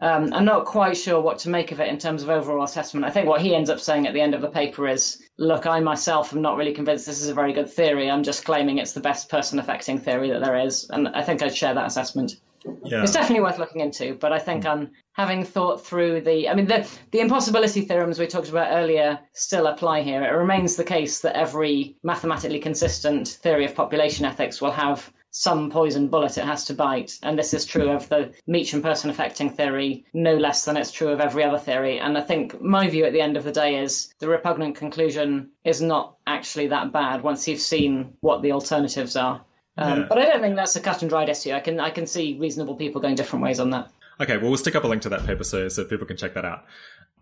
Um, I'm not quite sure what to make of it in terms of overall assessment. I think what he ends up saying at the end of the paper is, look, I myself am not really convinced this is a very good theory. I'm just claiming it's the best person affecting theory that there is. And I think I'd share that assessment. Yeah. It's definitely worth looking into, but I think mm. I'm having thought through the. I mean, the the impossibility theorems we talked about earlier still apply here. It remains the case that every mathematically consistent theory of population ethics will have some poison bullet it has to bite. And this is true of the Meacham person affecting theory no less than it's true of every other theory. And I think my view at the end of the day is the repugnant conclusion is not actually that bad once you've seen what the alternatives are. Um, yeah. But I don't think that's a cut and dried issue. I can I can see reasonable people going different ways on that. Okay, well, we'll stick up a link to that paper so, so people can check that out.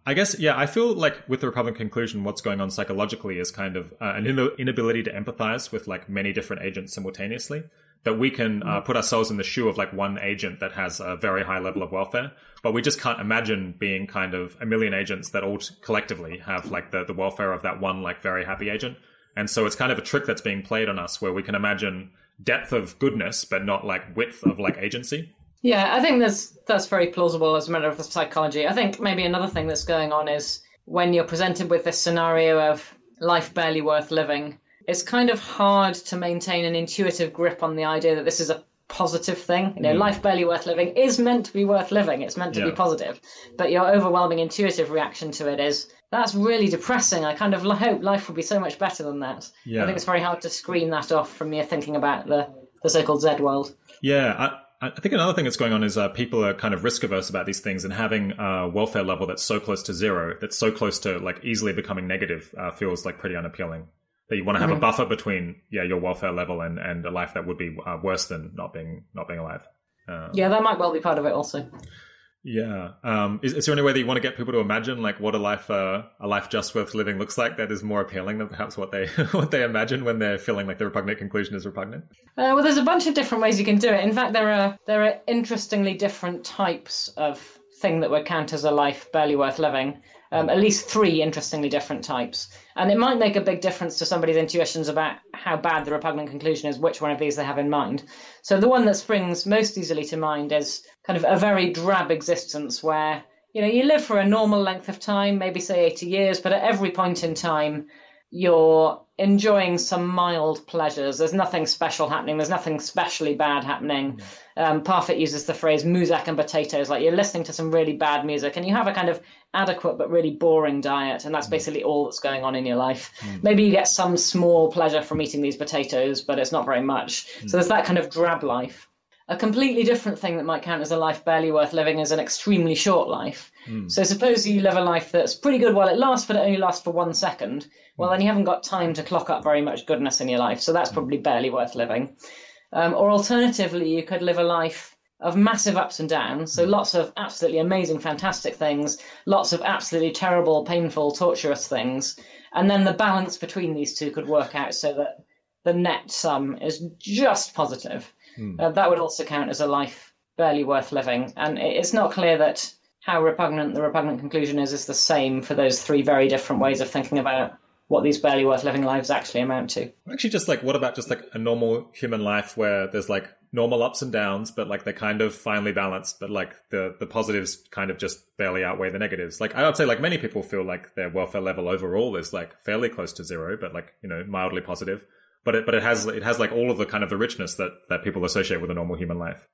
I guess, yeah, I feel like with the repugnant conclusion, what's going on psychologically is kind of uh, an inability to empathize with like many different agents simultaneously that we can uh, put ourselves in the shoe of like one agent that has a very high level of welfare, but we just can't imagine being kind of a million agents that all collectively have like the, the welfare of that one like very happy agent. And so it's kind of a trick that's being played on us where we can imagine depth of goodness, but not like width of like agency. Yeah, I think that's that's very plausible as a matter of psychology. I think maybe another thing that's going on is when you're presented with this scenario of life barely worth living, it's kind of hard to maintain an intuitive grip on the idea that this is a positive thing. You know, mm. life barely worth living is meant to be worth living. It's meant to yeah. be positive. But your overwhelming intuitive reaction to it is that's really depressing. I kind of hope life would be so much better than that. Yeah. I think it's very hard to screen that off from your thinking about the, the so-called Z world. Yeah, I- I think another thing that's going on is uh, people are kind of risk averse about these things, and having a welfare level that's so close to zero, that's so close to like easily becoming negative, uh, feels like pretty unappealing that you want to have mm-hmm. a buffer between yeah your welfare level and and a life that would be uh, worse than not being not being alive. Uh, yeah, that might well be part of it also. Yeah. Um, is, is, there any way that you want to get people to imagine like what a life uh, a life just worth living looks like that is more appealing than perhaps what they <laughs> what they imagine when they're feeling like the repugnant conclusion is repugnant? Uh, well, there's a bunch of different ways you can do it. In fact, there are there are interestingly different types of thing that would count as a life barely worth living. Um, at least three interestingly different types. And it might make a big difference to somebody's intuitions about how bad the repugnant conclusion is, which one of these they have in mind. So the one that springs most easily to mind is kind of a very drab existence where you know you live for a normal length of time, maybe say 80 years, but at every point in time you're enjoying some mild pleasures. There's nothing special happening. There's nothing specially bad happening. Um, Parfit uses the phrase "muzak and potatoes," like you're listening to some really bad music, and you have a kind of adequate but really boring diet, and that's mm. basically all that's going on in your life. Mm. Maybe you get some small pleasure from eating these potatoes, but it's not very much. Mm. So there's that kind of drab life. A completely different thing that might count as a life barely worth living is an extremely short life. Mm. So suppose you live a life that's pretty good while it lasts, but it only lasts for one second. Well, mm. then you haven't got time to clock up very much goodness in your life, so that's probably barely worth living. Um, or alternatively, you could live a life of massive ups and downs. So hmm. lots of absolutely amazing, fantastic things, lots of absolutely terrible, painful, torturous things. And then the balance between these two could work out so that the net sum is just positive. Mm. Uh, that would also count as a life barely worth living. And it's not clear that how repugnant the repugnant conclusion is is the same for those three very different ways of thinking about what these barely worth living lives actually amount to. Actually, just like what about just like a normal human life where there's like normal ups and downs, but like they're kind of finely balanced, but like the the positives kind of just barely outweigh the negatives. Like I would say, like many people feel like their welfare level overall is like fairly close to zero, but like you know mildly positive. But it but it has it has like all of the kind of the richness that that people associate with a normal human life.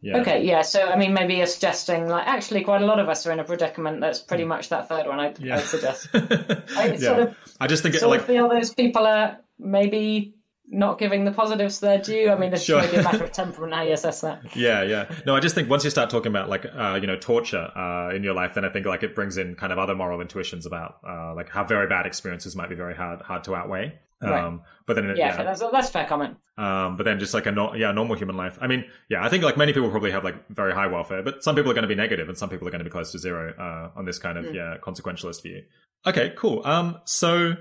Yeah. Okay, yeah. So, I mean, maybe you're suggesting, like, actually, quite a lot of us are in a predicament that's pretty much that third one. I, yeah. I suggest. <laughs> I yeah. sort of, I just think it, like feel those people are maybe not giving the positives their due. I mean, it's sure. maybe a matter of <laughs> temperament how you assess that. Yeah, yeah. No, I just think once you start talking about like uh, you know torture uh, in your life, then I think like it brings in kind of other moral intuitions about uh, like how very bad experiences might be very hard hard to outweigh. Right. Um, but then, yeah, yeah. that's that's fair comment. Um, but then just like a no, yeah normal human life. I mean, yeah, I think like many people probably have like very high welfare, but some people are going to be negative, and some people are going to be close to zero uh, on this kind of mm. yeah consequentialist view. Okay, cool. Um, so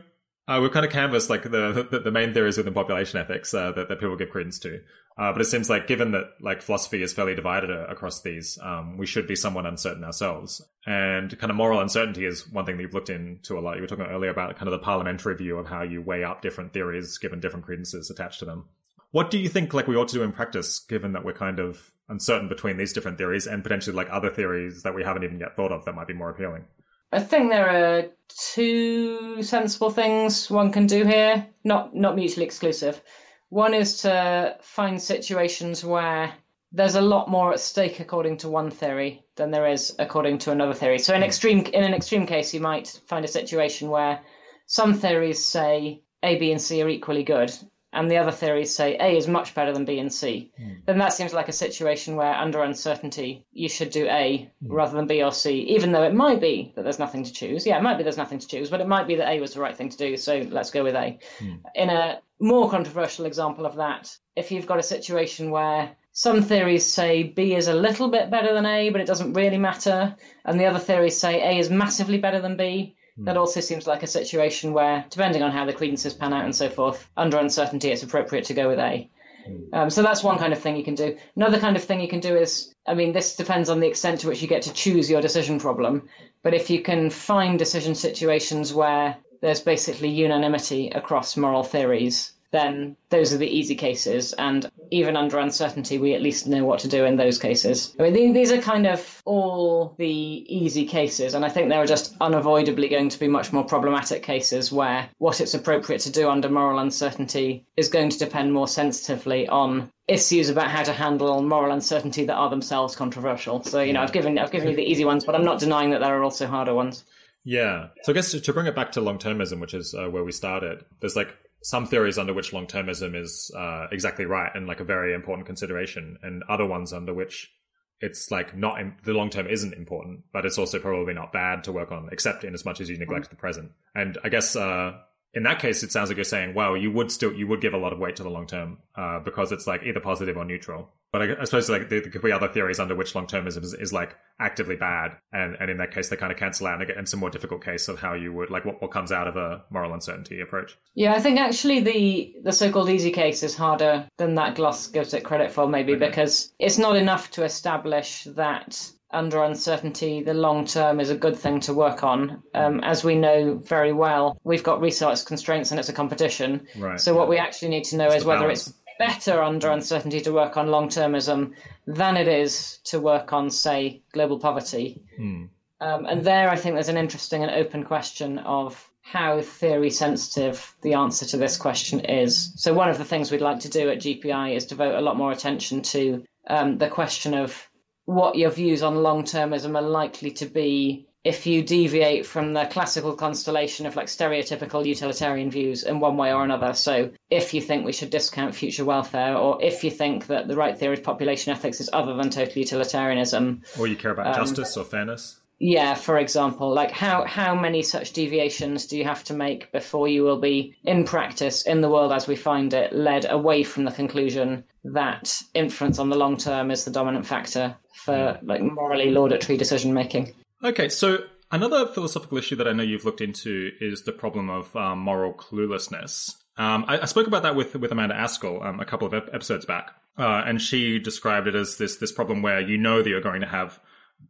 uh, we've kind of canvassed like the, the, the main theories within population ethics uh, that, that people give credence to. Uh, but it seems like given that like philosophy is fairly divided uh, across these, um, we should be somewhat uncertain ourselves. And kind of moral uncertainty is one thing that you've looked into a lot. You were talking earlier about kind of the parliamentary view of how you weigh up different theories given different credences attached to them. What do you think like we ought to do in practice, given that we're kind of uncertain between these different theories and potentially like other theories that we haven't even yet thought of that might be more appealing? I think there are two sensible things one can do here, not not mutually exclusive. One is to find situations where there's a lot more at stake according to one theory than there is according to another theory. So in hmm. extreme in an extreme case you might find a situation where some theories say A, B, and C are equally good, and the other theories say A is much better than B and C, mm. then that seems like a situation where, under uncertainty, you should do A mm. rather than B or C, even though it might be that there's nothing to choose. Yeah, it might be there's nothing to choose, but it might be that A was the right thing to do, so let's go with A. Mm. In a more controversial example of that, if you've got a situation where some theories say B is a little bit better than A, but it doesn't really matter, and the other theories say A is massively better than B, that hmm. also seems like a situation where, depending on how the credences pan out and so forth, under uncertainty, it's appropriate to go with A. Hmm. Um, so that's one kind of thing you can do. Another kind of thing you can do is, I mean, this depends on the extent to which you get to choose your decision problem. But if you can find decision situations where there's basically unanimity across moral theories, then those are the easy cases. And even under uncertainty, we at least know what to do in those cases. I mean, these are kind of all the easy cases. And I think there are just unavoidably going to be much more problematic cases where what it's appropriate to do under moral uncertainty is going to depend more sensitively on issues about how to handle moral uncertainty that are themselves controversial. So, you know, I've given I've given you the easy ones, but I'm not denying that there are also harder ones. Yeah. So I guess to, bring it back to long termism, which is uh, where we started, there's like some theories under which long termism is uh, exactly right and like a very important consideration, and other ones under which it's like not in, the long term isn't important, but it's also probably not bad to work on, except in as much as you neglect mm. the present. And I guess uh, in that case, it sounds like you're saying, well, you would still you would give a lot of weight to the long term uh, because it's like either positive or neutral. But I, I suppose like there, there, could be other theories under which long termism is, is, like actively bad, and and in that case, they kind of cancel out and into some more difficult case of how you would like what, what comes out of a moral uncertainty approach. Yeah, I think actually the the so-called easy case is harder than that gloss gives it credit for, maybe okay. because it's not enough to establish that under uncertainty, the long term is a good thing to work on. Um, as we know very well, we've got resource constraints and it's a competition. Right, so, what we actually need to know is whether balance. it's better under uncertainty to work on long termism than it is to work on, say, global poverty. Hmm. Um, and there, I think there's an interesting and open question of how theory sensitive the answer to this question is. So, one of the things we'd like to do at GPI is devote a lot more attention to um, the question of what your views on long termism are likely to be if you deviate from the classical constellation of like stereotypical utilitarian views in one way or another. So, if you think we should discount future welfare, or if you think that the right theory of population ethics is other than total utilitarianism, Or you care Um, about justice or fairness. Yeah, for example, like how how many such deviations do you have to make before you will be in practice in the world as we find it led away from the conclusion that influence on the long term is the dominant factor for like morally laudatory decision making? Okay, so another philosophical issue that I know you've looked into is the problem of um, moral cluelessness. Um, I, I spoke about that with with Amanda Askell um, a couple of ep- episodes back, uh, and she described it as this this problem where you know that you're going to have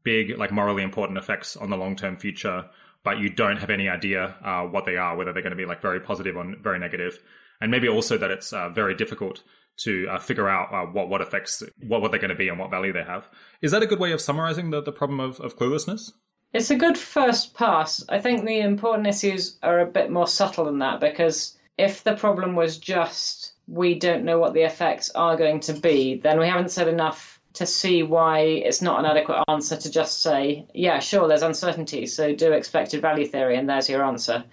big, like morally important effects on the long term future, but you don't have any idea uh, what they are, whether they're going to be like very positive or very negative, and maybe also that it's uh, very difficult to uh, figure out uh, what what effects what what they're going to be and what value they have. Is that a good way of summarizing the, the problem of, of cluelessness? It's a good first pass. I think the important issues are a bit more subtle than that because if the problem was just we don't know what the effects are going to be, then we haven't said enough to see why it's not an adequate answer to just say, yeah, sure, there's uncertainty, so do expected value theory, and there's your answer.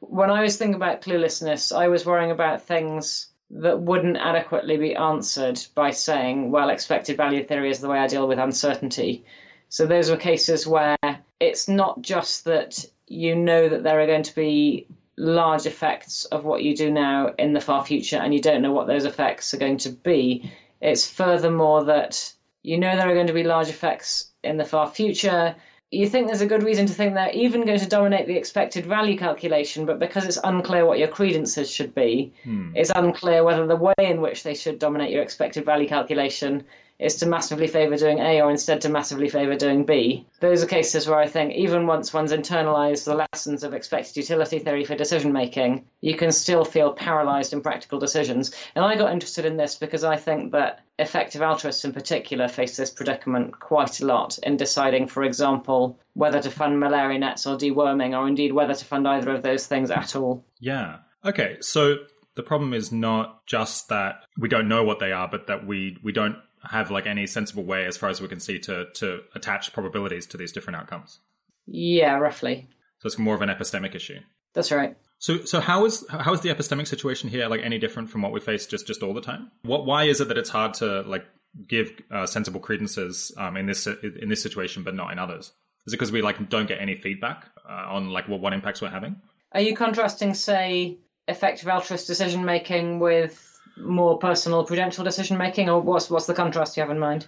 When I was thinking about cluelessness, I was worrying about things that wouldn't adequately be answered by saying, well, expected value theory is the way I deal with uncertainty. So those were cases where it's not just that you know that there are going to be large effects of what you do now in the far future and you don't know what those effects are going to be. It's furthermore that you know there are going to be large effects in the far future. You think there's a good reason to think they're even going to dominate the expected value calculation, but because it's unclear what your credences should be, hmm. it's unclear whether the way in which they should dominate your expected value calculation is to massively favour doing A or instead to massively favour doing B. Those are cases where I think even once one's internalised the lessons of expected utility theory for decision making, you can still feel paralysed in practical decisions. And I got interested in this because I think that effective altruists in particular face this predicament quite a lot in deciding, for example, whether to fund malaria nets or deworming, or indeed whether to fund either of those things at all. Yeah. Okay. So the problem is not just that we don't know what they are, but that we we don't have like any sensible way, as far as we can see, to to attach probabilities to these different outcomes. Yeah, roughly. So it's more of an epistemic issue. That's right. So so how is how is the epistemic situation here like any different from what we face just just all the time? What why is it that it's hard to like give uh, sensible credences um, in this in this situation, but not in others? Is it because we like don't get any feedback uh, on like what what impacts we're having? Are you contrasting, say, effective altruist decision making with more personal prudential decision making, or what's what's the contrast you have in mind?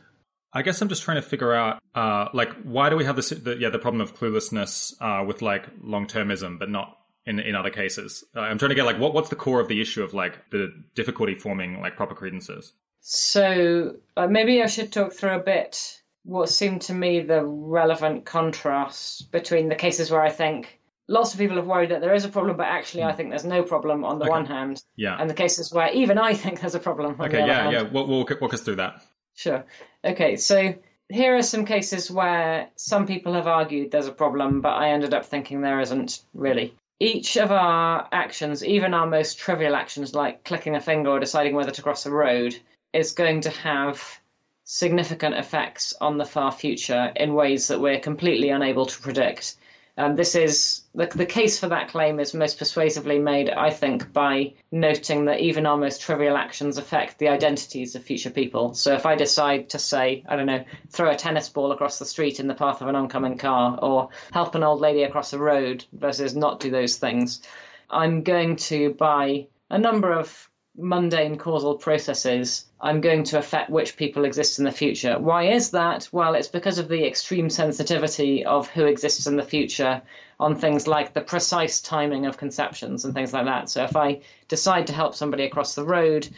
I guess I'm just trying to figure out, uh, like, why do we have this, the, yeah, the problem of cluelessness uh, with like long termism, but not in in other cases? Uh, I'm trying to get like, what what's the core of the issue of like the difficulty forming like proper credences? So uh, maybe I should talk through a bit what seemed to me the relevant contrast between the cases where I think lots of people have worried that there is a problem, but actually I hmm. think there's no problem on the Okay. one hand, Yeah. and the cases where even I think there's a problem on the okay. Yeah. hand. Yeah. Walk, walk, walk us through that. Sure. Okay, so here are some cases where some people have argued there's a problem, but I ended up thinking there isn't really. Each of our actions, even our most trivial actions like clicking a finger or deciding whether to cross a road, is going to have significant effects on the far future in ways that we're completely unable to predict. Um, this is the, the case for that claim is most persuasively made, I think, by noting that even our most trivial actions affect the identities of future people. So if I decide to say, I don't know, throw a tennis ball across the street in the path of an oncoming car, or help an old lady across the road versus not do those things, I'm going to, by a number of mundane causal processes, I'm going to affect which people exist in the future. Why is that? Well, it's because of the extreme sensitivity of who exists in the future on things like the precise timing of conceptions and things like that. So if I decide to help somebody across the road,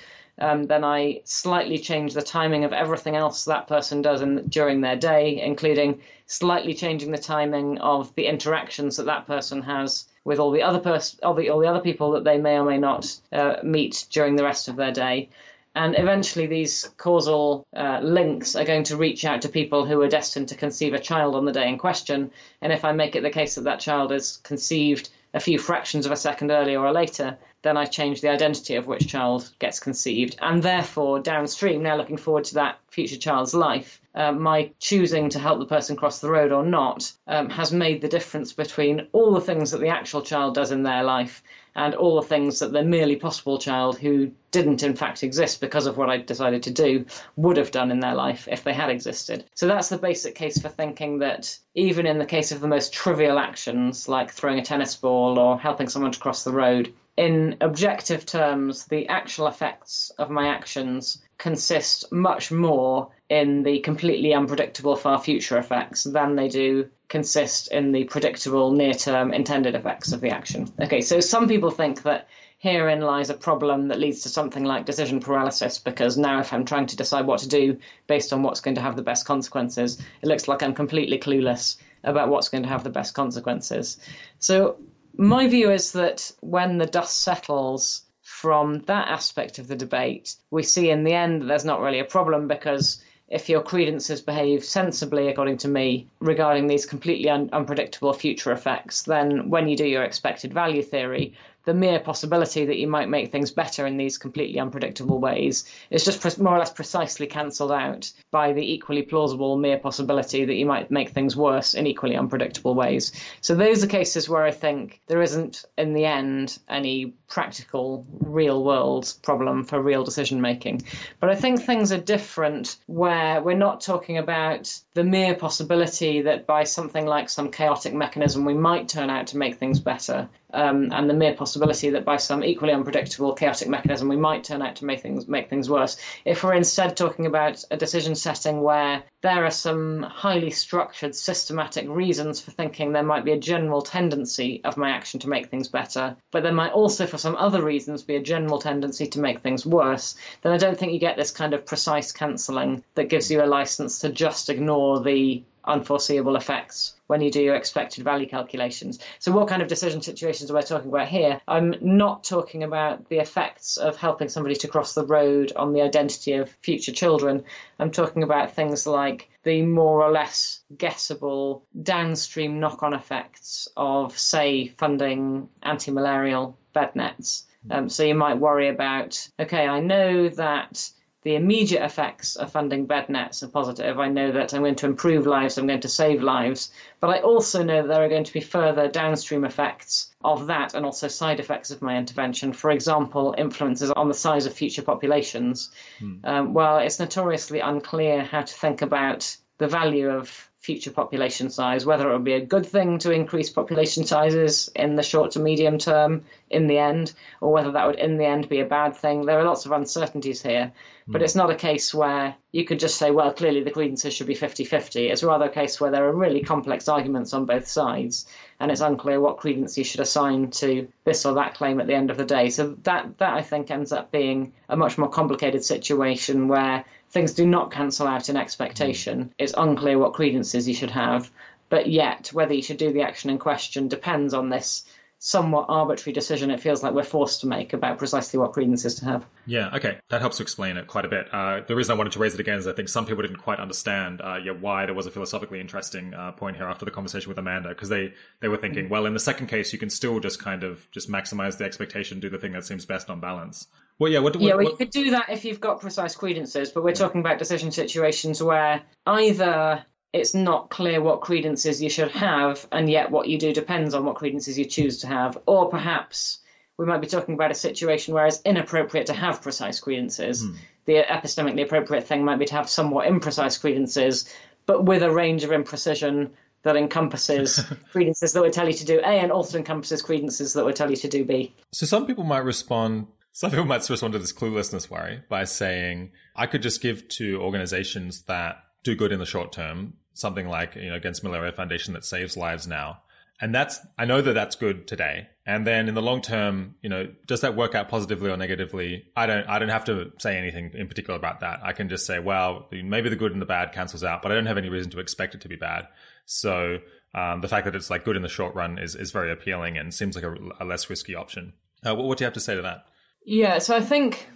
um, then I slightly change the timing of everything else that person does in, during their day, including slightly changing the timing of the interactions that that person has with all the other pers- all, the, all the other people that they may or may not uh, meet during the rest of their day. And eventually, these causal uh, links are going to reach out to people who are destined to conceive a child on the day in question. And if I make it the case that that child is conceived a few fractions of a second earlier or later, then I change the identity of which child gets conceived. And therefore, downstream, now looking forward to that future child's life, uh, my choosing to help the person cross the road or not um, has made the difference between all the things that the actual child does in their life and all the things that the merely possible child who didn't in fact exist because of what I decided to do would have done in their life if they had existed. So that's the basic case for thinking that even in the case of the most trivial actions like throwing a tennis ball or helping someone to cross the road, in objective terms, the actual effects of my actions consist much more in the completely unpredictable far future effects than they do consist in the predictable near term intended effects of the action. Okay, so some people think that herein lies a problem that leads to something like decision paralysis because now if I'm trying to decide what to do based on what's going to have the best consequences, it looks like I'm completely clueless about what's going to have the best consequences. So my view is that when the dust settles from that aspect of the debate, we see in the end that there's not really a problem because if your credences behave sensibly, according to me, regarding these completely un- unpredictable future effects, then when you do your expected value theory, the mere possibility that you might make things better in these completely unpredictable ways is just more or less precisely cancelled out by the equally plausible mere possibility that you might make things worse in equally unpredictable ways. So those are cases where I think there isn't, in the end, any practical, real world problem for real decision making. But I think things are different where we're not talking about the mere possibility that by something like some chaotic mechanism we might turn out to make things better um, and the mere possibility that by some equally unpredictable chaotic mechanism we might turn out to make things make things worse. If we're instead talking about a decision setting where there are some highly structured, systematic reasons for thinking there might be a general tendency of my action to make things better, but there might also, for some other reasons, be a general tendency to make things worse, then I don't think you get this kind of precise cancelling that gives you a license to just ignore the unforeseeable effects when you do your expected value calculations. So, what kind of decision situations are we talking about here? I'm not talking about the effects of helping somebody to cross the road on the identity of future children. I'm talking about things like the more or less guessable downstream knock on effects of, say, funding anti malarial bed nets. Um, so, you might worry about okay, I know that the immediate effects of funding bed nets are positive. I know that I'm going to improve lives, I'm going to save lives, but I also know that there are going to be further downstream effects of that and also side effects of my intervention. For example, influences on the size of future populations. Hmm. Um, well, it's notoriously unclear how to think about the value of future population size, whether it would be a good thing to increase population sizes in the short to medium term in the end, or whether that would in the end be a bad thing. There are lots of uncertainties here, but mm. it's not a case where you could just say, well, clearly the credences should be 50 50. It's rather a case where there are really complex arguments on both sides, and it's unclear what credence you should assign to this or that claim at the end of the day. So that, that I think ends up being a much more complicated situation where things do not cancel out in expectation. It's unclear what credences you should have, but yet whether you should do the action in question depends on this somewhat arbitrary decision it feels like we're forced to make about precisely what credences to have. Yeah, okay. That helps to explain it quite a bit. Uh, the reason I wanted to raise it again is I think some people didn't quite understand uh, yeah, why there was a philosophically interesting uh, point here after the conversation with Amanda, because they, they were thinking, mm-hmm. well, in the second case, you can still just kind of just maximize the expectation, do the thing that seems best on balance. Well, yeah, what, what, yeah, well, you could do that if you've got precise credences, but we're talking about decision situations where either it's not clear what credences you should have, and yet what you do depends on what credences you choose to have, or perhaps we might be talking about a situation where it's inappropriate to have precise credences. Hmm. The epistemically appropriate thing might be to have somewhat imprecise credences, but with a range of imprecision that encompasses <laughs> credences that would tell you to do A and also encompasses credences that would tell you to do B. So some people might respond some people might respond to this cluelessness worry by saying, I could just give to organizations that do good in the short term, something like, you know, against Malaria Foundation that saves lives now. And that's, I know that that's good today. And then in the long term, you know, does that work out positively or negatively? I don't, I don't have to say anything in particular about that. I can just say, well, maybe the good and the bad cancels out, but I don't have any reason to expect it to be bad. So, um, the fact that it's like good in the short run is, is very appealing and seems like a, a less risky option. Uh, what, what do you have to say to that? Yeah, so I think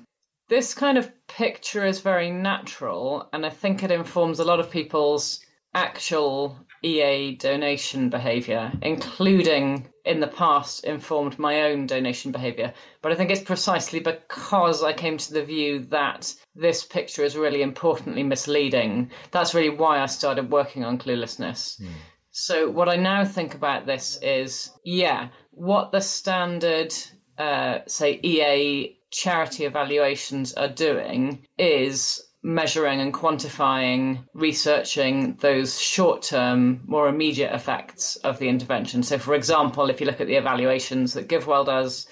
this kind of picture is very natural, and I think it informs a lot of people's actual EA donation behavior, including in the past informed my own donation behavior. But I think it's precisely because I came to the view that this picture is really importantly misleading. That's really why I started working on cluelessness. Mm. So, what I now think about this is yeah, what the standard, uh, say, EA charity evaluations are doing is measuring and quantifying, researching those short term, more immediate effects of the intervention. So, for example, if you look at the evaluations that GiveWell does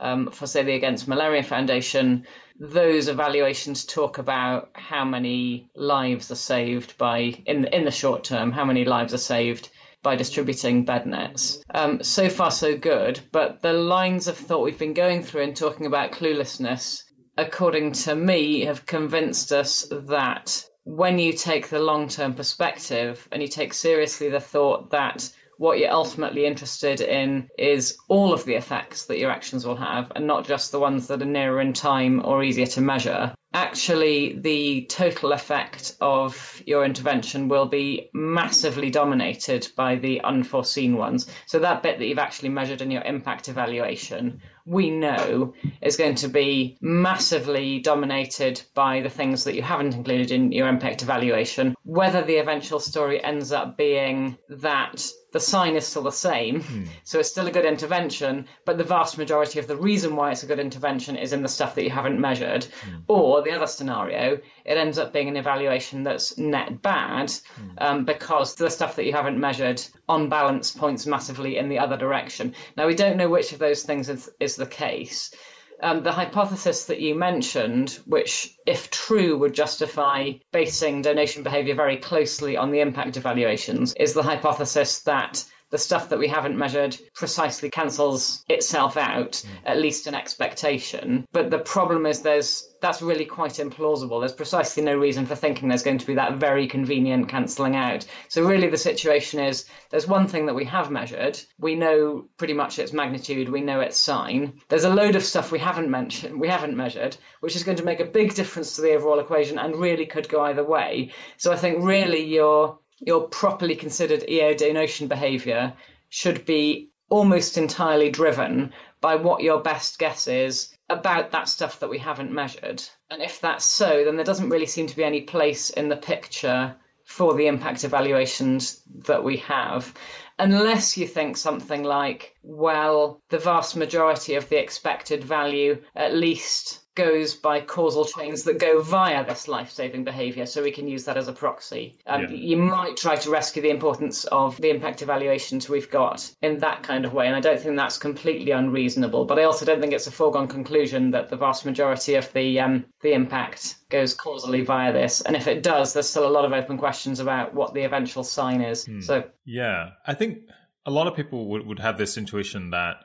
um, for, say, the Against Malaria Foundation, those evaluations talk about how many lives are saved by, in, in the short term, how many lives are saved by distributing bed nets. Um, so far, so good. But the lines of thought we've been going through in talking about cluelessness, according to me, have convinced us that when you take the long term perspective and you take seriously the thought that what you're ultimately interested in is all of the effects that your actions will have and not just the ones that are nearer in time or easier to measure, actually the total effect of your intervention will be massively dominated by the unforeseen ones. So that bit that you've actually measured in your impact evaluation, we know is going to be massively dominated by the things that you haven't included in your impact evaluation. Whether the eventual story ends up being that the sign is still the same, mm. so it's still a good intervention, but the vast majority of the reason why it's a good intervention is in the stuff that you haven't measured, mm. or the other scenario, it ends up being an evaluation that's net bad mm. um, because the stuff that you haven't measured on balance points massively in the other direction. Now, we don't know which of those things is, is the case. Um, the hypothesis that you mentioned, which, if true, would justify basing donation behavior very closely on the impact evaluations, is the hypothesis that the stuff that we haven't measured precisely cancels itself out, mm. at least an expectation. But the problem is there's that's really quite implausible. There's precisely no reason for thinking there's going to be that very convenient cancelling out. So really the situation is there's one thing that we have measured. We know pretty much its magnitude, we know its sign. There's a load of stuff we haven't mentioned we haven't measured, which is going to make a big difference to the overall equation and really could go either way. So I think really your your properly considered EA donation behavior should be almost entirely driven by what your best guess is about that stuff that we haven't measured. And if that's so, then there doesn't really seem to be any place in the picture for the impact evaluations that we have. Unless you think something like, well, the vast majority of the expected value, at least goes by causal chains that go via this life-saving behavior so we can use that as a proxy um, yeah. you might try to rescue the importance of the impact evaluations we've got in that kind of way and i don't think that's completely unreasonable but i also don't think it's a foregone conclusion that the vast majority of the um, the impact goes causally via this and if it does there's still a lot of open questions about what the eventual sign is hmm. so yeah i think a lot of people would, would have this intuition that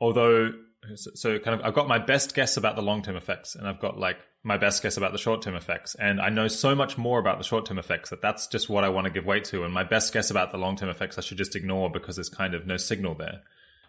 although so, so kind of I've got my best guess about the long term effects, and I've got like my best guess about the short term effects, and I know so much more about the short term effects that that's just what I want to give weight to, and my best guess about the long term effects I should just ignore because there's kind of no signal there.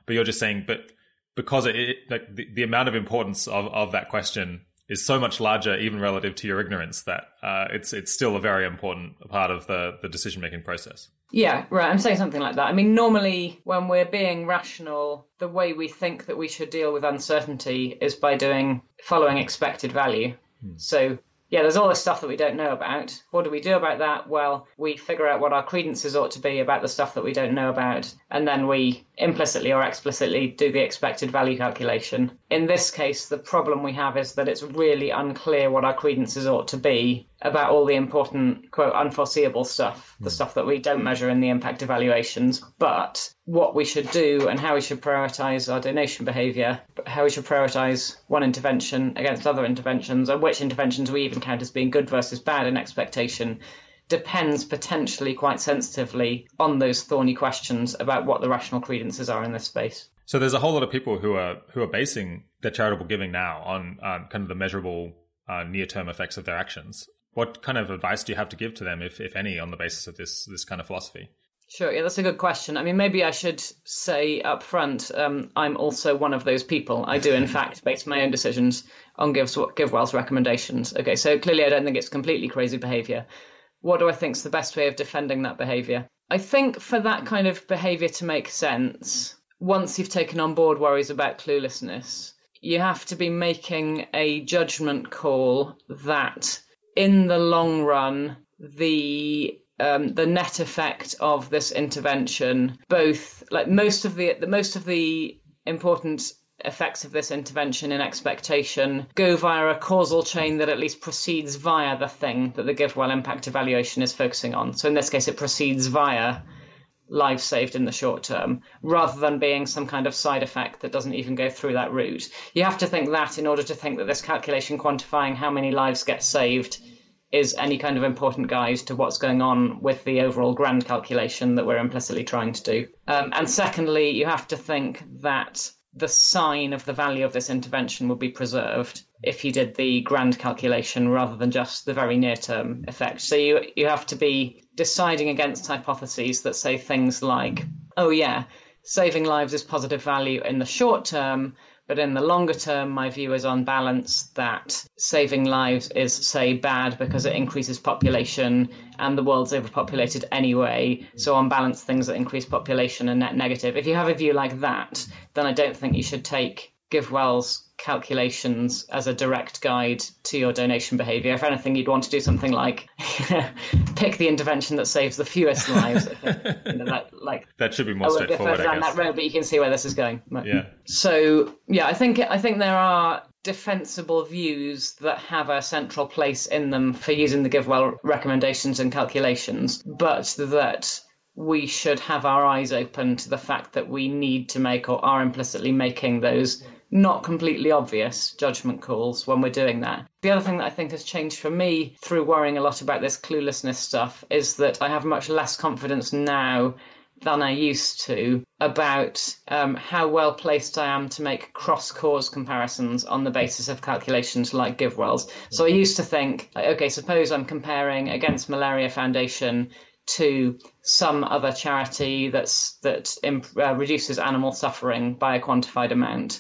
But you're just saying, but because it, it like the, the amount of importance of, of that question is so much larger, even relative to your ignorance, that uh, it's it's still a very important part of the the decision making process. Yeah, right. I'm saying something like that. I mean, normally when we're being rational, the way we think that we should deal with uncertainty is by doing following expected value. Hmm. So yeah, there's all this stuff that we don't know about. What do we do about that? Well, we figure out what our credences ought to be about the stuff that we don't know about, and then we implicitly or explicitly do the expected value calculation. In this case, the problem we have is that it's really unclear what our credences ought to be about all the important, quote, unforeseeable stuff, the hmm. stuff that we don't measure in the impact evaluations, but what we should do and how we should prioritize our donation behavior, how we should prioritize one intervention against other interventions, and which interventions we even count as being good versus bad in expectation. Depends potentially quite sensitively on those thorny questions about what the rational credences are in this space. So there's a whole lot of people who are who are basing their charitable giving now on um, kind of the measurable uh, near-term effects of their actions. What kind of advice do you have to give to them, if if any, on the basis of this this kind of philosophy? Sure, yeah, that's a good question. I mean, maybe I should say up front, um, I'm also one of those people. I do, in <laughs> fact, base my own decisions on GiveWell's recommendations. Okay, so clearly I don't think it's completely crazy behaviour. What do I think is the best way of defending that behaviour? I think for that kind of behaviour to make sense, once you've taken on board worries about cluelessness, you have to be making a judgment call that in the long run, the um, the net effect of this intervention, both like most of the most of the important effects of this intervention in expectation go via a causal chain that at least proceeds via the thing that the GiveWell impact evaluation is focusing on. So in this case, it proceeds via lives saved in the short term rather than being some kind of side effect that doesn't even go through that route. You have to think that in order to think that this calculation quantifying how many lives get saved is any kind of important guide to what's going on with the overall grand calculation that we're implicitly trying to do. Um, and secondly, you have to think that the sign of the value of this intervention would be preserved if you did the grand calculation rather than just the very near term effect. So you you have to be deciding against hypotheses that say things like, oh yeah, saving lives is positive value in the short term, but in the longer term, my view is on balance that saving lives is, say, bad because it increases population and the world's overpopulated anyway. So, on balance, things that increase population are net negative. If you have a view like that, then I don't think you should take GiveWell's calculations as a direct guide to your donation behavior. If anything, you'd want to do something like <laughs> pick the intervention that saves the fewest lives. you know, that, like <laughs> that should be more straightforward. down that road, but you can see where this is going. Yeah. So yeah, I think I think there are defensible views that have a central place in them for using the GiveWell recommendations and calculations, but that we should have our eyes open to the fact that we need to make or are implicitly making those not completely obvious judgment calls when we're doing that. The other thing that I think has changed for me through worrying a lot about this cluelessness stuff is that I have much less confidence now than I used to about um, how well placed I am to make cross cause comparisons on the basis of calculations like GiveWell's. So I used to think, okay, suppose I'm comparing against Malaria Foundation to some other charity that's that imp- uh, reduces animal suffering by a quantified amount.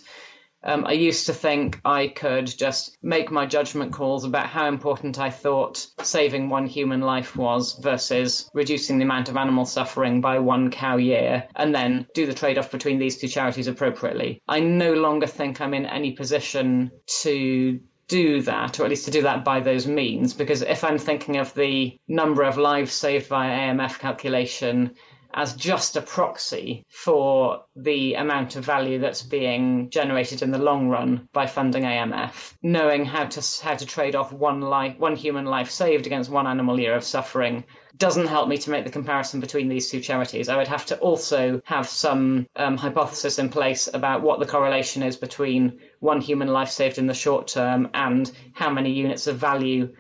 Um, I used to think I could just make my judgment calls about how important I thought saving one human life was versus reducing the amount of animal suffering by one cow year, and then do the trade off between these two charities appropriately. I no longer think I'm in any position to do that, or at least to do that by those means, because if I'm thinking of the number of lives saved via AMF calculation as just a proxy for the amount of value that's being generated in the long run by funding AMF. Knowing how to how to trade off one life, one human life saved against one animal year of suffering doesn't help me to make the comparison between these two charities. I would have to also have some um, hypothesis in place about what the correlation is between one human life saved in the short term and how many units of value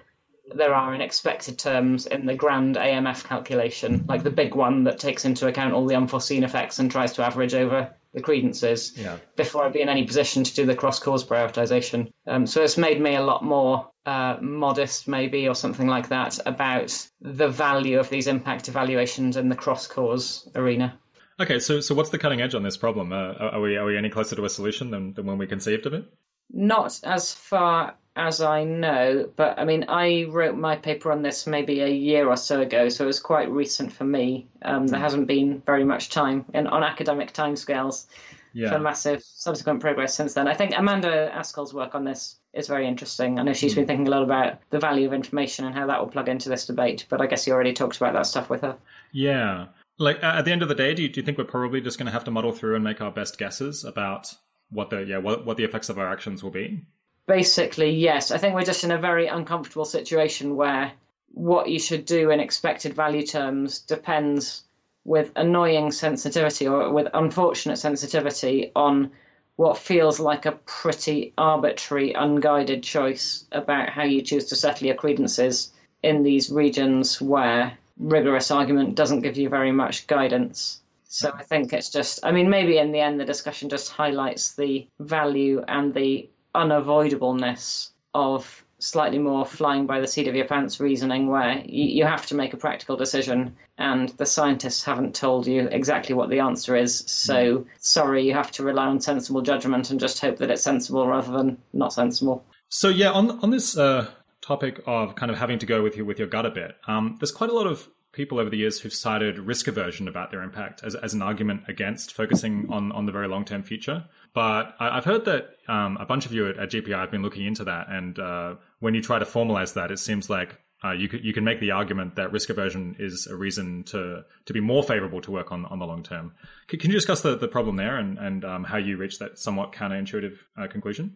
there are in expected terms in the grand AMF calculation, like the big one that takes into account all the unforeseen effects and tries to average over the credences yeah. before I'd be in any position to do the cross cause prioritization. Um, so it's made me a lot more uh, modest, maybe, or something like that, about the value of these impact evaluations in the cross cause arena. Okay, so so what's the cutting edge on this problem? Uh, are we are we any closer to a solution than, than when we conceived of it? Not as far as I know, but I mean, I wrote my paper on this maybe a year or so ago, so it was quite recent for me. Um, there hasn't been very much time in, on academic timescales yeah. for massive subsequent progress since then. I think Amanda Askell's work on this is very interesting. I know she's been hmm. thinking a lot about the value of information and how that will plug into this debate, but I guess you already talked about that stuff with her. Yeah. Like at the end of the day, do you, do you think we're probably just going to have to muddle through and make our best guesses about what the yeah what, what the effects of our actions will be? Basically, yes. I think we're just in a very uncomfortable situation where what you should do in expected value terms depends with annoying sensitivity or with unfortunate sensitivity on what feels like a pretty arbitrary, unguided choice about how you choose to settle your credences in these regions where rigorous argument doesn't give you very much guidance. So I think it's just, I mean, maybe in the end, the discussion just highlights the value and the unavoidableness of slightly more flying by the seat of your pants reasoning, where you, you have to make a practical decision and the scientists haven't told you exactly what the answer is. So sorry, you have to rely on sensible judgment and just hope that it's sensible rather than not sensible. So yeah, on on this uh, topic of kind of having to go with your with your gut a bit, um, there's quite a lot of people over the years who've cited risk aversion about their impact as, as an argument against focusing on, on the very long term future. But I, have heard that um, a bunch of you at, at, GPI have been looking into that. And uh, when you try to formalize that, it seems like uh, you, you can make the argument that risk aversion is a reason to, to be more favorable to work on, on the long term. Can, can you discuss the, the problem there and, and um, how you reach that somewhat counterintuitive uh, conclusion?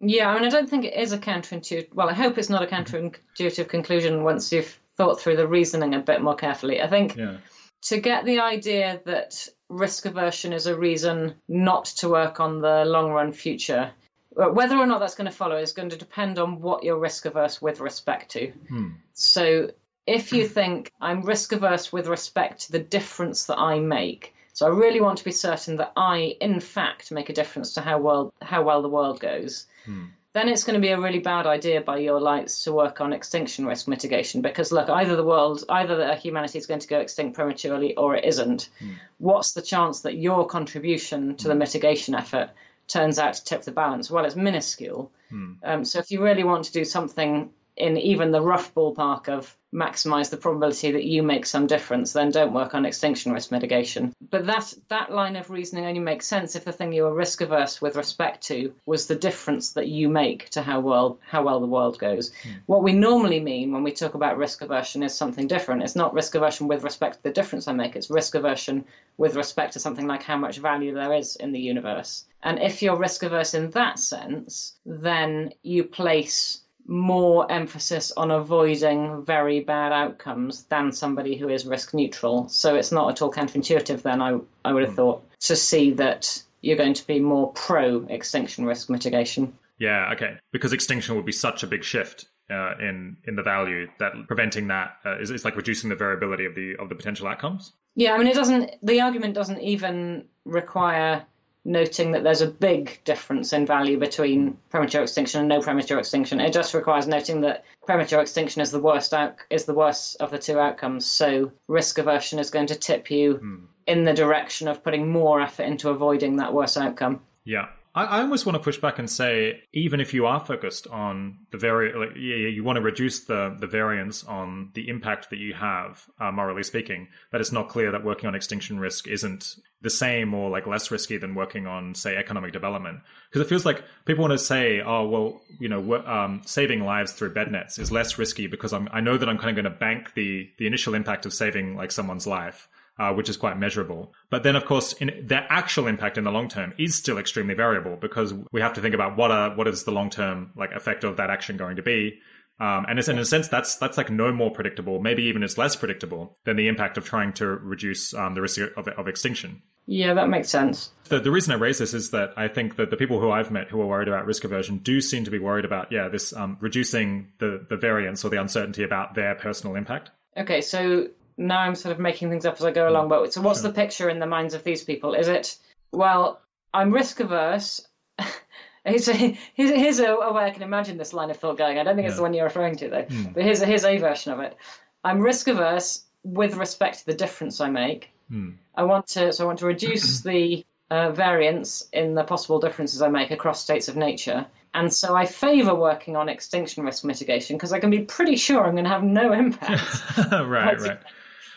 Yeah, I mean, I don't think it is a counterintuitive. Well, I hope it's not a counterintuitive conclusion once you've thought through the reasoning a bit more carefully. I think yeah. to get the idea that risk aversion is a reason not to work on the long run future, whether or not that's going to follow is going to depend on what you're risk averse with respect to. Hmm. So if you <clears throat> think I'm risk averse with respect to the difference that I make, so I really want to be certain that I, in fact, make a difference to how well how well the world goes. Hmm then it's going to be a really bad idea by your lights to work on extinction risk mitigation because look either the world either humanity is going to go extinct prematurely or it isn't mm. what's the chance that your contribution to the mitigation effort turns out to tip the balance well it's minuscule mm. um, so if you really want to do something in even the rough ballpark of maximize the probability that you make some difference, then don't work on extinction risk mitigation. But that that line of reasoning only makes sense if the thing you were risk averse with respect to was the difference that you make to how well how well the world goes. Mm. What we normally mean when we talk about risk aversion is something different. It's not risk aversion with respect to the difference I make, it's risk aversion with respect to something like how much value there is in the universe. And if you're risk averse in that sense, then you place more emphasis on avoiding very bad outcomes than somebody who is risk neutral. So it's not at all counterintuitive then, I, I would have hmm. thought, to see that you're going to be more pro extinction risk mitigation. Yeah, okay. Because extinction would be such a big shift uh, in in the value that preventing that uh, is, is like reducing the variability of the of the potential outcomes. Yeah, I mean, it doesn't. The argument doesn't even require noting that there's a big difference in value between premature extinction and no premature extinction. It just requires noting that premature extinction is the worst out, is the worst of the two outcomes. So risk aversion is going to tip you hmm. in the direction of putting more effort into avoiding that worst outcome. Yeah. I, I almost want to push back and say, even if you are focused on the very, like, yeah, you want to reduce the the variance on the impact that you have, uh, morally speaking, that it's not clear that working on extinction risk isn't the same or like less risky than working on, say, economic development. Because it feels like people want to say, oh, well, you know, um, saving lives through bed nets is less risky because I'm, I know that I'm kind of going to bank the the initial impact of saving like someone's life uh, which is quite measurable. But then, of course, in their actual impact in the long term is still extremely variable because we have to think about what are what is the long term like effect of that action going to be. Um, and in a sense, that's that's like no more predictable. Maybe even it's less predictable than the impact of trying to reduce um, the risk of, of extinction. Yeah, that makes sense. The, the reason I raise this is that I think that the people who I've met who are worried about risk aversion do seem to be worried about, yeah, this um, reducing the, the variance or the uncertainty about their personal impact. Okay, so now I'm sort of making things up as I go along. But so, what's the picture in the minds of these people? Is it well, I'm risk averse. <laughs> here's, a, here's, a, a, way I can imagine this line of thought going. I don't think yeah. it's the one you're referring to though. Mm. But here's a, here's a version of it. I'm risk averse with respect to the difference I make. Mm. I want to so I want to reduce <clears throat> the uh, variance in the possible differences I make across states of nature. And so I favour working on extinction risk mitigation because I can be pretty sure I'm going to have no <laughs> impact. <laughs> right, right.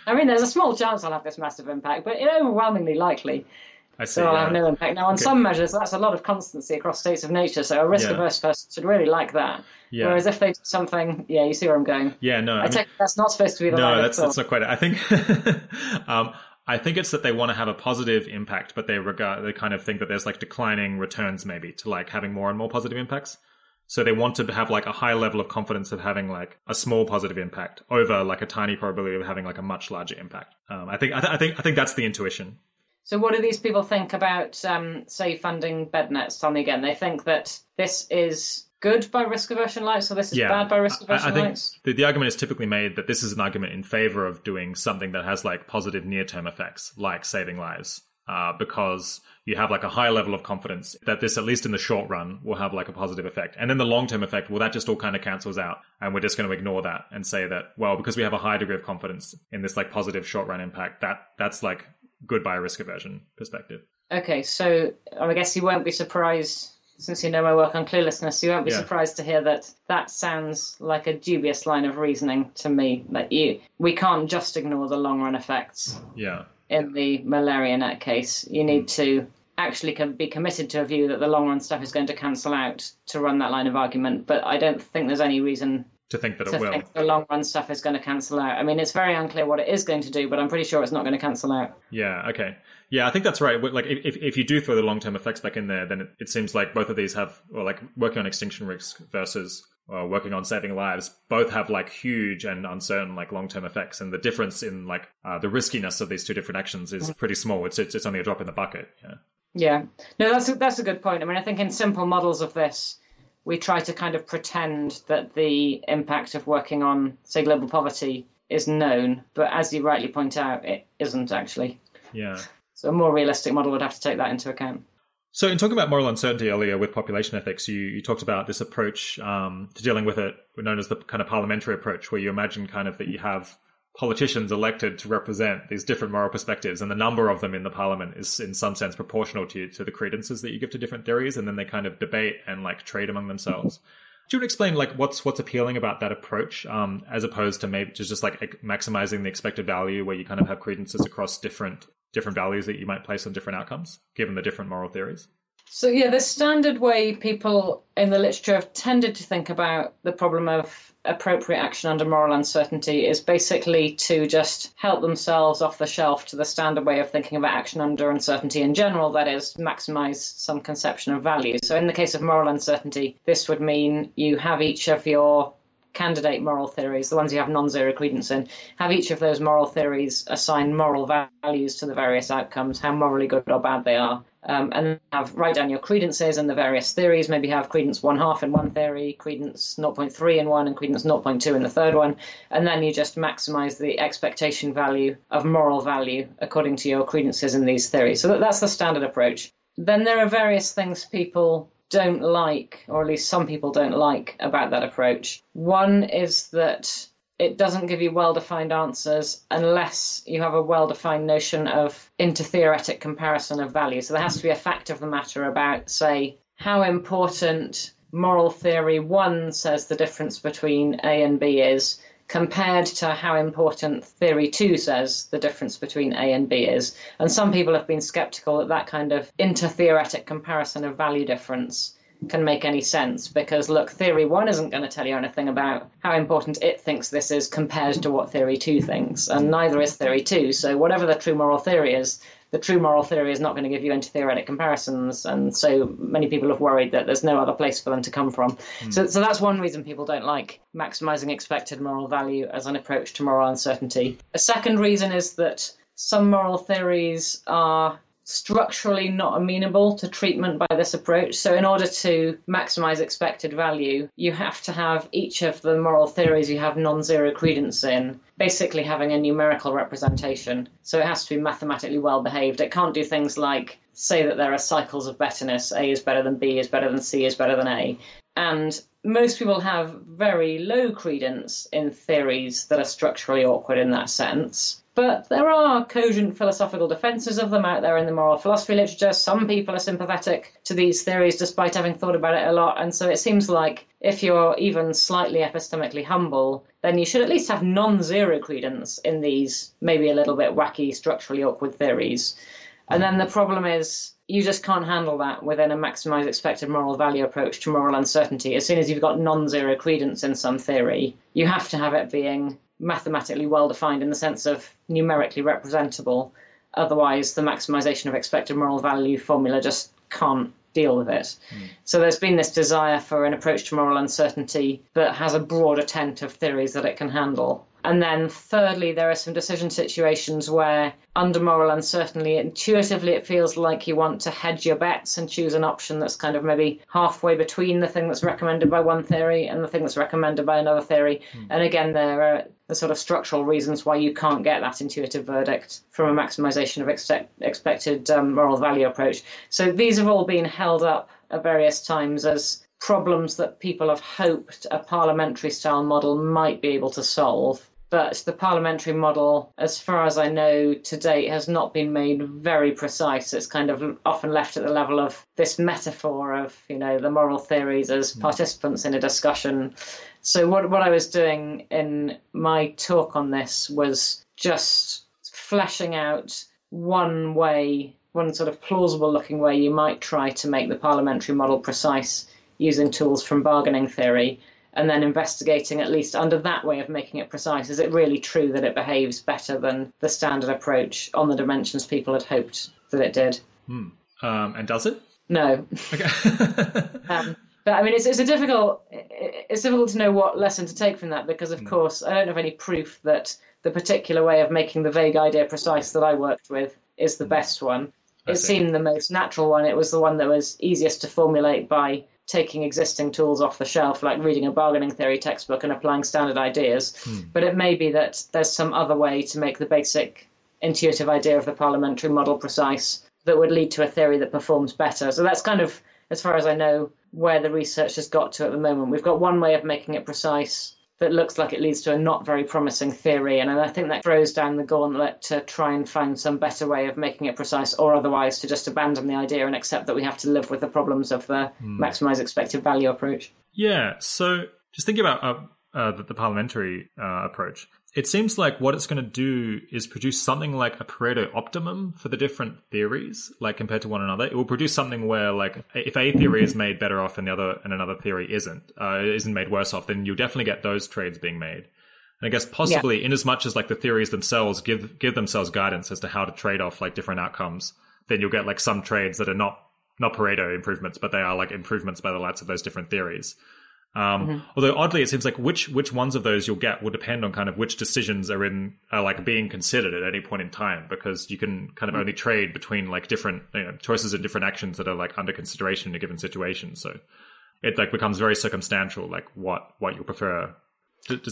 I mean, there's a small chance I'll have this massive impact, but overwhelmingly likely. I see, so I'll have no impact. Now, on okay. some measures, that's a lot of constancy across states of nature. So a risk averse yeah. person should really like that. Yeah. Whereas if they do something, yeah, you see where I'm going. Yeah, no, I, I mean, take that's not supposed to be the no. That's that's not quite. It. I think. <laughs> um, I think it's that they want to have a positive impact, but they regard they kind of think that there's like declining returns maybe to like having more and more positive impacts. So they want to have like a high level of confidence of having like a small positive impact over like a tiny probability of having like a much larger impact. Um, I think I, th- I, think I think that's the intuition. So what do these people think about, um, say, funding bed nets? Tell me again. They think that this is good by risk aversion light, so this is Yeah. bad by risk aversion I, I think lights. the, the argument is typically made that this is an argument in favor of doing something that has like positive near term effects, like saving lives, uh, because you have like a high level of confidence that this, at least in the short run, will have like a positive effect. And then the long term effect, well, that just all kind of cancels out. And we're just going to ignore that and say that, well, because we have a high degree of confidence in this like positive short run impact, that that's like good by a risk aversion perspective. Okay, so I guess you won't be surprised, since you know my work on cluelessness, you won't be Yeah. surprised to hear that that sounds like a dubious line of reasoning to me. That you, we can't just ignore the long run effects Yeah. In the malaria net case. You need mm. to actually be committed to a view that the long run stuff is going to cancel out to run that line of argument. But I don't think there's any reason To think that to it will. think the long run stuff is going to cancel out. I mean, it's very unclear what it is going to do, but I'm pretty sure it's not going to cancel out. Yeah. Okay. Yeah, I think that's right. Like, if if you do throw the long term effects back in there, then it, it seems like both of these have, or like working on extinction risk versus uh, working on saving lives, both have like huge and uncertain like long term effects, and the difference in like uh, the riskiness of these two different actions is pretty small. It's it's, it's only a drop in the bucket. Yeah. Yeah, no, that's a, that's a good point. I mean, I think in simple models of this, we try to kind of pretend that the impact of working on, say, global poverty is known, but as you rightly point out, it isn't actually. Yeah. So a more realistic model would have to take that into account. So, in talking about moral uncertainty earlier with population ethics, you, you talked about this approach um, to dealing with it, known as the kind of parliamentary approach, where you imagine kind of that you have politicians elected to represent these different moral perspectives, and the number of them in the parliament is, in some sense, proportional to to the credences that you give to different theories, and then they kind of debate and like trade among themselves. Do you want to explain like what's what's appealing about that approach, um, as opposed to maybe just just like maximizing the expected value, where you kind of have credences across different different values that you might place on different outcomes, given the different moral theories? So yeah, the standard way people in the literature have tended to think about the problem of appropriate action under moral uncertainty is basically to just help themselves off the shelf to the standard way of thinking about action under uncertainty in general, that is, maximize some conception of value. So in the case of moral uncertainty, this would mean you have each of your candidate moral theories, the ones you have non-zero credence in, have each of those moral theories assign moral values to the various outcomes, how morally good or bad they are, um, and have write down your credences and the various theories. Maybe have credence one half in one theory, credence 0.3 in one, and credence 0.2 in the third one, and then you just maximize the expectation value of moral value according to your credences in these theories. So that, that's the standard approach. Then there are various things people don't like, or at least some people don't like about that approach. One is that it doesn't give you well defined answers unless you have a well defined notion of intertheoretic comparison of value. So there has to be a fact of the matter about, say, how important moral theory one says the difference between A and B is compared to how important theory two says the difference between A and B is. And some people have been skeptical that that kind of intertheoretic comparison of value difference can make any sense because look, theory one isn't going to tell you anything about how important it thinks this is compared to what theory two thinks, and neither is theory two. So, whatever the true moral theory is, the true moral theory is not going to give you intertheoretic comparisons, and so many people have worried that there's no other place for them to come from. Hmm. So, so that's one reason people don't like maximizing expected moral value as an approach to moral uncertainty. A second reason is that some moral theories are structurally not amenable to treatment by this approach. So, in order to maximize expected value, you have to have each of the moral theories you have non zero credence in basically having a numerical representation. So, it has to be mathematically well behaved. It can't do things like say that there are cycles of betterness A is better than B, is better than C, is better than A. And most people have very low credence in theories that are structurally awkward in that sense. But there are cogent philosophical defenses of them out there in the moral philosophy literature. Some people are sympathetic to these theories despite having thought about it a lot. And so it seems like if you're even slightly epistemically humble, then you should at least have non zero credence in these maybe a little bit wacky, structurally awkward theories. And then the problem is you just can't handle that within a maximize expected moral value approach to moral uncertainty. As soon as you've got non zero credence in some theory, you have to have it being mathematically well defined in the sense of numerically representable. Otherwise, the maximization of expected moral value formula just can't deal with it. Hmm. So there's been this desire for an approach to moral uncertainty that has a broader tent of theories that it can handle. And then, thirdly, there are some decision situations where, under moral uncertainty, intuitively it feels like you want to hedge your bets and choose an option that's kind of maybe halfway between the thing that's recommended by one theory and the thing that's recommended by another theory. Mm. And again, there are the sort of structural reasons why you can't get that intuitive verdict from a maximization of expect, expected um, moral value approach. So these have all been held up at various times as problems that people have hoped a parliamentary style model might be able to solve but the parliamentary model, as far as I know to date, has not been made very precise. It's kind of often left at the level of this metaphor of, you know, the moral theories as hmm. participants in a discussion. So what what I was doing in my talk on this was just fleshing out one way, one sort of plausible looking way you might try to make the parliamentary model precise using tools from bargaining theory and then investigating at least under that way of making it precise. Is it really true that it behaves better than the standard approach on the dimensions people had hoped that it did? Hmm. Um, and does it? No. Okay. <laughs> <laughs> um, but I mean, it's, it's a difficult. It's difficult to know what lesson to take from that because, of hmm. course, I don't have any proof that the particular way of making the vague idea precise that I worked with is the hmm. best one. it seemed the most natural one. It was the one that was easiest to formulate by taking existing tools off the shelf, like reading a bargaining theory textbook and applying standard ideas. Hmm. But it may be that there's some other way to make the basic intuitive idea of the parliamentary model precise that would lead to a theory that performs better. So that's kind of, as far as I know, where the research has got to at the moment. We've got one way of making it precise that looks like it leads to a not very promising theory. And I think that throws down the gauntlet to try and find some better way of making it precise, or otherwise to just abandon the idea and accept that we have to live with the problems of the mm. maximize expected value approach. Yeah. So just thinking about uh, uh, the, the, parliamentary uh, approach, it seems like what it's going to do is produce something like a Pareto optimum for the different theories, like compared to one another. It will produce something where, like, if a theory is made better off and the other and another theory isn't, uh, isn't made worse off, then you'll definitely get those trades being made. And I guess possibly, yeah. in as much as like the theories themselves give give themselves guidance as to how to trade off like different outcomes, then you'll get like some trades that are not not Pareto improvements, but they are like improvements by the lights of those different theories. Um, mm-hmm. Although oddly, it seems like which which ones of those you'll get will depend on kind of which decisions are in are like being considered at any point in time, because you can kind of mm-hmm. only trade between like different you know, choices and different actions that are like under consideration in a given situation. So it like becomes very circumstantial, like what what you prefer.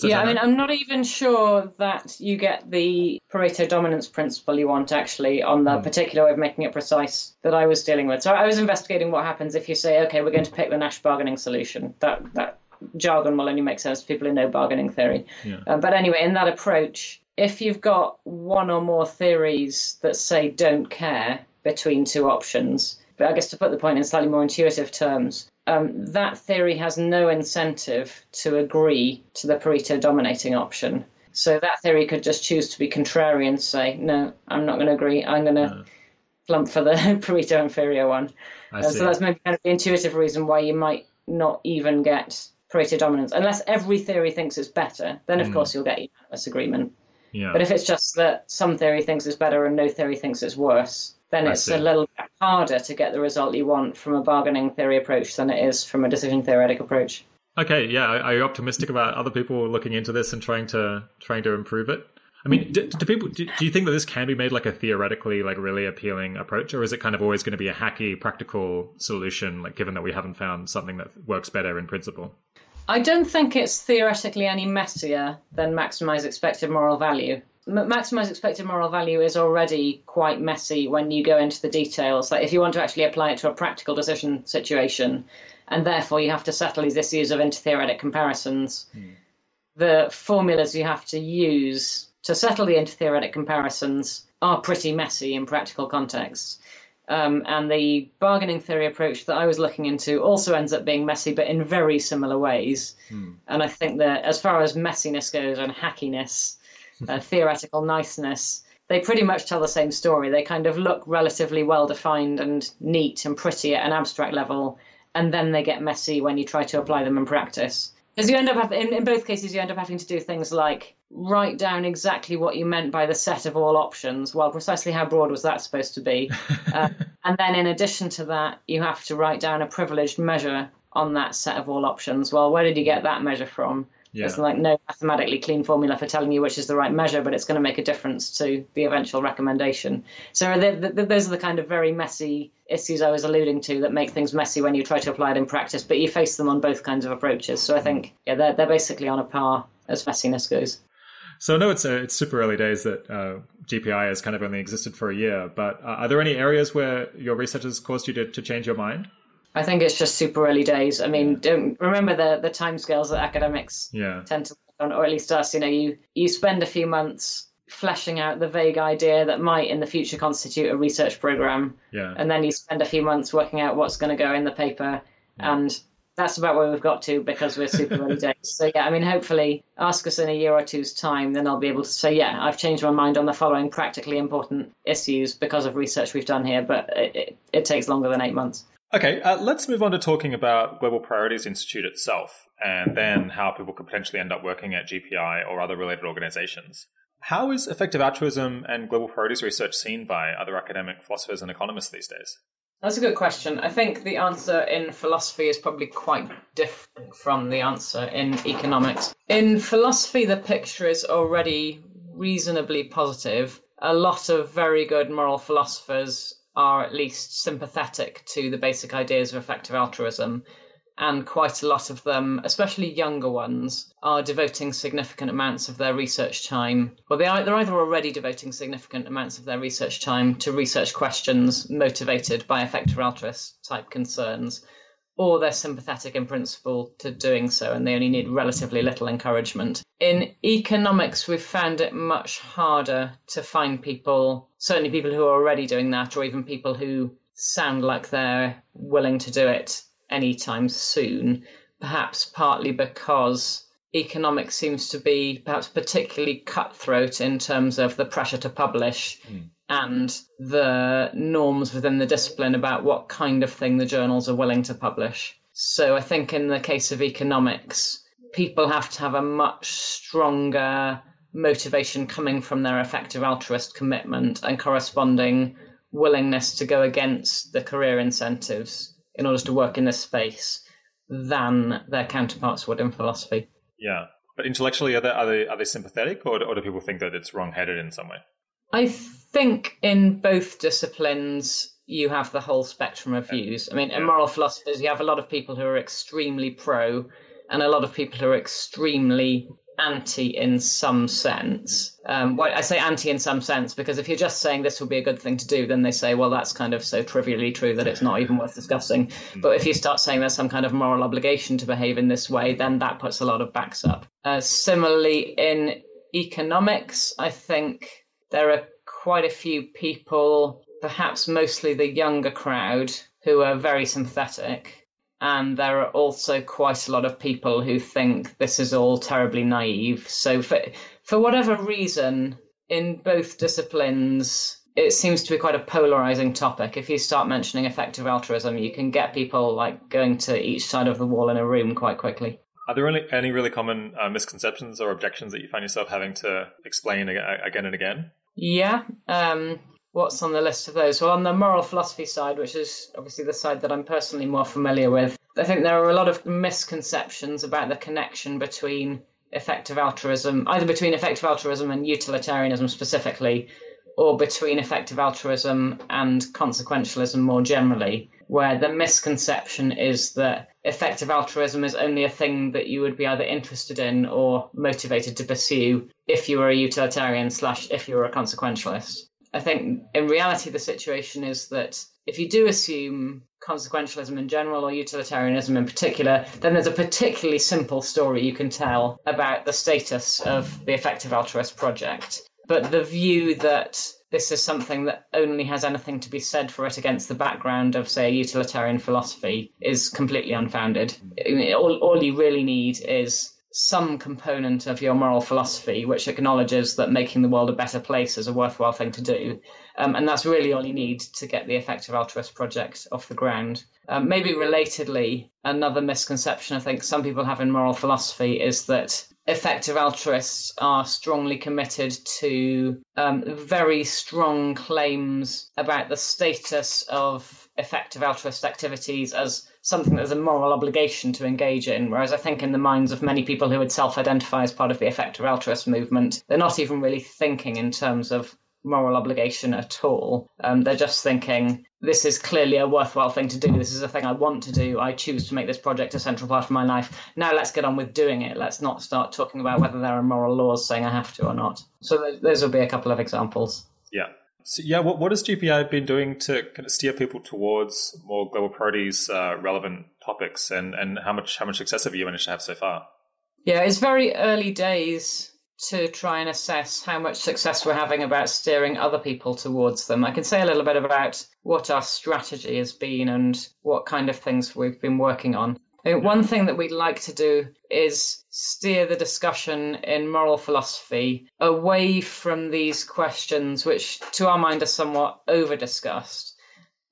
Yeah, I mean, I'm not even sure that you get the Pareto dominance principle you want actually on the mm. particular way of making it precise that I was dealing with. So I was investigating what happens if you say, okay, we're going to pick the Nash bargaining solution. That that jargon will only make sense to people who know bargaining theory. Yeah. Um, but anyway, in that approach, if you've got one or more theories that say don't care between two options, but I guess to put the point in slightly more intuitive terms, um, that theory has no incentive to agree to the Pareto dominating option. So that theory could just choose to be contrarian and say, no, I'm not going to agree. I'm going to no. plump for the <laughs> Pareto inferior one. Uh, so that's maybe kind of the intuitive reason why you might not even get Pareto dominance. Unless every theory thinks it's better, then of mm. course you'll get unanimous agreement. Yeah. But if it's just that some theory thinks it's better and no theory thinks it's worse, then it's a little bit harder to get the result you want from a bargaining theory approach than it is from a decision theoretic approach. Okay, yeah. Are you optimistic about other people looking into this and trying to trying to improve it? I mean, do, do people do, do, you think that this can be made like a theoretically like really appealing approach, or is it kind of always going to be a hacky practical solution? Like, given that we haven't found something that works better in principle. I don't think it's theoretically any messier than maximize expected moral value. M- maximize expected moral value is already quite messy when you go into the details. Like if you want to actually apply it to a practical decision situation, and therefore you have to settle these issues of intertheoretic comparisons, mm. the formulas you have to use to settle the intertheoretic comparisons are pretty messy in practical contexts. Um, and the bargaining theory approach that I was looking into also ends up being messy, but in very similar ways. Hmm. And I think that as far as messiness goes and hackiness, <laughs> uh, theoretical niceness, they pretty much tell the same story. They kind of look relatively well defined and neat and pretty at an abstract level, and then they get messy when you try to apply them in practice. Because you end up having, in, in both cases, you end up having to do things like write down exactly what you meant by the set of all options. Well, precisely how broad was that supposed to be? <laughs> uh, and then, in addition to that, you have to write down a privileged measure on that set of all options. Well, where did you get that measure from? Yeah. There's like no mathematically clean formula for telling you which is the right measure, but it's going to make a difference to the eventual recommendation. So the, the, those are the kind of very messy issues I was alluding to that make things messy when you try to apply it in practice, but you face them on both kinds of approaches. So I think yeah, they're they're basically on a par as messiness goes. So I know it's uh, it's super early days that uh, GPI has kind of only existed for a year, but uh, are there any areas where your research has caused you to, to change your mind? I think it's just super early days. I mean, don't remember the the timescales that academics Yeah. tend to work on, or at least us. You know, you you spend a few months fleshing out the vague idea that might in the future constitute a research program, Yeah. and then you spend a few months working out what's going to go in the paper, and that's about where we've got to because we're super early <laughs> days. So yeah, I mean, hopefully, ask us in a year or two's time, then I'll be able to say, yeah, I've changed my mind on the following practically important issues because of research we've done here. But it, it, it takes longer than eight months. Okay, uh, let's move on to talking about Global Priorities Institute itself and then how people could potentially end up working at GPI or other related organizations. How is effective altruism and global priorities research seen by other academic philosophers and economists these days? That's a good question. I think the answer in philosophy is probably quite different from the answer in economics. In philosophy, the picture is already reasonably positive. A lot of very good moral philosophers are at least sympathetic to the basic ideas of effective altruism. And quite a lot of them, especially younger ones, are devoting significant amounts of their research time. Well, they are, they're either already devoting significant amounts of their research time to research questions motivated by effective altruist type concerns, or they're sympathetic in principle to doing so and they only need relatively little encouragement. In economics, we've found it much harder to find people, certainly people who are already doing that, or even people who sound like they're willing to do it anytime soon, perhaps partly because economics seems to be perhaps particularly cutthroat in terms of the pressure to publish hmm. And the norms within the discipline about what kind of thing the journals are willing to publish. So I think in the case of economics, people have to have a much stronger motivation coming from their effective altruist commitment and corresponding willingness to go against the career incentives in order to work in this space than their counterparts would in philosophy. Yeah. But intellectually, are they, are they, are they sympathetic or, or do people think that it's wrong headed in some way? I think in both disciplines you have the whole spectrum of views. I mean, in moral philosophers, you have a lot of people who are extremely pro and a lot of people who are extremely anti in some sense. Um, well, I say anti in some sense because if you're just saying this would be a good thing to do, then they say, well, that's kind of so trivially true that it's not even worth discussing. But if you start saying there's some kind of moral obligation to behave in this way, then that puts a lot of backs up. Uh, similarly, in economics, I think there are quite a few people, perhaps mostly the younger crowd, who are very sympathetic. And there are also quite a lot of people who think this is all terribly naive. So, for, for whatever reason, in both disciplines, it seems to be quite a polarizing topic. If you start mentioning effective altruism, you can get people like going to each side of the wall in a room quite quickly. Are there any, any really common uh, misconceptions or objections that you find yourself having to explain ag- again and again? Yeah. Um, what's on the list of those? Well, on the moral philosophy side, which is obviously the side that I'm personally more familiar with, I think there are a lot of misconceptions about the connection between effective altruism, either between effective altruism and utilitarianism specifically, or between effective altruism and consequentialism more generally, where the misconception is that effective altruism is only a thing that you would be either interested in or motivated to pursue if you were a utilitarian slash if you were a consequentialist. I think in reality the situation is that if you do assume consequentialism in general or utilitarianism in particular, then there's a particularly simple story you can tell about the status of the effective altruist project. But the view that this is something that only has anything to be said for it against the background of, say, a utilitarian philosophy is completely unfounded. All, all you really need is some component of your moral philosophy which acknowledges that making the world a better place is a worthwhile thing to do. Um, and that's really all you need to get the effective altruist project off the ground. Um, maybe relatedly, another misconception I think some people have in moral philosophy is that effective altruists are strongly committed to um, very strong claims about the status of effective altruist activities as something that is a moral obligation to engage in. Whereas I think in the minds of many people who would self identify as part of the effective altruist movement, they're not even really thinking in terms of moral obligation at all. Um, they're just thinking, this is clearly a worthwhile thing to do. This is a thing I want to do. I choose to make this project a central part of my life. Now let's get on with doing it. Let's not start talking about whether there are moral laws saying I have to or not. So those will be a couple of examples. Yeah. So, yeah, what, what has GPI been doing to kind of steer people towards more global priorities, uh, relevant topics, and, and how much how much success have you managed to have so far? Yeah, it's very early days to try and assess how much success we're having about steering other people towards them. I can say a little bit about what our strategy has been and what kind of things we've been working on. one thing that we'd like to do is steer the discussion in moral philosophy away from these questions, which to our mind are somewhat over discussed,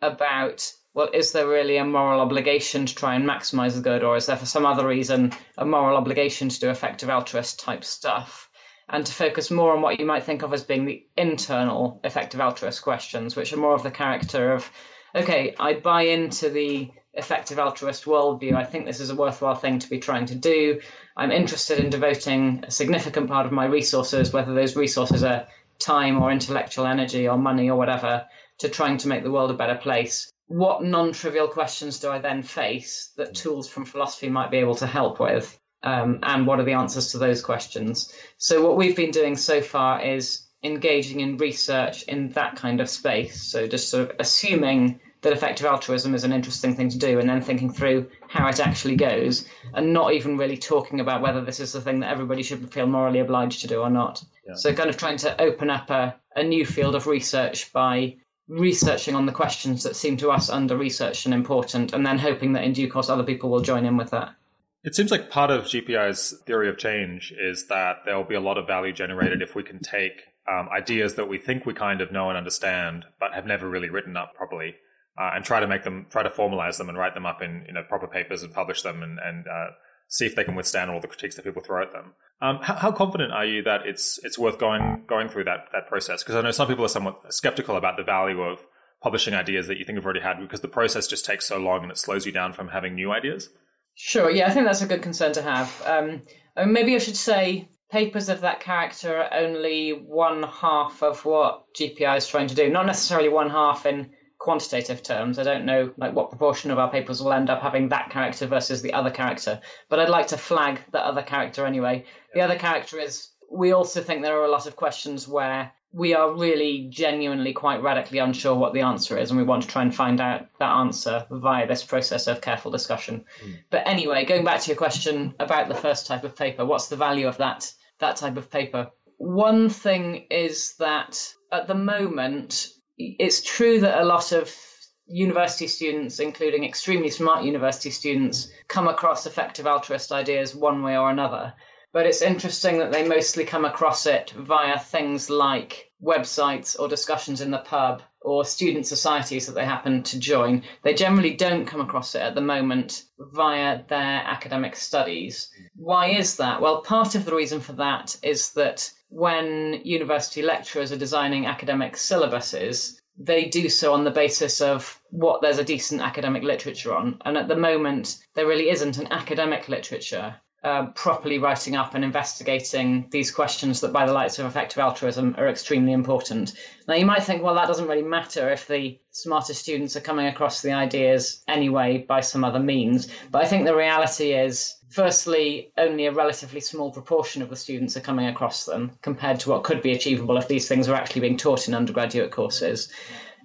about well, is there really a moral obligation to try and maximize the good, or is there for some other reason a moral obligation to do effective altruist type stuff? And to focus more on what you might think of as being the internal effective altruist questions, which are more of the character of, okay, I buy into the effective altruist worldview. I think this is a worthwhile thing to be trying to do. I'm interested in devoting a significant part of my resources, whether those resources are time or intellectual energy or money or whatever, to trying to make the world a better place. What non trivial questions do I then face that tools from philosophy might be able to help with? Um, and what are the answers to those questions. So, what we've been doing so far is engaging in research in that kind of space. So, just sort of assuming that effective altruism is an interesting thing to do and then thinking through how it actually goes and not even really talking about whether this is the thing that everybody should feel morally obliged to do or not. Yeah. So, kind of trying to open up a, a new field of research by researching on the questions that seem to us under researched and important, and then hoping that in due course other people will join in with that. It seems like part of GPI's theory of change is that there will be a lot of value generated if we can take um, ideas that we think we kind of know and understand, but have never really written up properly, uh, and try to make them, try to formalize them and write them up in you know proper papers and publish them and and uh, see if they can withstand all the critiques that people throw at them. Um, how, how, confident are you that it's it's worth going going through that that process? Because I know some people are somewhat skeptical about the value of publishing ideas that you think you've already had because the process just takes so long and it slows you down from having new ideas. Sure, yeah, I think that's a good concern to have. Um, maybe I should say papers of that character are only one half of what GPI is trying to do. Not necessarily one half in quantitative terms. I don't know like what proportion of our papers will end up having that character versus the other character, but I'd like to flag the other character anyway. The other character is we also think there are a lot of questions where we are really genuinely quite radically unsure what the answer is, and we want to try and find out that answer via this process of careful discussion. Mm. But anyway, going back to your question about the first type of paper, what's the value of that that type of paper? One thing is that at the moment, it's true that a lot of university students, including extremely smart university students, come across effective altruist ideas one way or another. But it's interesting that they mostly come across it via things like websites or discussions in the pub or student societies that they happen to join. They generally don't come across it at the moment via their academic studies. Why is that? Well, part of the reason for that is that when university lecturers are designing academic syllabuses, they do so on the basis of what there's a decent academic literature on. And at the moment, there really isn't an academic literature uh, properly writing up and investigating these questions that, by the lights of effective altruism, are extremely important. Now, you might think, well, that doesn't really matter if the smarter students are coming across the ideas anyway by some other means. But I think the reality is, firstly, only a relatively small proportion of the students are coming across them compared to what could be achievable if these things were actually being taught in undergraduate courses.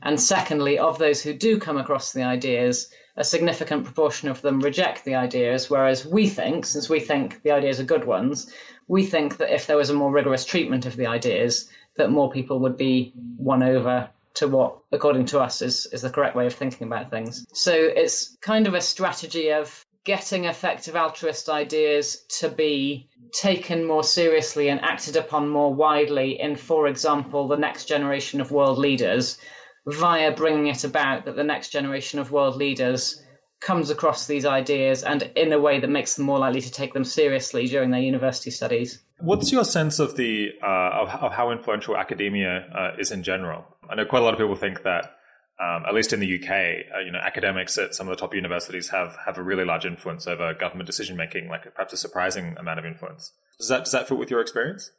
And secondly, of those who do come across the ideas, a significant proportion of them reject the ideas, whereas we think, since we think the ideas are good ones, we think that if there was a more rigorous treatment of the ideas, that more people would be won over to what, according to us, is, is the correct way of thinking about things. So it's kind of a strategy of getting effective altruist ideas to be taken more seriously and acted upon more widely in, for example, the next generation of world leaders via bringing it about that the next generation of world leaders comes across these ideas and in a way that makes them more likely to take them seriously during their university studies. What's your sense of the uh, of, of, how influential academia uh, is in general? I know quite a lot of people think that um, at least in the UK, uh, you know, academics at some of the top universities have have a really large influence over government decision making, like perhaps a surprising amount of influence. Does that does that fit with your experience?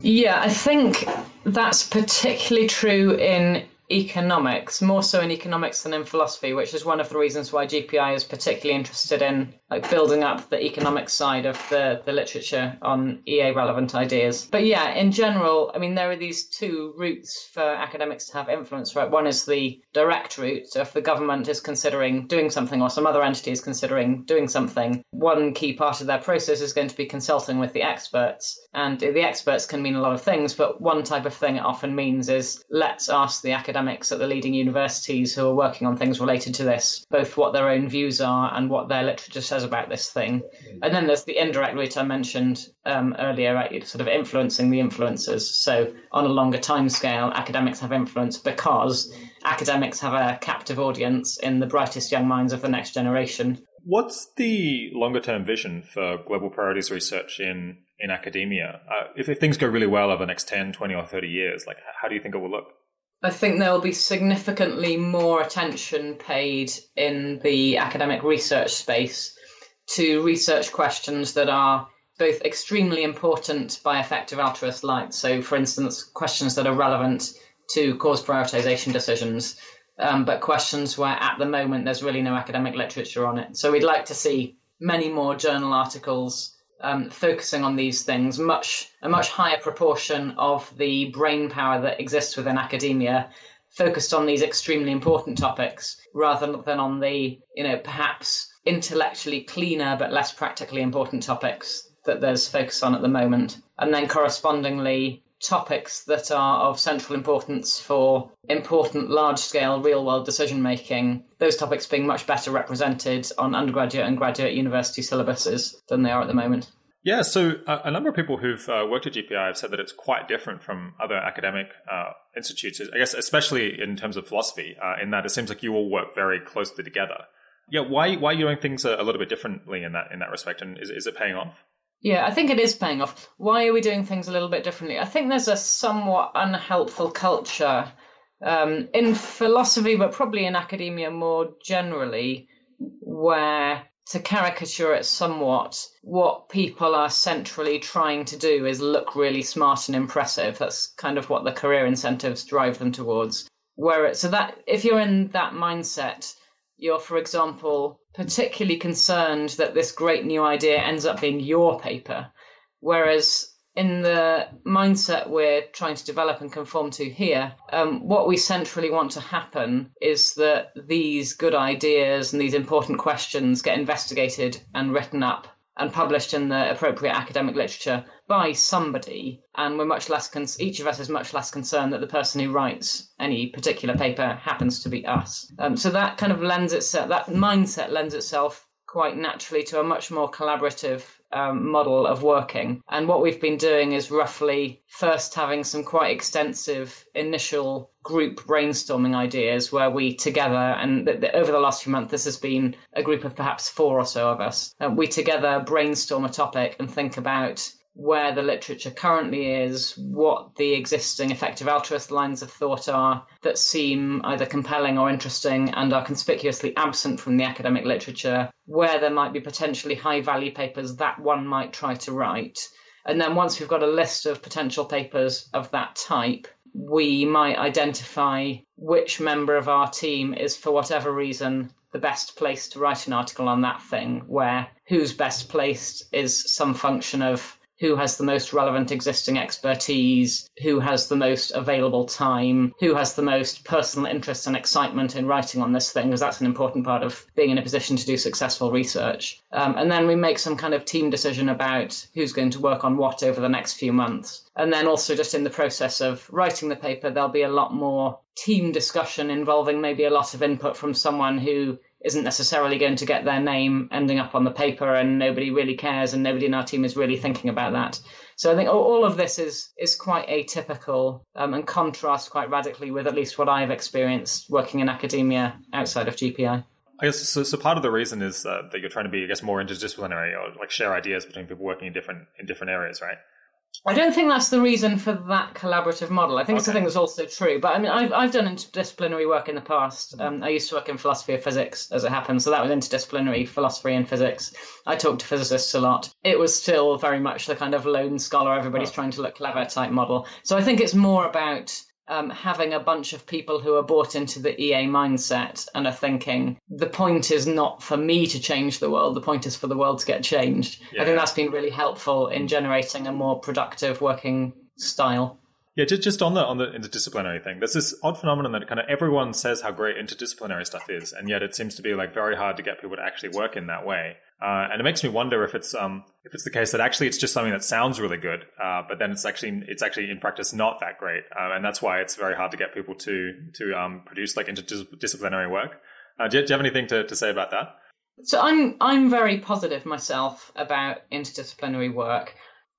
Yeah, I think that's particularly true in economics, more so in economics than in philosophy, which is one of the reasons why GPI is particularly interested in like building up the economic side of the, the literature on EA relevant ideas. But yeah, in general, I mean there are these two routes for academics to have influence, right? One is the direct route. So if the government is considering doing something or some other entity is considering doing something, one key part of their process is going to be consulting with the experts. And the experts can mean a lot of things, but one type of thing it often means is let's ask the academic academics at the leading universities who are working on things related to this, both what their own views are and what their literature says about this thing. And then there's the indirect route I mentioned um, earlier, right? sort of influencing the influencers. So on a longer time scale, academics have influence because academics have a captive audience in the brightest young minds of the next generation. What's the longer term vision for global priorities research in in academia? Uh, if, if things go really well over the next 10, 20, or 30 years, like how do you think it will look? I think there will be significantly more attention paid in the academic research space to research questions that are both extremely important by effective altruist light. So, for instance, questions that are relevant to cause prioritization decisions, um, but questions where at the moment there's really no academic literature on it. So, we'd like to see many more journal articles um, focusing on these things, much a much higher proportion of the brain power that exists within academia focused on these extremely important topics rather than on the you know perhaps intellectually cleaner but less practically important topics that there's focus on at the moment. And then correspondingly topics that are of central importance for important large scale real world decision making, those topics being much better represented on undergraduate and graduate university syllabuses than they are at the moment. Yeah, so uh, a number of people who've uh, worked at GPI have said that it's quite different from other academic uh, institutes, I guess, especially in terms of philosophy, uh, in that it seems like you all work very closely together. Yeah, why, why are you doing things a, a little bit differently in that, in that respect, and is, is it paying off? Yeah, I think it is paying off. Why are we doing things a little bit differently? I think there's a somewhat unhelpful culture um, in philosophy, but probably in academia more generally, where to caricature it somewhat, what people are centrally trying to do is look really smart and impressive. That's kind of what the career incentives drive them towards. Where it, so that if you're in that mindset, you're, for example, particularly concerned that this great new idea ends up being your paper. Whereas in the mindset we're trying to develop and conform to here, um, what we centrally want to happen is that these good ideas and these important questions get investigated and written up and published in the appropriate academic literature by somebody, and we're much less. Con- each of us is much less concerned that the person who writes any particular paper happens to be us. Um, so that kind of lends itself. That mindset lends itself quite naturally to a much more collaborative um, model of working. And what we've been doing is roughly first having some quite extensive initial group brainstorming ideas where we together, and th- th- over the last few months, this has been a group of perhaps four or so of us, uh, we together brainstorm a topic and think about where the literature currently is, what the existing effective altruist lines of thought are that seem either compelling or interesting and are conspicuously absent from the academic literature, where there might be potentially high value papers that one might try to write. And then once we've got a list of potential papers of that type, we might identify which member of our team is, for whatever reason, the best place to write an article on that thing, where who's best placed is some function of who has the most relevant existing expertise, who has the most available time, who has the most personal interest and excitement in writing on this thing, because that's an important part of being in a position to do successful research. Um, and then we make some kind of team decision about who's going to work on what over the next few months. And then also, just in the process of writing the paper, there'll be a lot more team discussion involving maybe a lot of input from someone who isn't necessarily going to get their name ending up on the paper and nobody really cares and nobody in our team is really thinking about that. So I think all of this is is quite atypical um, and contrasts quite radically with at least what I've experienced working in academia outside of GPI. I guess so. So part of the reason is uh, that you're trying to be, I guess, more interdisciplinary or like share ideas between people working in different in different areas, right? I don't think that's the reason for that collaborative model. I think okay. something that's also true. But I mean, I've, I've done interdisciplinary work in the past. Um, I used to work in philosophy of physics, as it happens. So that was interdisciplinary philosophy and physics. I talked to physicists a lot. It was still very much the kind of lone scholar, everybody's oh. trying to look clever type model. So I think it's more about um, having a bunch of people who are bought into the EA mindset and are thinking the point is not for me to change the world, the point is for the world to get changed. Yeah. I think that's been really helpful in generating a more productive working style. Yeah, just, just on the on the interdisciplinary thing, there's this odd phenomenon that kind of everyone says how great interdisciplinary stuff is, and yet it seems to be like very hard to get people to actually work in that way. Uh, and it makes me wonder if it's um, if it's the case that actually it's just something that sounds really good, uh, but then it's actually it's actually in practice not that great, uh, and that's why it's very hard to get people to to um, produce like interdisciplinary work. Uh, do you, do, you, have anything to, to say about that? So I'm I'm very positive myself about interdisciplinary work.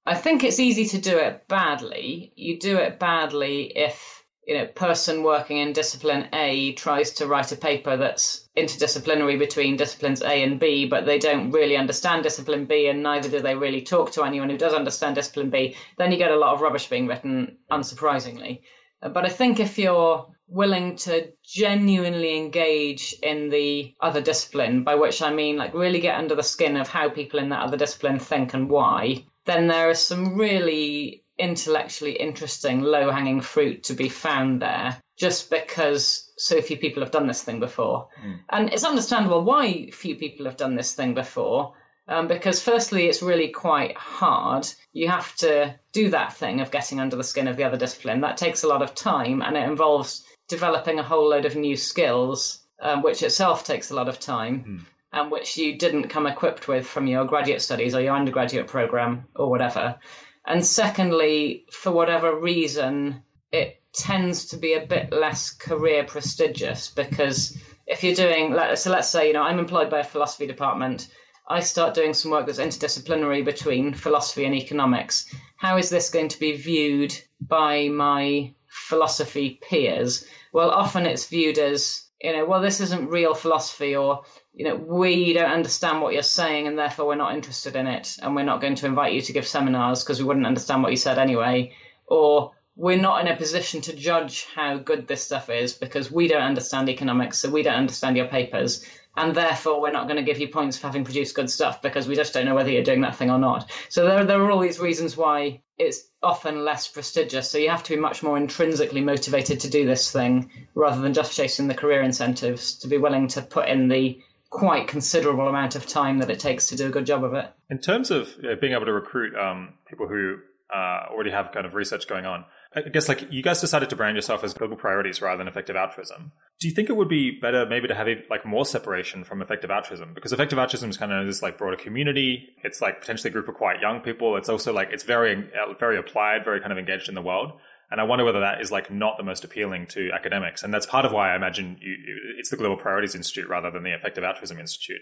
I think it's easy to do it badly. You do it badly if you know, person working in discipline A tries to write a paper that's interdisciplinary between disciplines A and B, but they don't really understand discipline B, and neither do they really talk to anyone who does understand discipline B, then you get a lot of rubbish being written, unsurprisingly. But I think if you're willing to genuinely engage in the other discipline, by which I mean like really get under the skin of how people in that other discipline think and why, then there are some really intellectually interesting, low hanging fruit to be found there just because so few people have done this thing before. Mm. And it's understandable why few people have done this thing before. Um, because firstly, it's really quite hard. You have to do that thing of getting under the skin of the other discipline. That takes a lot of time and it involves developing a whole load of new skills, um, which itself takes a lot of time. Mm. And which you didn't come equipped with from your graduate studies or your undergraduate program or whatever. And secondly, for whatever reason, it tends to be a bit less career prestigious because if you're doing, so let's say, you know, I'm employed by a philosophy department. I start doing some work that's interdisciplinary between philosophy and economics. How is this going to be viewed by my philosophy peers? Well, often it's viewed as, you know, well, this isn't real philosophy, or you know, we don't understand what you're saying and therefore we're not interested in it and we're not going to invite you to give seminars because we wouldn't understand what you said anyway. Or we're not in a position to judge how good this stuff is because we don't understand economics, so we don't understand your papers. And therefore, we're not going to give you points for having produced good stuff because we just don't know whether you're doing that thing or not. So there, there are all these reasons why it's often less prestigious. So you have to be much more intrinsically motivated to do this thing rather than just chasing the career incentives, to be willing to put in the quite considerable amount of time that it takes to do a good job of it. In terms of being able to recruit um, people who uh, already have kind of research going on, I guess like you guys decided to brand yourself as global priorities rather than effective altruism. Do you think it would be better maybe to have like more separation from effective altruism? Because effective altruism is kind of this like broader community. It's like potentially a group of quite young people. It's also like it's very very applied, very kind of engaged in the world. And I wonder whether that is like not the most appealing to academics. And that's part of why I imagine you, it's the Global Priorities Institute rather than the Effective Altruism Institute.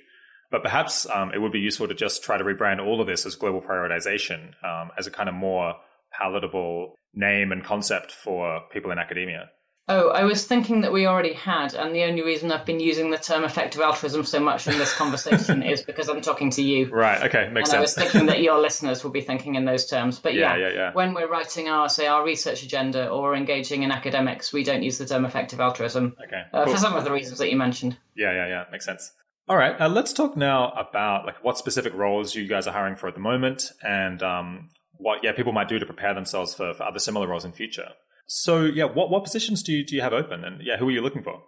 But perhaps um, it would be useful to just try to rebrand all of this as global prioritization um, as a kind of more palatable name and concept for people in academia. Oh, I was thinking that we already had, and the only reason I've been using the term effective altruism so much in this conversation is because I'm talking to you. Right. Okay. Makes and sense. I was thinking that your <laughs> listeners will be thinking in those terms. But yeah, yeah, yeah, yeah, when we're writing our, say, our research agenda or engaging in academics, we don't use the term effective altruism. Okay. Uh, For some of the reasons that you mentioned. Yeah, yeah, yeah. Makes sense. All right. Uh, let's talk now about like what specific roles you guys are hiring for at the moment, and um, what yeah people might do to prepare themselves for, for other similar roles in future. So yeah, what what positions do you do you have open, and yeah, who are you looking for?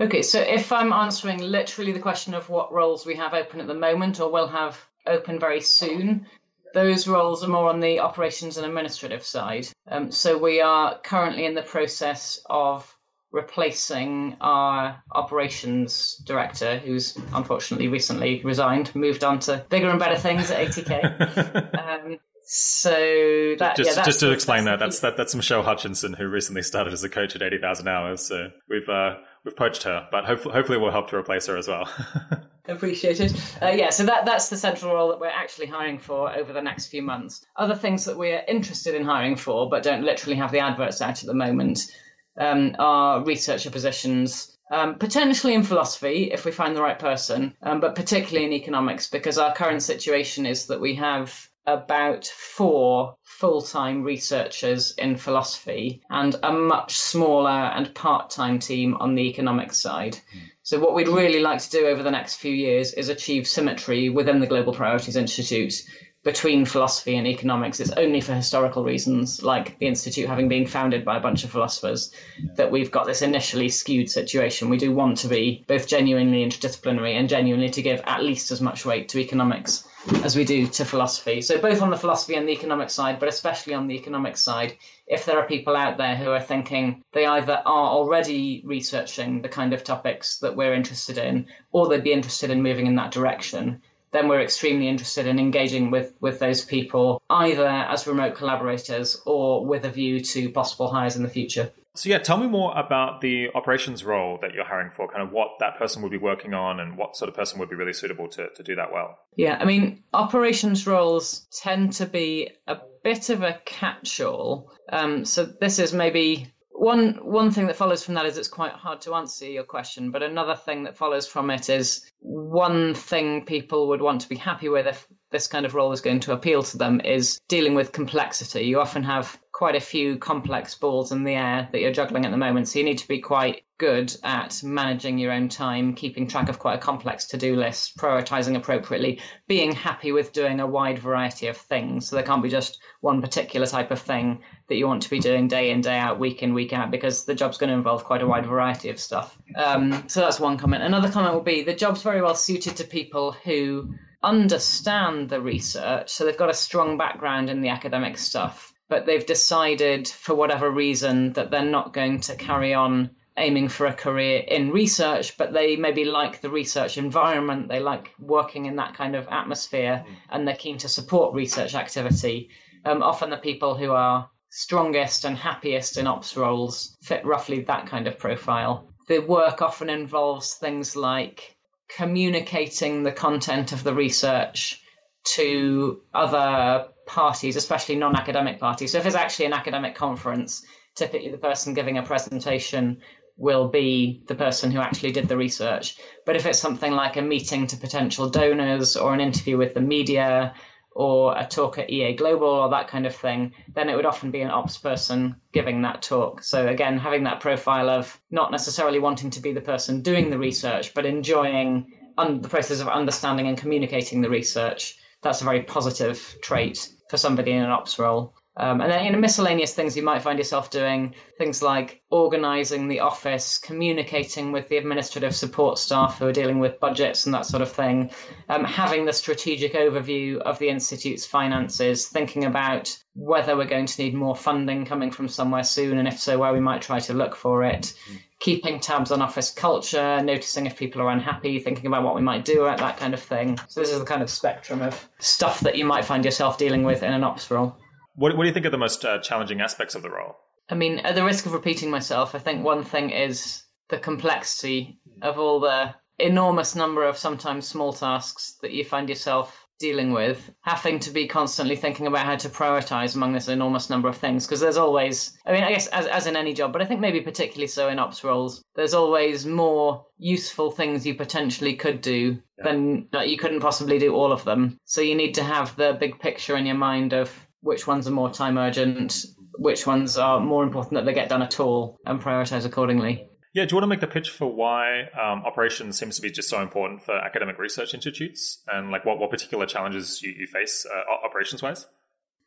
Okay, so if I'm answering literally the question of what roles we have open at the moment or will have open very soon, those roles are more on the operations and administrative side. Um, so we are currently in the process of replacing our operations director, who's unfortunately recently resigned, moved on to bigger and better things at 80K. <laughs> um, so that, just, yeah, just to explain that, that's that, that's Michelle Hutchinson who recently started as a coach at eighty thousand hours. So we've uh, we've poached her, but hopefully, hopefully we'll help to replace her as well. <laughs> Appreciated. Uh, yeah, so that that's the central role that we're actually hiring for over the next few months. Other things that we're interested in hiring for, but don't literally have the adverts out at the moment, um, are researcher positions. Um, potentially in philosophy if we find the right person, um, but particularly in economics because our current situation is that we have about four full time researchers in philosophy and a much smaller and part time team on the economics side. Hmm. So, what we'd really like to do over the next few years is achieve symmetry within the Global Priorities Institute between philosophy and economics. It's only for historical reasons, like the Institute having been founded by a bunch of philosophers, that we've got this initially skewed situation. We do want to be both genuinely interdisciplinary and genuinely to give at least as much weight to economics as we do to philosophy. So, both on the philosophy and the economic side, but especially on the economic side, if there are people out there who are thinking they either are already researching the kind of topics that we're interested in, or they'd be interested in moving in that direction, then we're extremely interested in engaging with, with those people either as remote collaborators or with a view to possible hires in the future. So, yeah, tell me more about the operations role that you're hiring for, kind of what that person would be working on and what sort of person would be really suitable to, to do that well. Yeah, I mean, operations roles tend to be a bit of a catch all. Um, so, this is maybe one one thing that follows from that is it's quite hard to answer your question, but another thing that follows from it is one thing people would want to be happy with if this kind of role is going to appeal to them is dealing with complexity. You often have quite a few complex balls in the air that you're juggling at the moment, so you need to be quite good at managing your own time, keeping track of quite a complex to do list, prioritizing appropriately, being happy with doing a wide variety of things. So there can't be just one particular type of thing that you want to be doing day in, day out, week in, week out, because the job's going to involve quite a wide variety of stuff. Um, so that's one comment. Another comment will be the job's very well suited to people who understand the research, so they've got a strong background in the academic stuff, but they've decided for whatever reason that they're not going to carry on aiming for a career in research, but they maybe like the research environment, they like working in that kind of atmosphere, mm. and they're keen to support research activity. Um, often the people who are strongest and happiest in ops roles fit roughly that kind of profile. The work often involves things like communicating the content of the research to other parties, especially non academic parties. So, if it's actually an academic conference, typically the person giving a presentation will be the person who actually did the research. But if it's something like a meeting to potential donors or an interview with the media or a talk at EA Global or that kind of thing, then it would often be an ops person giving that talk. So again, having that profile of not necessarily wanting to be the person doing the research, but enjoying the process of understanding and communicating the research. That's a very positive trait for somebody in an ops role. Um, and then in miscellaneous things you might find yourself doing things like organizing the office, communicating with the administrative support staff who are dealing with budgets and that sort of thing, um, having the strategic overview of the institute's finances, thinking about whether we're going to need more funding coming from somewhere soon, and if so, where we might try to look for it. Keeping tabs on office culture, noticing if people are unhappy, thinking about what we might do at that kind of thing. So, this is the kind of spectrum of stuff that you might find yourself dealing with in an ops role. What, what do you think are the most uh, challenging aspects of the role? I mean, at the risk of repeating myself, I think one thing is the complexity of all the enormous number of sometimes small tasks that you find yourself dealing with, having to be constantly thinking about how to prioritize among this enormous number of things. Because there's always, I mean, I guess as, as in any job, but I think maybe particularly so in ops roles, there's always more useful things you potentially could do yeah. than like, you couldn't possibly do all of them. So you need to have the big picture in your mind of which ones are more time urgent, which ones are more important that they get done at all, and prioritize accordingly. Yeah, do you want to make the pitch for why um, operations seems to be just so important for academic research institutes, and like what, what particular challenges you, you face uh, operations wise?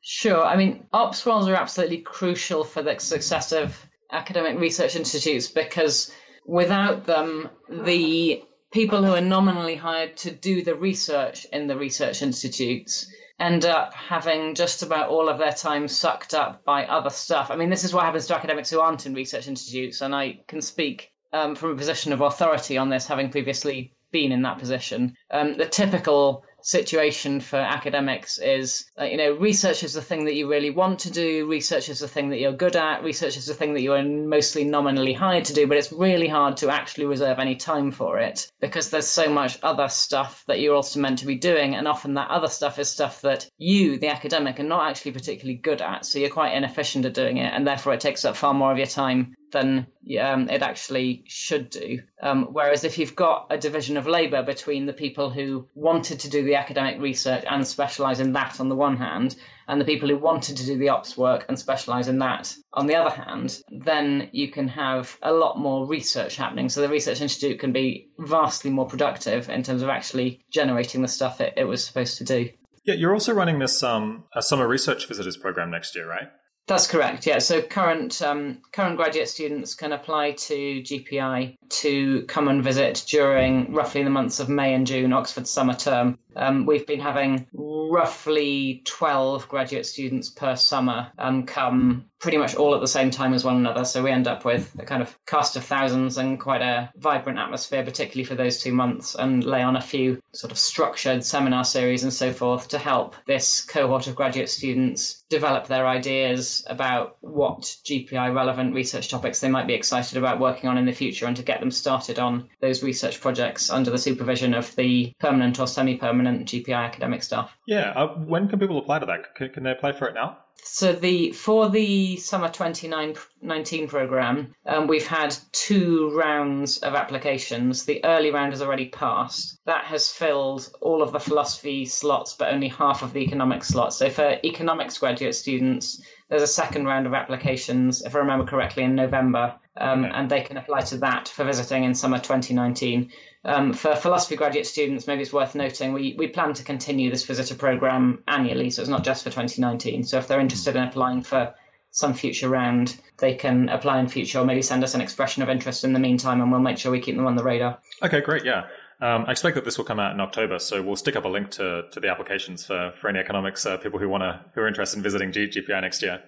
Sure. I mean, ops roles are absolutely crucial for the success of academic research institutes because without them, the people who are nominally hired to do the research in the research institutes end up having just about all of their time sucked up by other stuff. I mean, this is what happens to academics who aren't in research institutes, and I can speak um, from a position of authority on this, having previously been in that position. Um, the typical situation for academics is uh, you know research is the thing that you really want to do research is the thing that you're good at research is the thing that you are mostly nominally hired to do but it's really hard to actually reserve any time for it because there's so much other stuff that you're also meant to be doing and often that other stuff is stuff that you the academic are not actually particularly good at so you're quite inefficient at doing it and therefore it takes up far more of your time than um, it actually should do. Um, whereas if you've got a division of labour between the people who wanted to do the academic research and specialise in that on the one hand, and the people who wanted to do the ops work and specialise in that on the other hand, then you can have a lot more research happening. So the research institute can be vastly more productive in terms of actually generating the stuff it, it was supposed to do. Yeah, you're also running this um, a summer research visitors program next year, right? That's correct. Yeah. So current um, current graduate students can apply to GPI to come and visit during roughly the months of May and June, Oxford summer term. Um, we've been having roughly 12 graduate students per summer um, come pretty much all at the same time as one another. So we end up with a kind of cast of thousands and quite a vibrant atmosphere, particularly for those two months, and lay on a few sort of structured seminar series and so forth to help this cohort of graduate students develop their ideas about what GPI relevant research topics they might be excited about working on in the future and to get them started on those research projects under the supervision of the permanent or semi permanent GPI academic staff. Yeah. Uh, when can people apply to that? Can, can they apply for it now? So the for the summer 2019 program, um, we've had two rounds of applications. The early round has already passed. That has filled all of the philosophy slots, but only half of the economics slots. So for economics graduate students, there's a second round of applications, if I remember correctly, in November, um, okay. and they can apply to that for visiting in summer 2019. Um, for philosophy graduate students, maybe it's worth noting we, we plan to continue this visitor program annually, so it's not just for 2019. So if they're interested in applying for some future round, they can apply in future or maybe send us an expression of interest in the meantime, and we'll make sure we keep them on the radar. Okay, great. Yeah. Um, I expect that this will come out in October, so we'll stick up a link to, to the applications for, for any economics uh, people who want to who are interested in visiting G- GPI next year.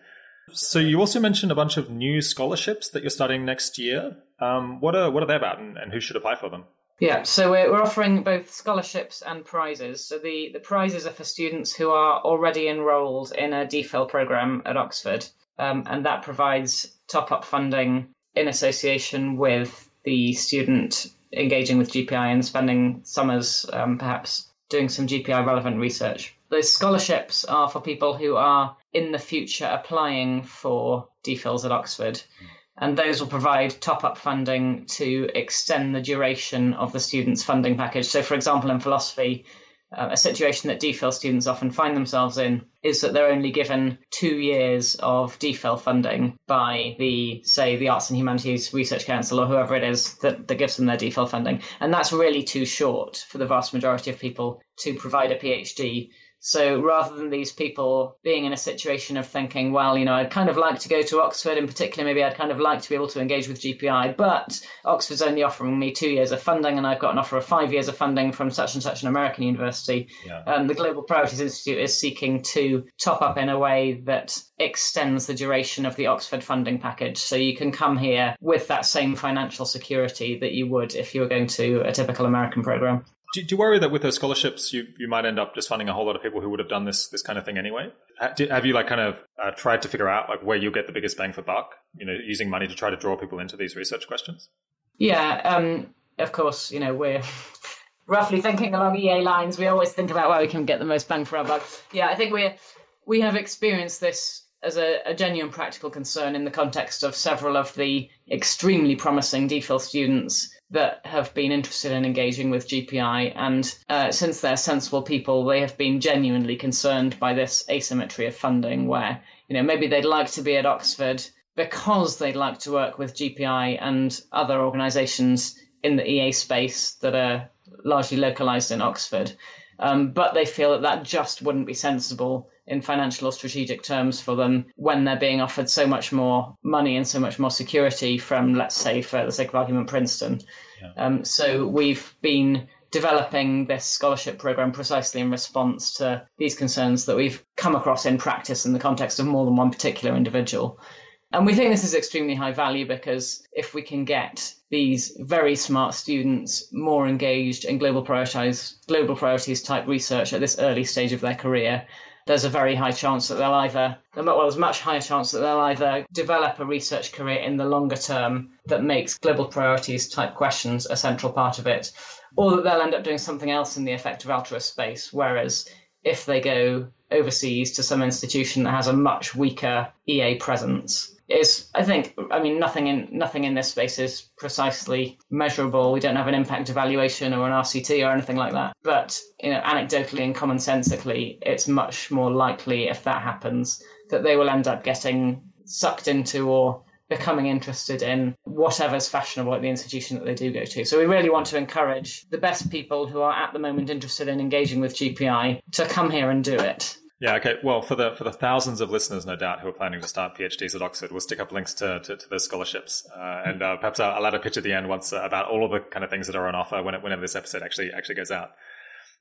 So you also mentioned a bunch of new scholarships that you're starting next year. Um, what are what are they about, and, and who should apply for them? Yeah, so we're, we're offering both scholarships and prizes. So the, the prizes are for students who are already enrolled in a DPhil program at Oxford, um, and that provides top up funding in association with the student engaging with GPI and spending summers um, perhaps doing some GPI relevant research. Those scholarships are for people who are in the future applying for DPhils at Oxford. And those will provide top up funding to extend the duration of the student's funding package. So, for example, in philosophy, uh, a situation that DPhil students often find themselves in is that they're only given two years of DPhil funding by the, say, the Arts and Humanities Research Council or whoever it is that, that gives them their DPhil funding. And that's really too short for the vast majority of people to provide a PhD. So rather than these people being in a situation of thinking, well, you know, I'd kind of like to go to Oxford in particular, maybe I'd kind of like to be able to engage with GPI, but Oxford's only offering me two years of funding and I've got an offer of five years of funding from such and such an American university. Yeah. Um, the Global Priorities Institute is seeking to top up in a way that extends the duration of the Oxford funding package. So you can come here with that same financial security that you would if you were going to a typical American program. Do, do, you worry that with those scholarships, you, you might end up just funding a whole lot of people who would have done this this kind of thing anyway? Have you like kind of uh, tried to figure out like where you get the biggest bang for buck? You know, using money to try to draw people into these research questions. Yeah, um, of course. You know, we're <laughs> roughly thinking along EA lines. We always think about where we can get the most bang for our buck. Yeah, I think we we have experienced this as a, a, genuine practical concern in the context of several of the extremely promising DPhil students that have been interested in engaging with GPI. And uh, since they're sensible people, they have been genuinely concerned by this asymmetry of funding where, you know, maybe they'd like to be at Oxford because they'd like to work with GPI and other organizations in the EA space that are largely localized in Oxford. Um, but they feel that that just wouldn't be sensible in financial or strategic terms for them when they're being offered so much more money and so much more security from, let's say, for the sake of argument, Princeton. Yeah. Um, so we've been developing this scholarship program precisely in response to these concerns that we've come across in practice in the context of more than one particular individual. And we think this is extremely high value because if we can get these very smart students more engaged in global priorities, global priorities type research at this early stage of their career, there's a very high chance that they'll either, well, there's much higher chance that they'll either develop a research career in the longer term that makes global priorities type questions a central part of it, or that they'll end up doing something else in the effective altruist space. Whereas if they go overseas to some institution that has a much weaker EA presence, is I think I mean nothing in nothing in this space is precisely measurable. We don't have an impact evaluation or an RCT or anything like that. But you know, anecdotally and commonsensically, it's much more likely if that happens that they will end up getting sucked into or becoming interested in whatever's fashionable at the institution that they do go to. So we really want to encourage the best people who are at the moment interested in engaging with GPI to come here and do it. Yeah, okay. Well, for the for the thousands of listeners, no doubt, who are planning to start PhDs at Oxford, we'll stick up links to to, to those scholarships, uh, and uh, perhaps I'll, I'll, add a pitch at the end once uh, about all of the kind of things that are on offer when it, whenever this episode actually actually goes out.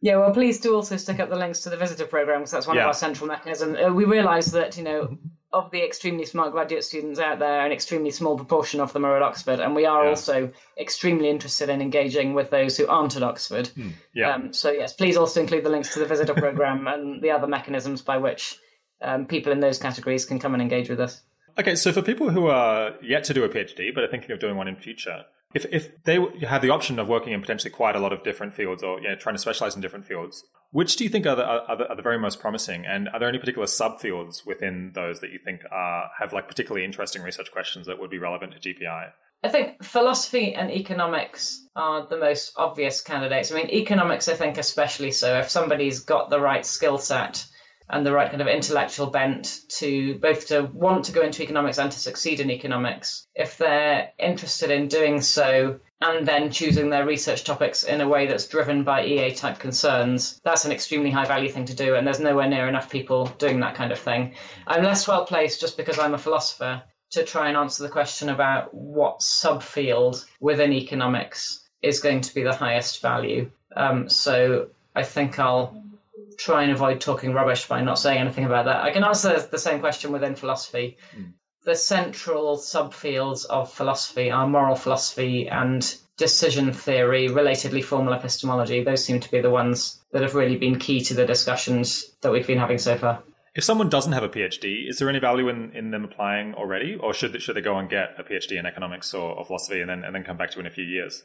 Yeah, well, please do also stick up the links to the visitor program because that's one yeah. of our central mechanisms. Uh, we realise that you know of the extremely smart graduate students out there, an extremely small proportion of them are at Oxford, and we are yeah. also extremely interested in engaging with those who aren't at Oxford. Hmm. Yeah. Um, so yes, please also include the links to the visitor program <laughs> and the other mechanisms by which um, people in those categories can come and engage with us. Okay, so for people who are yet to do a PhD but are thinking of doing one in future, if if they have the option of working in potentially quite a lot of different fields or you know, trying to specialize in different fields, which do you think are the, are the, are the very most promising? And are there any particular subfields within those that you think are, have like particularly interesting research questions that would be relevant to GPI? I think philosophy and economics are the most obvious candidates. I mean, economics, I think, especially so. If somebody's got the right skill set and the right kind of intellectual bent to both to want to go into economics and to succeed in economics, if they're interested in doing so and then choosing their research topics in a way that's driven by EA type concerns, that's an extremely high value thing to do, and there's nowhere near enough people doing that kind of thing. I'm less well placed just because I'm a philosopher to try and answer the question about what subfield within economics is going to be the highest value. Um, so I think I'll try and avoid talking rubbish by not saying anything about that. I can answer the same question within philosophy. Mm. The central subfields of philosophy are moral philosophy and decision theory, relatedly formal epistemology. Those seem to be the ones that have really been key to the discussions that we've been having so far. If someone doesn't have a PhD, is there any value in, in them applying already, or should should they go and get a PhD in economics or, or philosophy and then and then come back to it in a few years?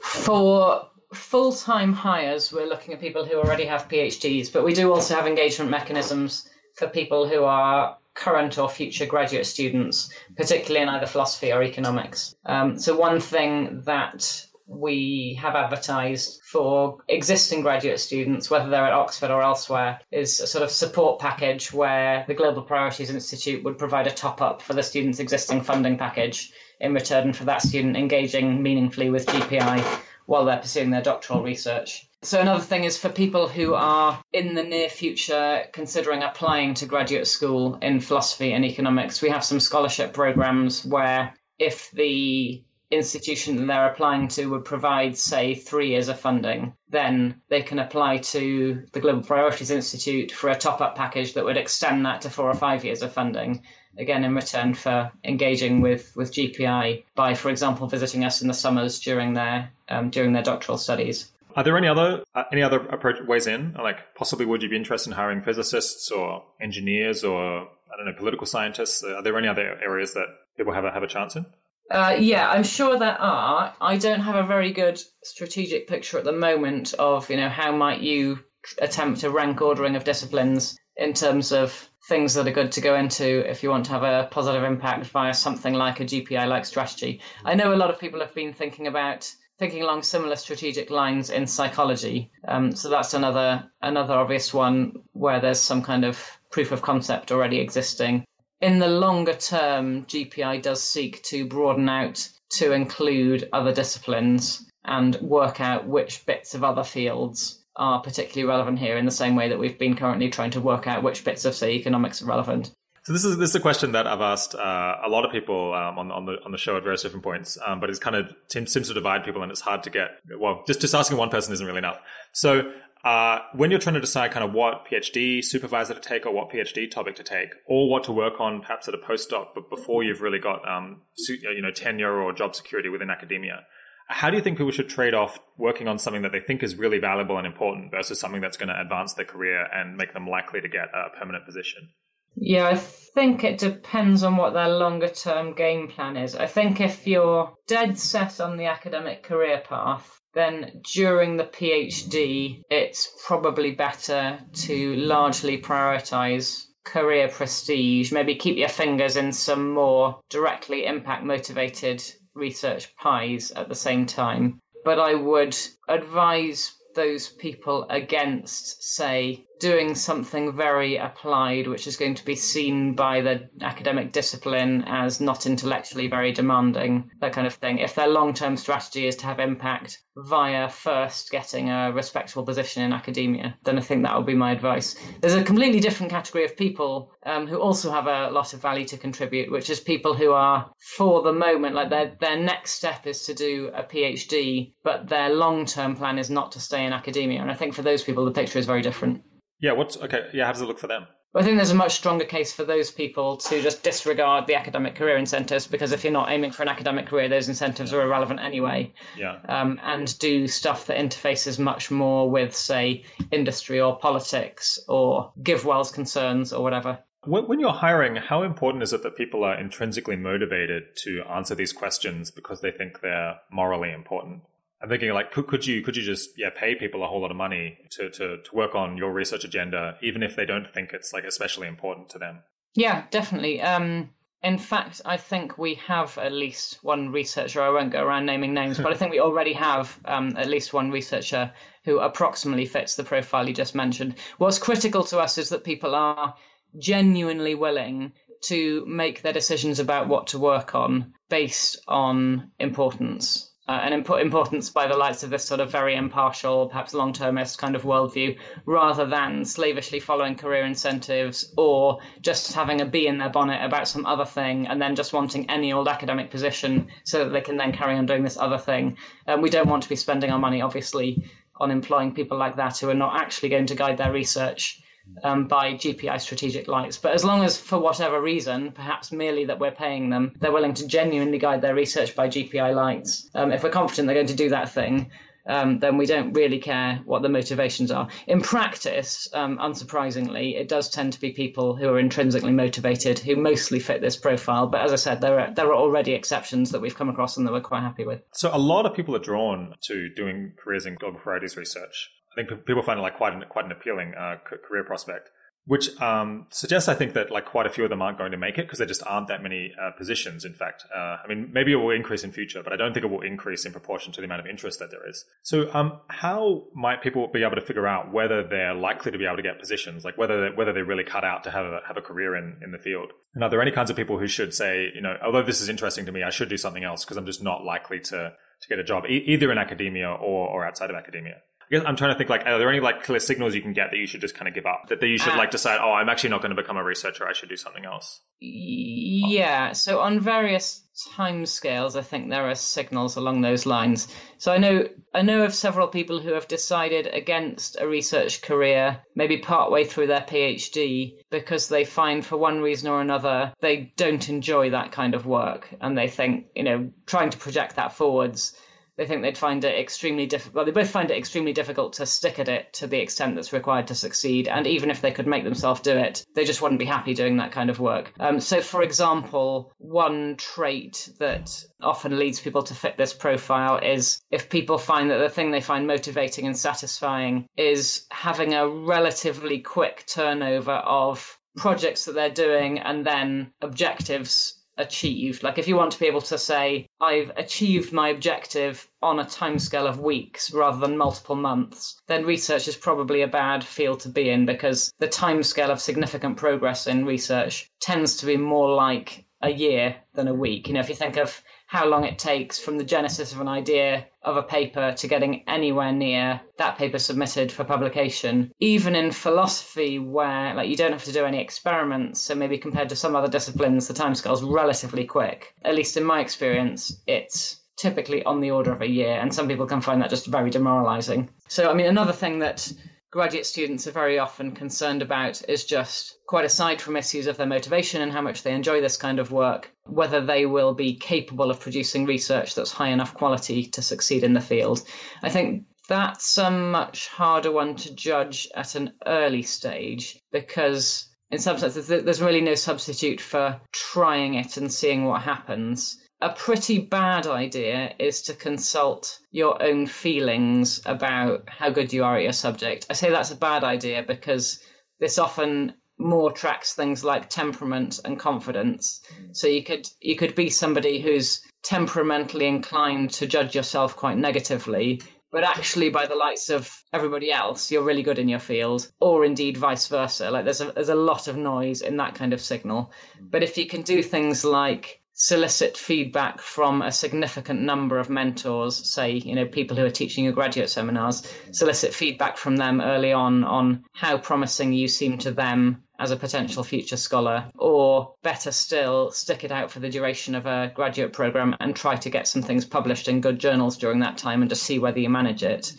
For full time hires, we're looking at people who already have PhDs, but we do also have engagement mechanisms for people who are current or future graduate students, particularly in either philosophy or economics. Um, so, one thing that we have advertised for existing graduate students, whether they're at Oxford or elsewhere, is a sort of support package where the Global Priorities Institute would provide a top up for the student's existing funding package in return for that student engaging meaningfully with GPI while they're pursuing their doctoral research. So, another thing is for people who are in the near future considering applying to graduate school in philosophy and economics, we have some scholarship programs where if the institution that they're applying to would provide, say, three years of funding, then they can apply to the Global Priorities Institute for a top up package that would extend that to four or five years of funding again in return for engaging with, with GPI by, for example, visiting us in the summers during their um, during their doctoral studies. Are there any other uh, any other approach ways in? Like possibly, would you be interested in hiring physicists or engineers or I don't know political scientists? Are there any other areas that people have a, have a chance in? Uh, yeah, I'm sure there are. I don't have a very good strategic picture at the moment of you know how might you attempt a rank ordering of disciplines in terms of things that are good to go into if you want to have a positive impact via something like a GPI like strategy. I know a lot of people have been thinking about thinking along similar strategic lines in psychology. Um, so that's another another obvious one where there's some kind of proof of concept already existing. In the longer term, GPI does seek to broaden out to include other disciplines and work out which bits of other fields are particularly relevant here in the same way that we've been currently trying to work out which bits of, say, economics are relevant. So this is this is a question that I've asked uh, a lot of people um, on on the on the show at various different points, um, but it's kind of seems, seems to divide people, and it's hard to get. Well, just just asking one person isn't really enough. So uh, when you're trying to decide kind of what PhD supervisor to take or what PhD topic to take, or what to work on perhaps at a postdoc, but before you've really got um, you know tenure or job security within academia, how do you think people should trade off working on something that they think is really valuable and important versus something that's going to advance their career and make them likely to get a permanent position? Yeah, I think it depends on what their longer term game plan is. I think if you're dead set on the academic career path, then during the PhD, it's probably better to largely prioritize career prestige, maybe keep your fingers in some more directly impact motivated research pies at the same time. But I would advise those people against, say, doing something very applied, which is going to be seen by the academic discipline as not intellectually very demanding, that kind of thing. If their long term strategy is to have impact via first getting a respectable position in academia, then I think that would be my advice. There's a completely different category of people um, who also have a lot of value to contribute, which is people who are, for the moment, like their, their next step is to do a PhD, but their long term plan is not to stay in academia. And I think for those people, the picture is very different. Yeah, what's okay? Yeah, how does it look for them? I think there's a much stronger case for those people to just disregard the academic career incentives because if you're not aiming for an academic career, those incentives are irrelevant anyway. Yeah. Um, and do stuff that interfaces much more with, say, industry or politics or GiveWell's concerns or whatever. When you're hiring, how important is it that people are intrinsically motivated to answer these questions because they think they're morally important? I'm thinking like, could, could you could you just yeah pay people a whole lot of money to, to to work on your research agenda, even if they don't think it's like especially important to them? Yeah, definitely. Um, in fact, I think we have at least one researcher. I won't go around naming names, but I think we already have um, at least one researcher who approximately fits the profile you just mentioned. What's critical to us is that people are genuinely willing to make their decisions about what to work on based on importance uh, and imp- importance by the lights of this sort of very impartial, perhaps long termist kind of worldview, rather than slavishly following career incentives or just having a bee in their bonnet about some other thing and then just wanting any old academic position so that they can then carry on doing this other thing. Um, we don't want to be spending our money, obviously, on employing people like that who are not actually going to guide their research um, by GPI strategic lights. But as long as, for whatever reason, perhaps merely that we're paying them, they're willing to genuinely guide their research by GPI lights, um, if we're confident they're going to do that thing, um, then we don't really care what the motivations are. In practice, um, unsurprisingly, it does tend to be people who are intrinsically motivated who mostly fit this profile. But as I said, there are there are already exceptions that we've come across and that we're quite happy with. So a lot of people are drawn to doing careers in global priorities research. I think people find it like quite an, quite an appealing uh, career prospect, which um, suggests I think that like quite a few of them aren't going to make it because there just aren't that many uh, positions. In fact, uh, I mean maybe it will increase in future, but I don't think it will increase in proportion to the amount of interest that there is. So, um, how might people be able to figure out whether they're likely to be able to get positions, like whether whether they're really cut out to have a, have a career in in the field? And are there any kinds of people who should say, you know, although this is interesting to me, I should do something else because I'm just not likely to to get a job e- either in academia or or outside of academia? Guess I'm trying to think like, are there any like clear signals you can get that you should just kind of give up? That, that you should like ah. decide, oh, I'm actually not going to become a researcher. I should do something else. Yeah. So on various time scales, I think there are signals along those lines. So I know I know of several people who have decided against a research career, maybe partway through their PhD, because they find for one reason or another they don't enjoy that kind of work, and they think, you know, trying to project that forwards they think they'd find it extremely difficult. Well, they both find it extremely difficult to stick at it to the extent that's required to succeed. And even if they could make themselves do it, they just wouldn't be happy doing that kind of work. Um, so, for example, one trait that often leads people to fit this profile is if people find that the thing they find motivating and satisfying is having a relatively quick turnover of projects that they're doing and then objectives achieved. Like if you want to be able to say, I've achieved my objective on a timescale of weeks rather than multiple months, then research is probably a bad field to be in because the timescale of significant progress in research tends to be more like a year than a week. You know, if you think of how long it takes from the genesis of an idea of a paper to getting anywhere near that paper submitted for publication. Even in philosophy, where like you don't have to do any experiments, so maybe compared to some other disciplines, the timescale is relatively quick. At least in my experience, it's typically on the order of a year, and some people can find that just very demoralizing. So, I mean, another thing that graduate students are very often concerned about is just quite aside from issues of their motivation and how much they enjoy this kind of work, whether they will be capable of producing research that's high enough quality to succeed in the field. I think that's a much harder one to judge at an early stage because in some sense there's really no substitute for trying it and seeing what happens a pretty bad idea is to consult your own feelings about how good you are at your subject. I say that's a bad idea because this often more tracks things like temperament and confidence. So you could you could be somebody who's temperamentally inclined to judge yourself quite negatively, but actually by the lights of everybody else, you're really good in your field, or indeed vice versa. Like there's a there's a lot of noise in that kind of signal. But if you can do things like solicit feedback from a significant number of mentors, say, you know, people who are teaching your graduate seminars, solicit feedback from them early on on how promising you seem to them as a potential future scholar, or better still, stick it out for the duration of a graduate program and try to get some things published in good journals during that time and just see whether you manage it.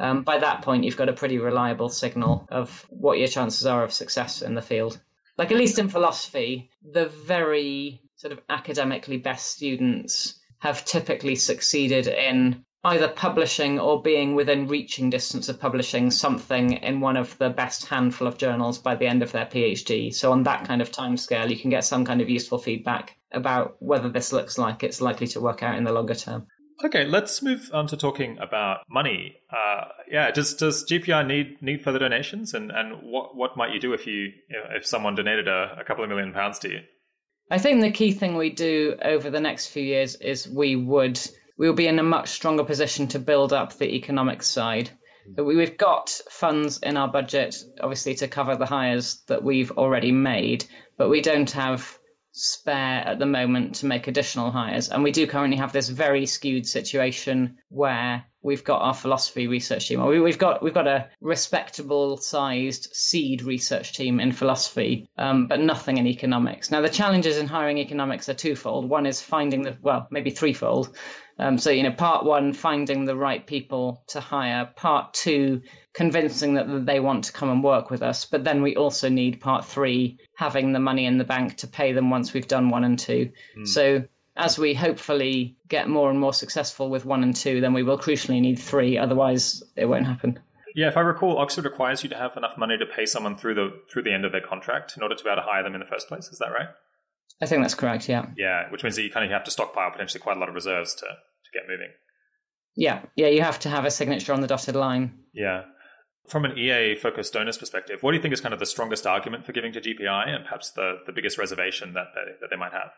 Um, by that point, you've got a pretty reliable signal of what your chances are of success in the field. Like, at least in philosophy, the very sort of academically best students have typically succeeded in either publishing or being within reaching distance of publishing something in one of the best handful of journals by the end of their PhD. So on that kind of timescale, you can get some kind of useful feedback about whether this looks like it's likely to work out in the longer term. Okay, let's move on to talking about money. Uh, yeah, does does GPI need need further donations, and and what what might you do if you if someone donated a, a couple of million pounds to you? I think the key thing we do over the next few years is we would we will be in a much stronger position to build up the economic side. We've got funds in our budget, obviously, to cover the hires that we've already made, but we don't have spare at the moment to make additional hires. And we do currently have this very skewed situation where we've got our philosophy research team. We, have got we've got a respectable sized seed research team in philosophy, um, but nothing in economics. Now the challenges in hiring economics are twofold. One is finding the well, maybe threefold. Um, so you know, part one, finding the right people to hire. Part two, convincing that they want to come and work with us. But then we also need part three, having the money in the bank to pay them once we've done one and two. Mm. So as we hopefully get more and more successful with one and two, then we will crucially need three. Otherwise, it won't happen. Yeah, if I recall, Oxford requires you to have enough money to pay someone through the through the end of their contract in order to be able to hire them in the first place. Is that right? I think that's correct. Yeah. Yeah, which means that you kind of have to stockpile potentially quite a lot of reserves to to get moving. Yeah, yeah, you have to have a signature on the dotted line. Yeah. From an EA focused donors perspective, what do you think is kind of the strongest argument for giving to GPI and perhaps the, the biggest reservation that they, that they might have?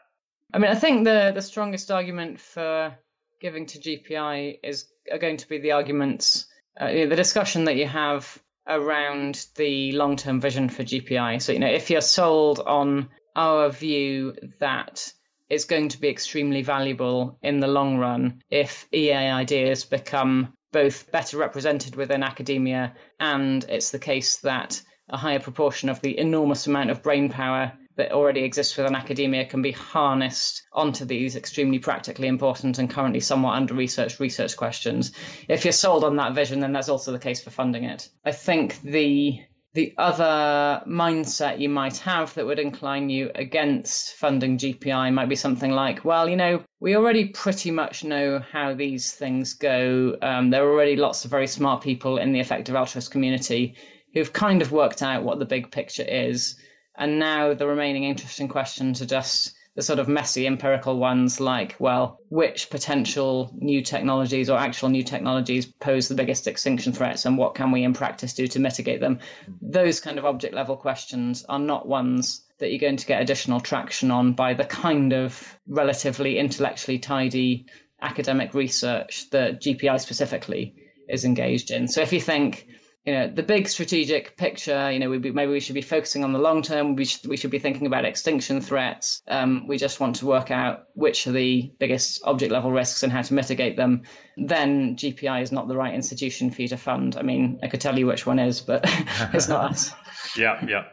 I mean, I think the the strongest argument for giving to GPI is are going to be the arguments, uh, the discussion that you have around the long term vision for GPI. So, you know, if you're sold on our view that it's going to be extremely valuable in the long run if EA ideas become both better represented within academia and it's the case that a higher proportion of the enormous amount of brain power that already exists within academia can be harnessed onto these extremely practically important and currently somewhat under researched research questions. If you're sold on that vision, then that's also the case for funding it. I think the the other mindset you might have that would incline you against funding GPI might be something like, well, you know, we already pretty much know how these things go. Um, there are already lots of very smart people in the effective altruist community who've kind of worked out what the big picture is. And now the remaining interesting questions are just the sort of messy empirical ones like, well, which potential new technologies or actual new technologies pose the biggest extinction threats and what can we in practice do to mitigate them? Those kind of object level questions are not ones that you're going to get additional traction on by the kind of relatively intellectually tidy academic research that GPI specifically is engaged in. So if you think, you know the big strategic picture you know maybe we should be focusing on the long term. We should, we should be thinking about extinction threats. Um, we just want to work out which are the biggest object level risks and how to mitigate them. Then gpi is not the right institution for you to fund. I mean i could tell you which one is but <laughs> it's not us. <laughs> Yeah yeah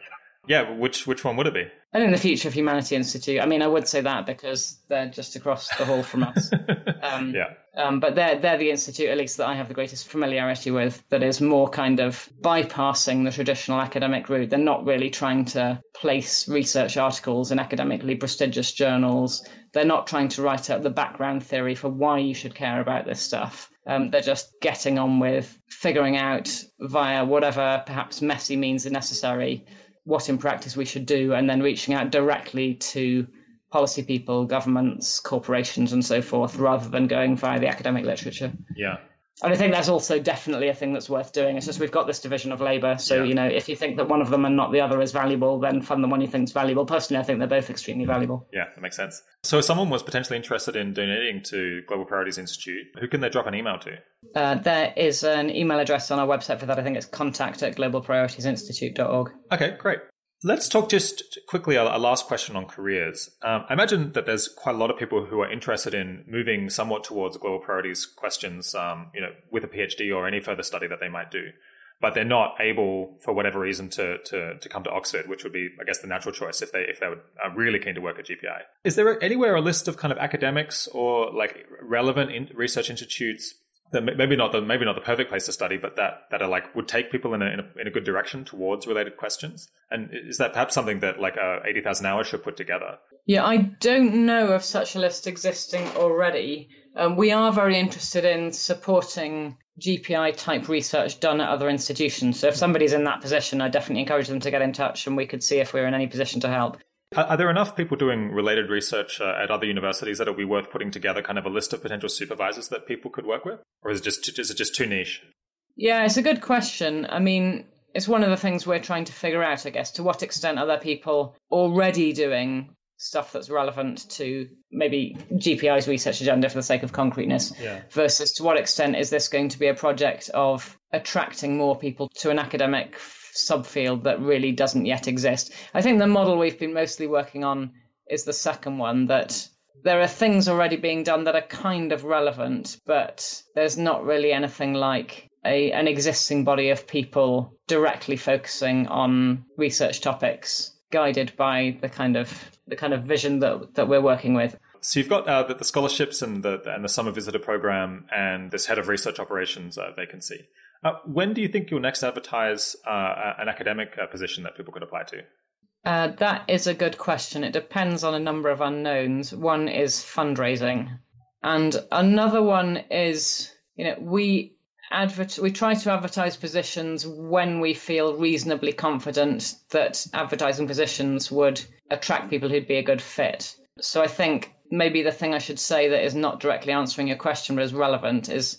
yeah which which one would it be I think the Future of Humanity Institute. I mean, I would say that because they're just across the hall from us. <laughs> Um, yeah. Um, but they're they're the institute, at least that I have the greatest familiarity with, that is more kind of bypassing the traditional academic route. They're not really trying to place research articles in academically prestigious journals. They're not trying to write up the background theory for why you should care about this stuff. Um, they're just getting on with figuring out via whatever perhaps messy means are necessary what in practice we should do, and then reaching out directly to policy people, governments, corporations, and so forth, rather than going via the academic literature. Yeah. And I think that's also definitely a thing that's worth doing. It's just we've got this division of labour. So, Yeah. you know, if you think that one of them and not the other is valuable, then fund the one you think is valuable. Personally, I think they're both extremely valuable. Yeah, that makes sense. So if someone was potentially interested in donating to Global Priorities Institute, who can they drop an email to? Uh, there is an email address on our website for that. I think it's contact at globalprioritiesinstitute.org. Okay, great. Let's talk just quickly a, last question on careers. Um, I imagine that there's quite a lot of people who are interested in moving somewhat towards global priorities questions, um, you know, with a PhD or any further study that they might do, but they're not able, for whatever reason, to to to come to Oxford, which would be, I guess, the natural choice if they if they were really keen to work at GPI. Is there anywhere a list of kind of academics or like relevant in, research institutes that maybe not the maybe not the perfect place to study, but that that are like would take people in a, in a in a good direction towards related questions. And is that perhaps something that like uh, eighty thousand hours should put together? Yeah, I don't know of such a list existing already. Um, we are very interested in supporting GPI type research done at other institutions. So if somebody's in that position, I definitely encourage them to get in touch and we could see if we're in any position to help. Are, there enough people doing related research uh, at other universities that it'll be worth putting together kind of a list of potential supervisors that people could work with, or is it just is it just too niche? Yeah, it's a good question. I mean, it's one of the things we're trying to figure out, I guess. To what extent are there people already doing stuff that's relevant to maybe GPI's research agenda for the sake of concreteness, Yeah. versus to what extent is this going to be a project of attracting more people to an academic subfield that really doesn't yet exist? I think the model we've been mostly working on is the second one that there are things already being done that are kind of relevant, but there's not really anything like a, an existing body of people directly focusing on research topics guided by the kind of the kind of vision that that we're working with. So you've got uh, the, the scholarships and the and the summer visitor program and this head of research operations uh, vacancy. Uh, when do you think you'll next advertise uh, an academic uh, position that people could apply to? Uh, that is a good question. It depends on a number of unknowns. One is fundraising, and another one is you know we advert we try to advertise positions when we feel reasonably confident that advertising positions would attract people who'd be a good fit. So I think maybe the thing I should say that is not directly answering your question but is relevant is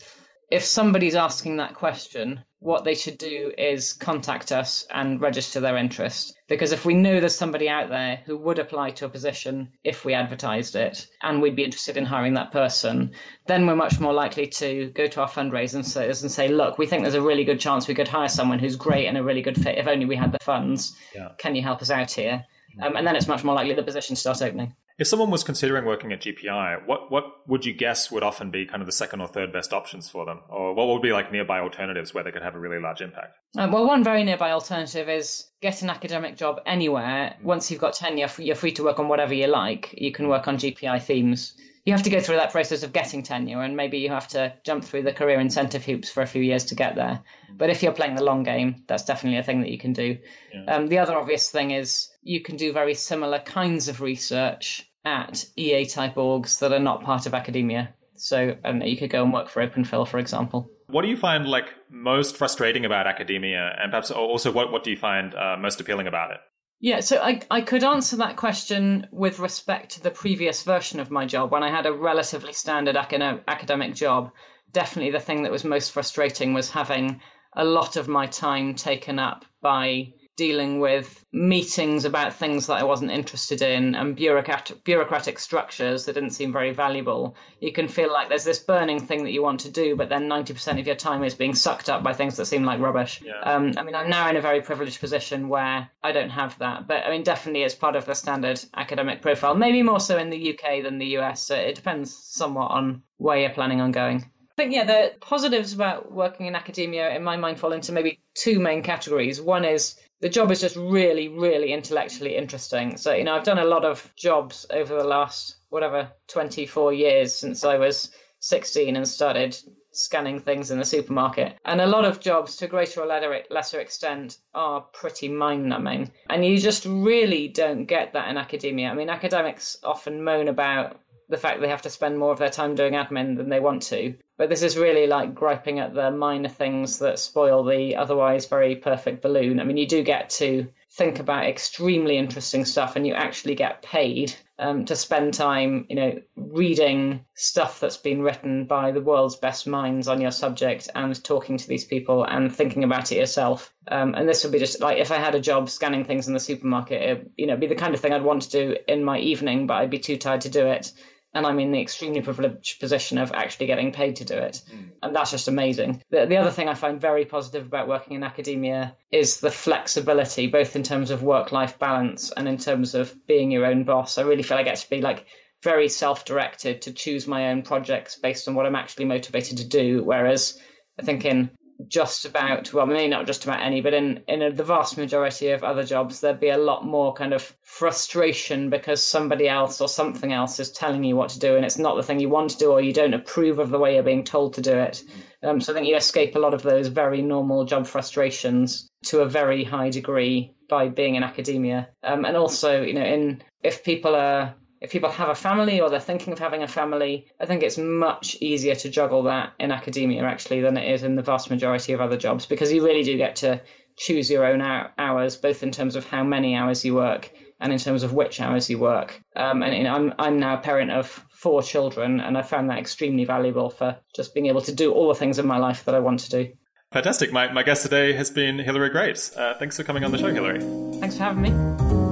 if somebody's asking that question, what they should do is contact us and register their interest. Because if we know there's somebody out there who would apply to a position if we advertised it and we'd be interested in hiring that person, then we're much more likely to go to our fundraisers and say, look, we think there's a really good chance we could hire someone who's great and a really good fit if only we had the funds. Yeah. Can you help us out here? Um, and then it's much more likely the position starts opening. If someone was considering working at GPI, what what would you guess would often be kind of the second or third best options for them, or what would be like nearby alternatives where they could have a really large impact? Uh, well, one very nearby alternative is get an academic job anywhere. Once you've got tenure, you're free to work on whatever you like. You can work on GPI themes. You have to go through that process of getting tenure, and maybe you have to jump through the career incentive hoops for a few years to get there. But if you're playing the long game, that's definitely a thing that you can do. Um, the other obvious thing is you can do very similar kinds of research at EA type orgs that are not part of academia. So I don't know, you could go and work for OpenPhil, for example. What do you find like most frustrating about academia, and perhaps also what what do you find uh, most appealing about it? Yeah, so I, I could answer that question with respect to the previous version of my job when I had a relatively standard acad- academic job. Definitely the thing that was most frustrating was having a lot of my time taken up by dealing with meetings about things that I wasn't interested in and bureaucrat- bureaucratic structures that didn't seem very valuable. You can feel like there's this burning thing that you want to do, but then 90% of your time is being sucked up by things that seem like rubbish. Yeah. Um, I mean, I'm now in a very privileged position where I don't have that, but I mean, definitely as part of the standard academic profile, maybe more so in the UK than the US. So it depends somewhat on where you're planning on going. I think, yeah, the positives about working in academia, in my mind, fall into maybe two main categories. One is the job is just really, really intellectually interesting. So, you know, I've done a lot of jobs over the last, whatever, 24 years since I was 16 and started scanning things in the supermarket. And a lot of jobs, to greater or lesser extent, are pretty mind numbing. And you just really don't get that in academia. I mean, academics often moan about the fact they have to spend more of their time doing admin than they want to. But this is really like griping at the minor things that spoil the otherwise very perfect balloon. I mean, you do get to think about extremely interesting stuff and you actually get paid. um, to spend time, you know, reading stuff that's been written by the world's best minds on your subject and talking to these people and thinking about it yourself. Um, and this would be just like if I had a job scanning things in the supermarket, it, you know, be the kind of thing I'd want to do in my evening, but I'd be too tired to do it and I'm in the extremely privileged position of actually getting paid to do it. Mm. And that's just amazing. The, the other thing I find very positive about working in academia is the flexibility, both in terms of work life balance and in terms of being your own boss. I really feel I get to be like very self directed to choose my own projects based on what I'm actually motivated to do. Whereas I think in just about well maybe not just about any but in in a, the vast majority of other jobs there'd be a lot more kind of frustration because somebody else or something else is telling you what to do and it's not the thing you want to do or you don't approve of the way you're being told to do it. Um, so i think you escape a lot of those very normal job frustrations to a very high degree by being in academia. Um, and also you know in if people are if people have a family or they're thinking of having a family, I think it's much easier to juggle that in academia actually than it is in the vast majority of other jobs because you really do get to choose your own hours, both in terms of how many hours you work and in terms of which hours you work. Um, and I'm I'm now a parent of four children, and I found that extremely valuable for just being able to do all the things in my life that I want to do. Fantastic. My, my guest today has been Hilary Greaves. Uh, thanks for coming on the show, Hilary. Thanks for having me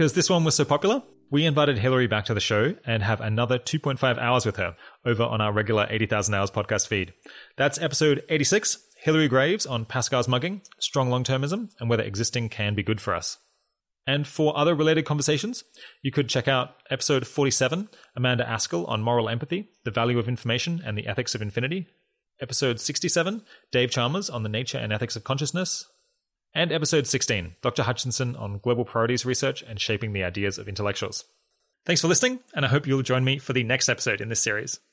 because this one was so popular, we invited Hilary back to the show and have another 2.5 hours with her over on our regular 80,000 Hours podcast feed. That's episode 86, Hilary Greaves on Pascal's mugging, strong long termism, and whether existing can be good for us. And for other related conversations, you could check out episode 47, Amanda Askell on moral empathy, the value of information, and the ethics of infinity. Episode 67, Dave Chalmers on the nature and ethics of consciousness and episode 16, Dr. Hutchinson on global priorities research and shaping the ideas of intellectuals. Thanks for listening, and I hope you'll join me for the next episode in this series.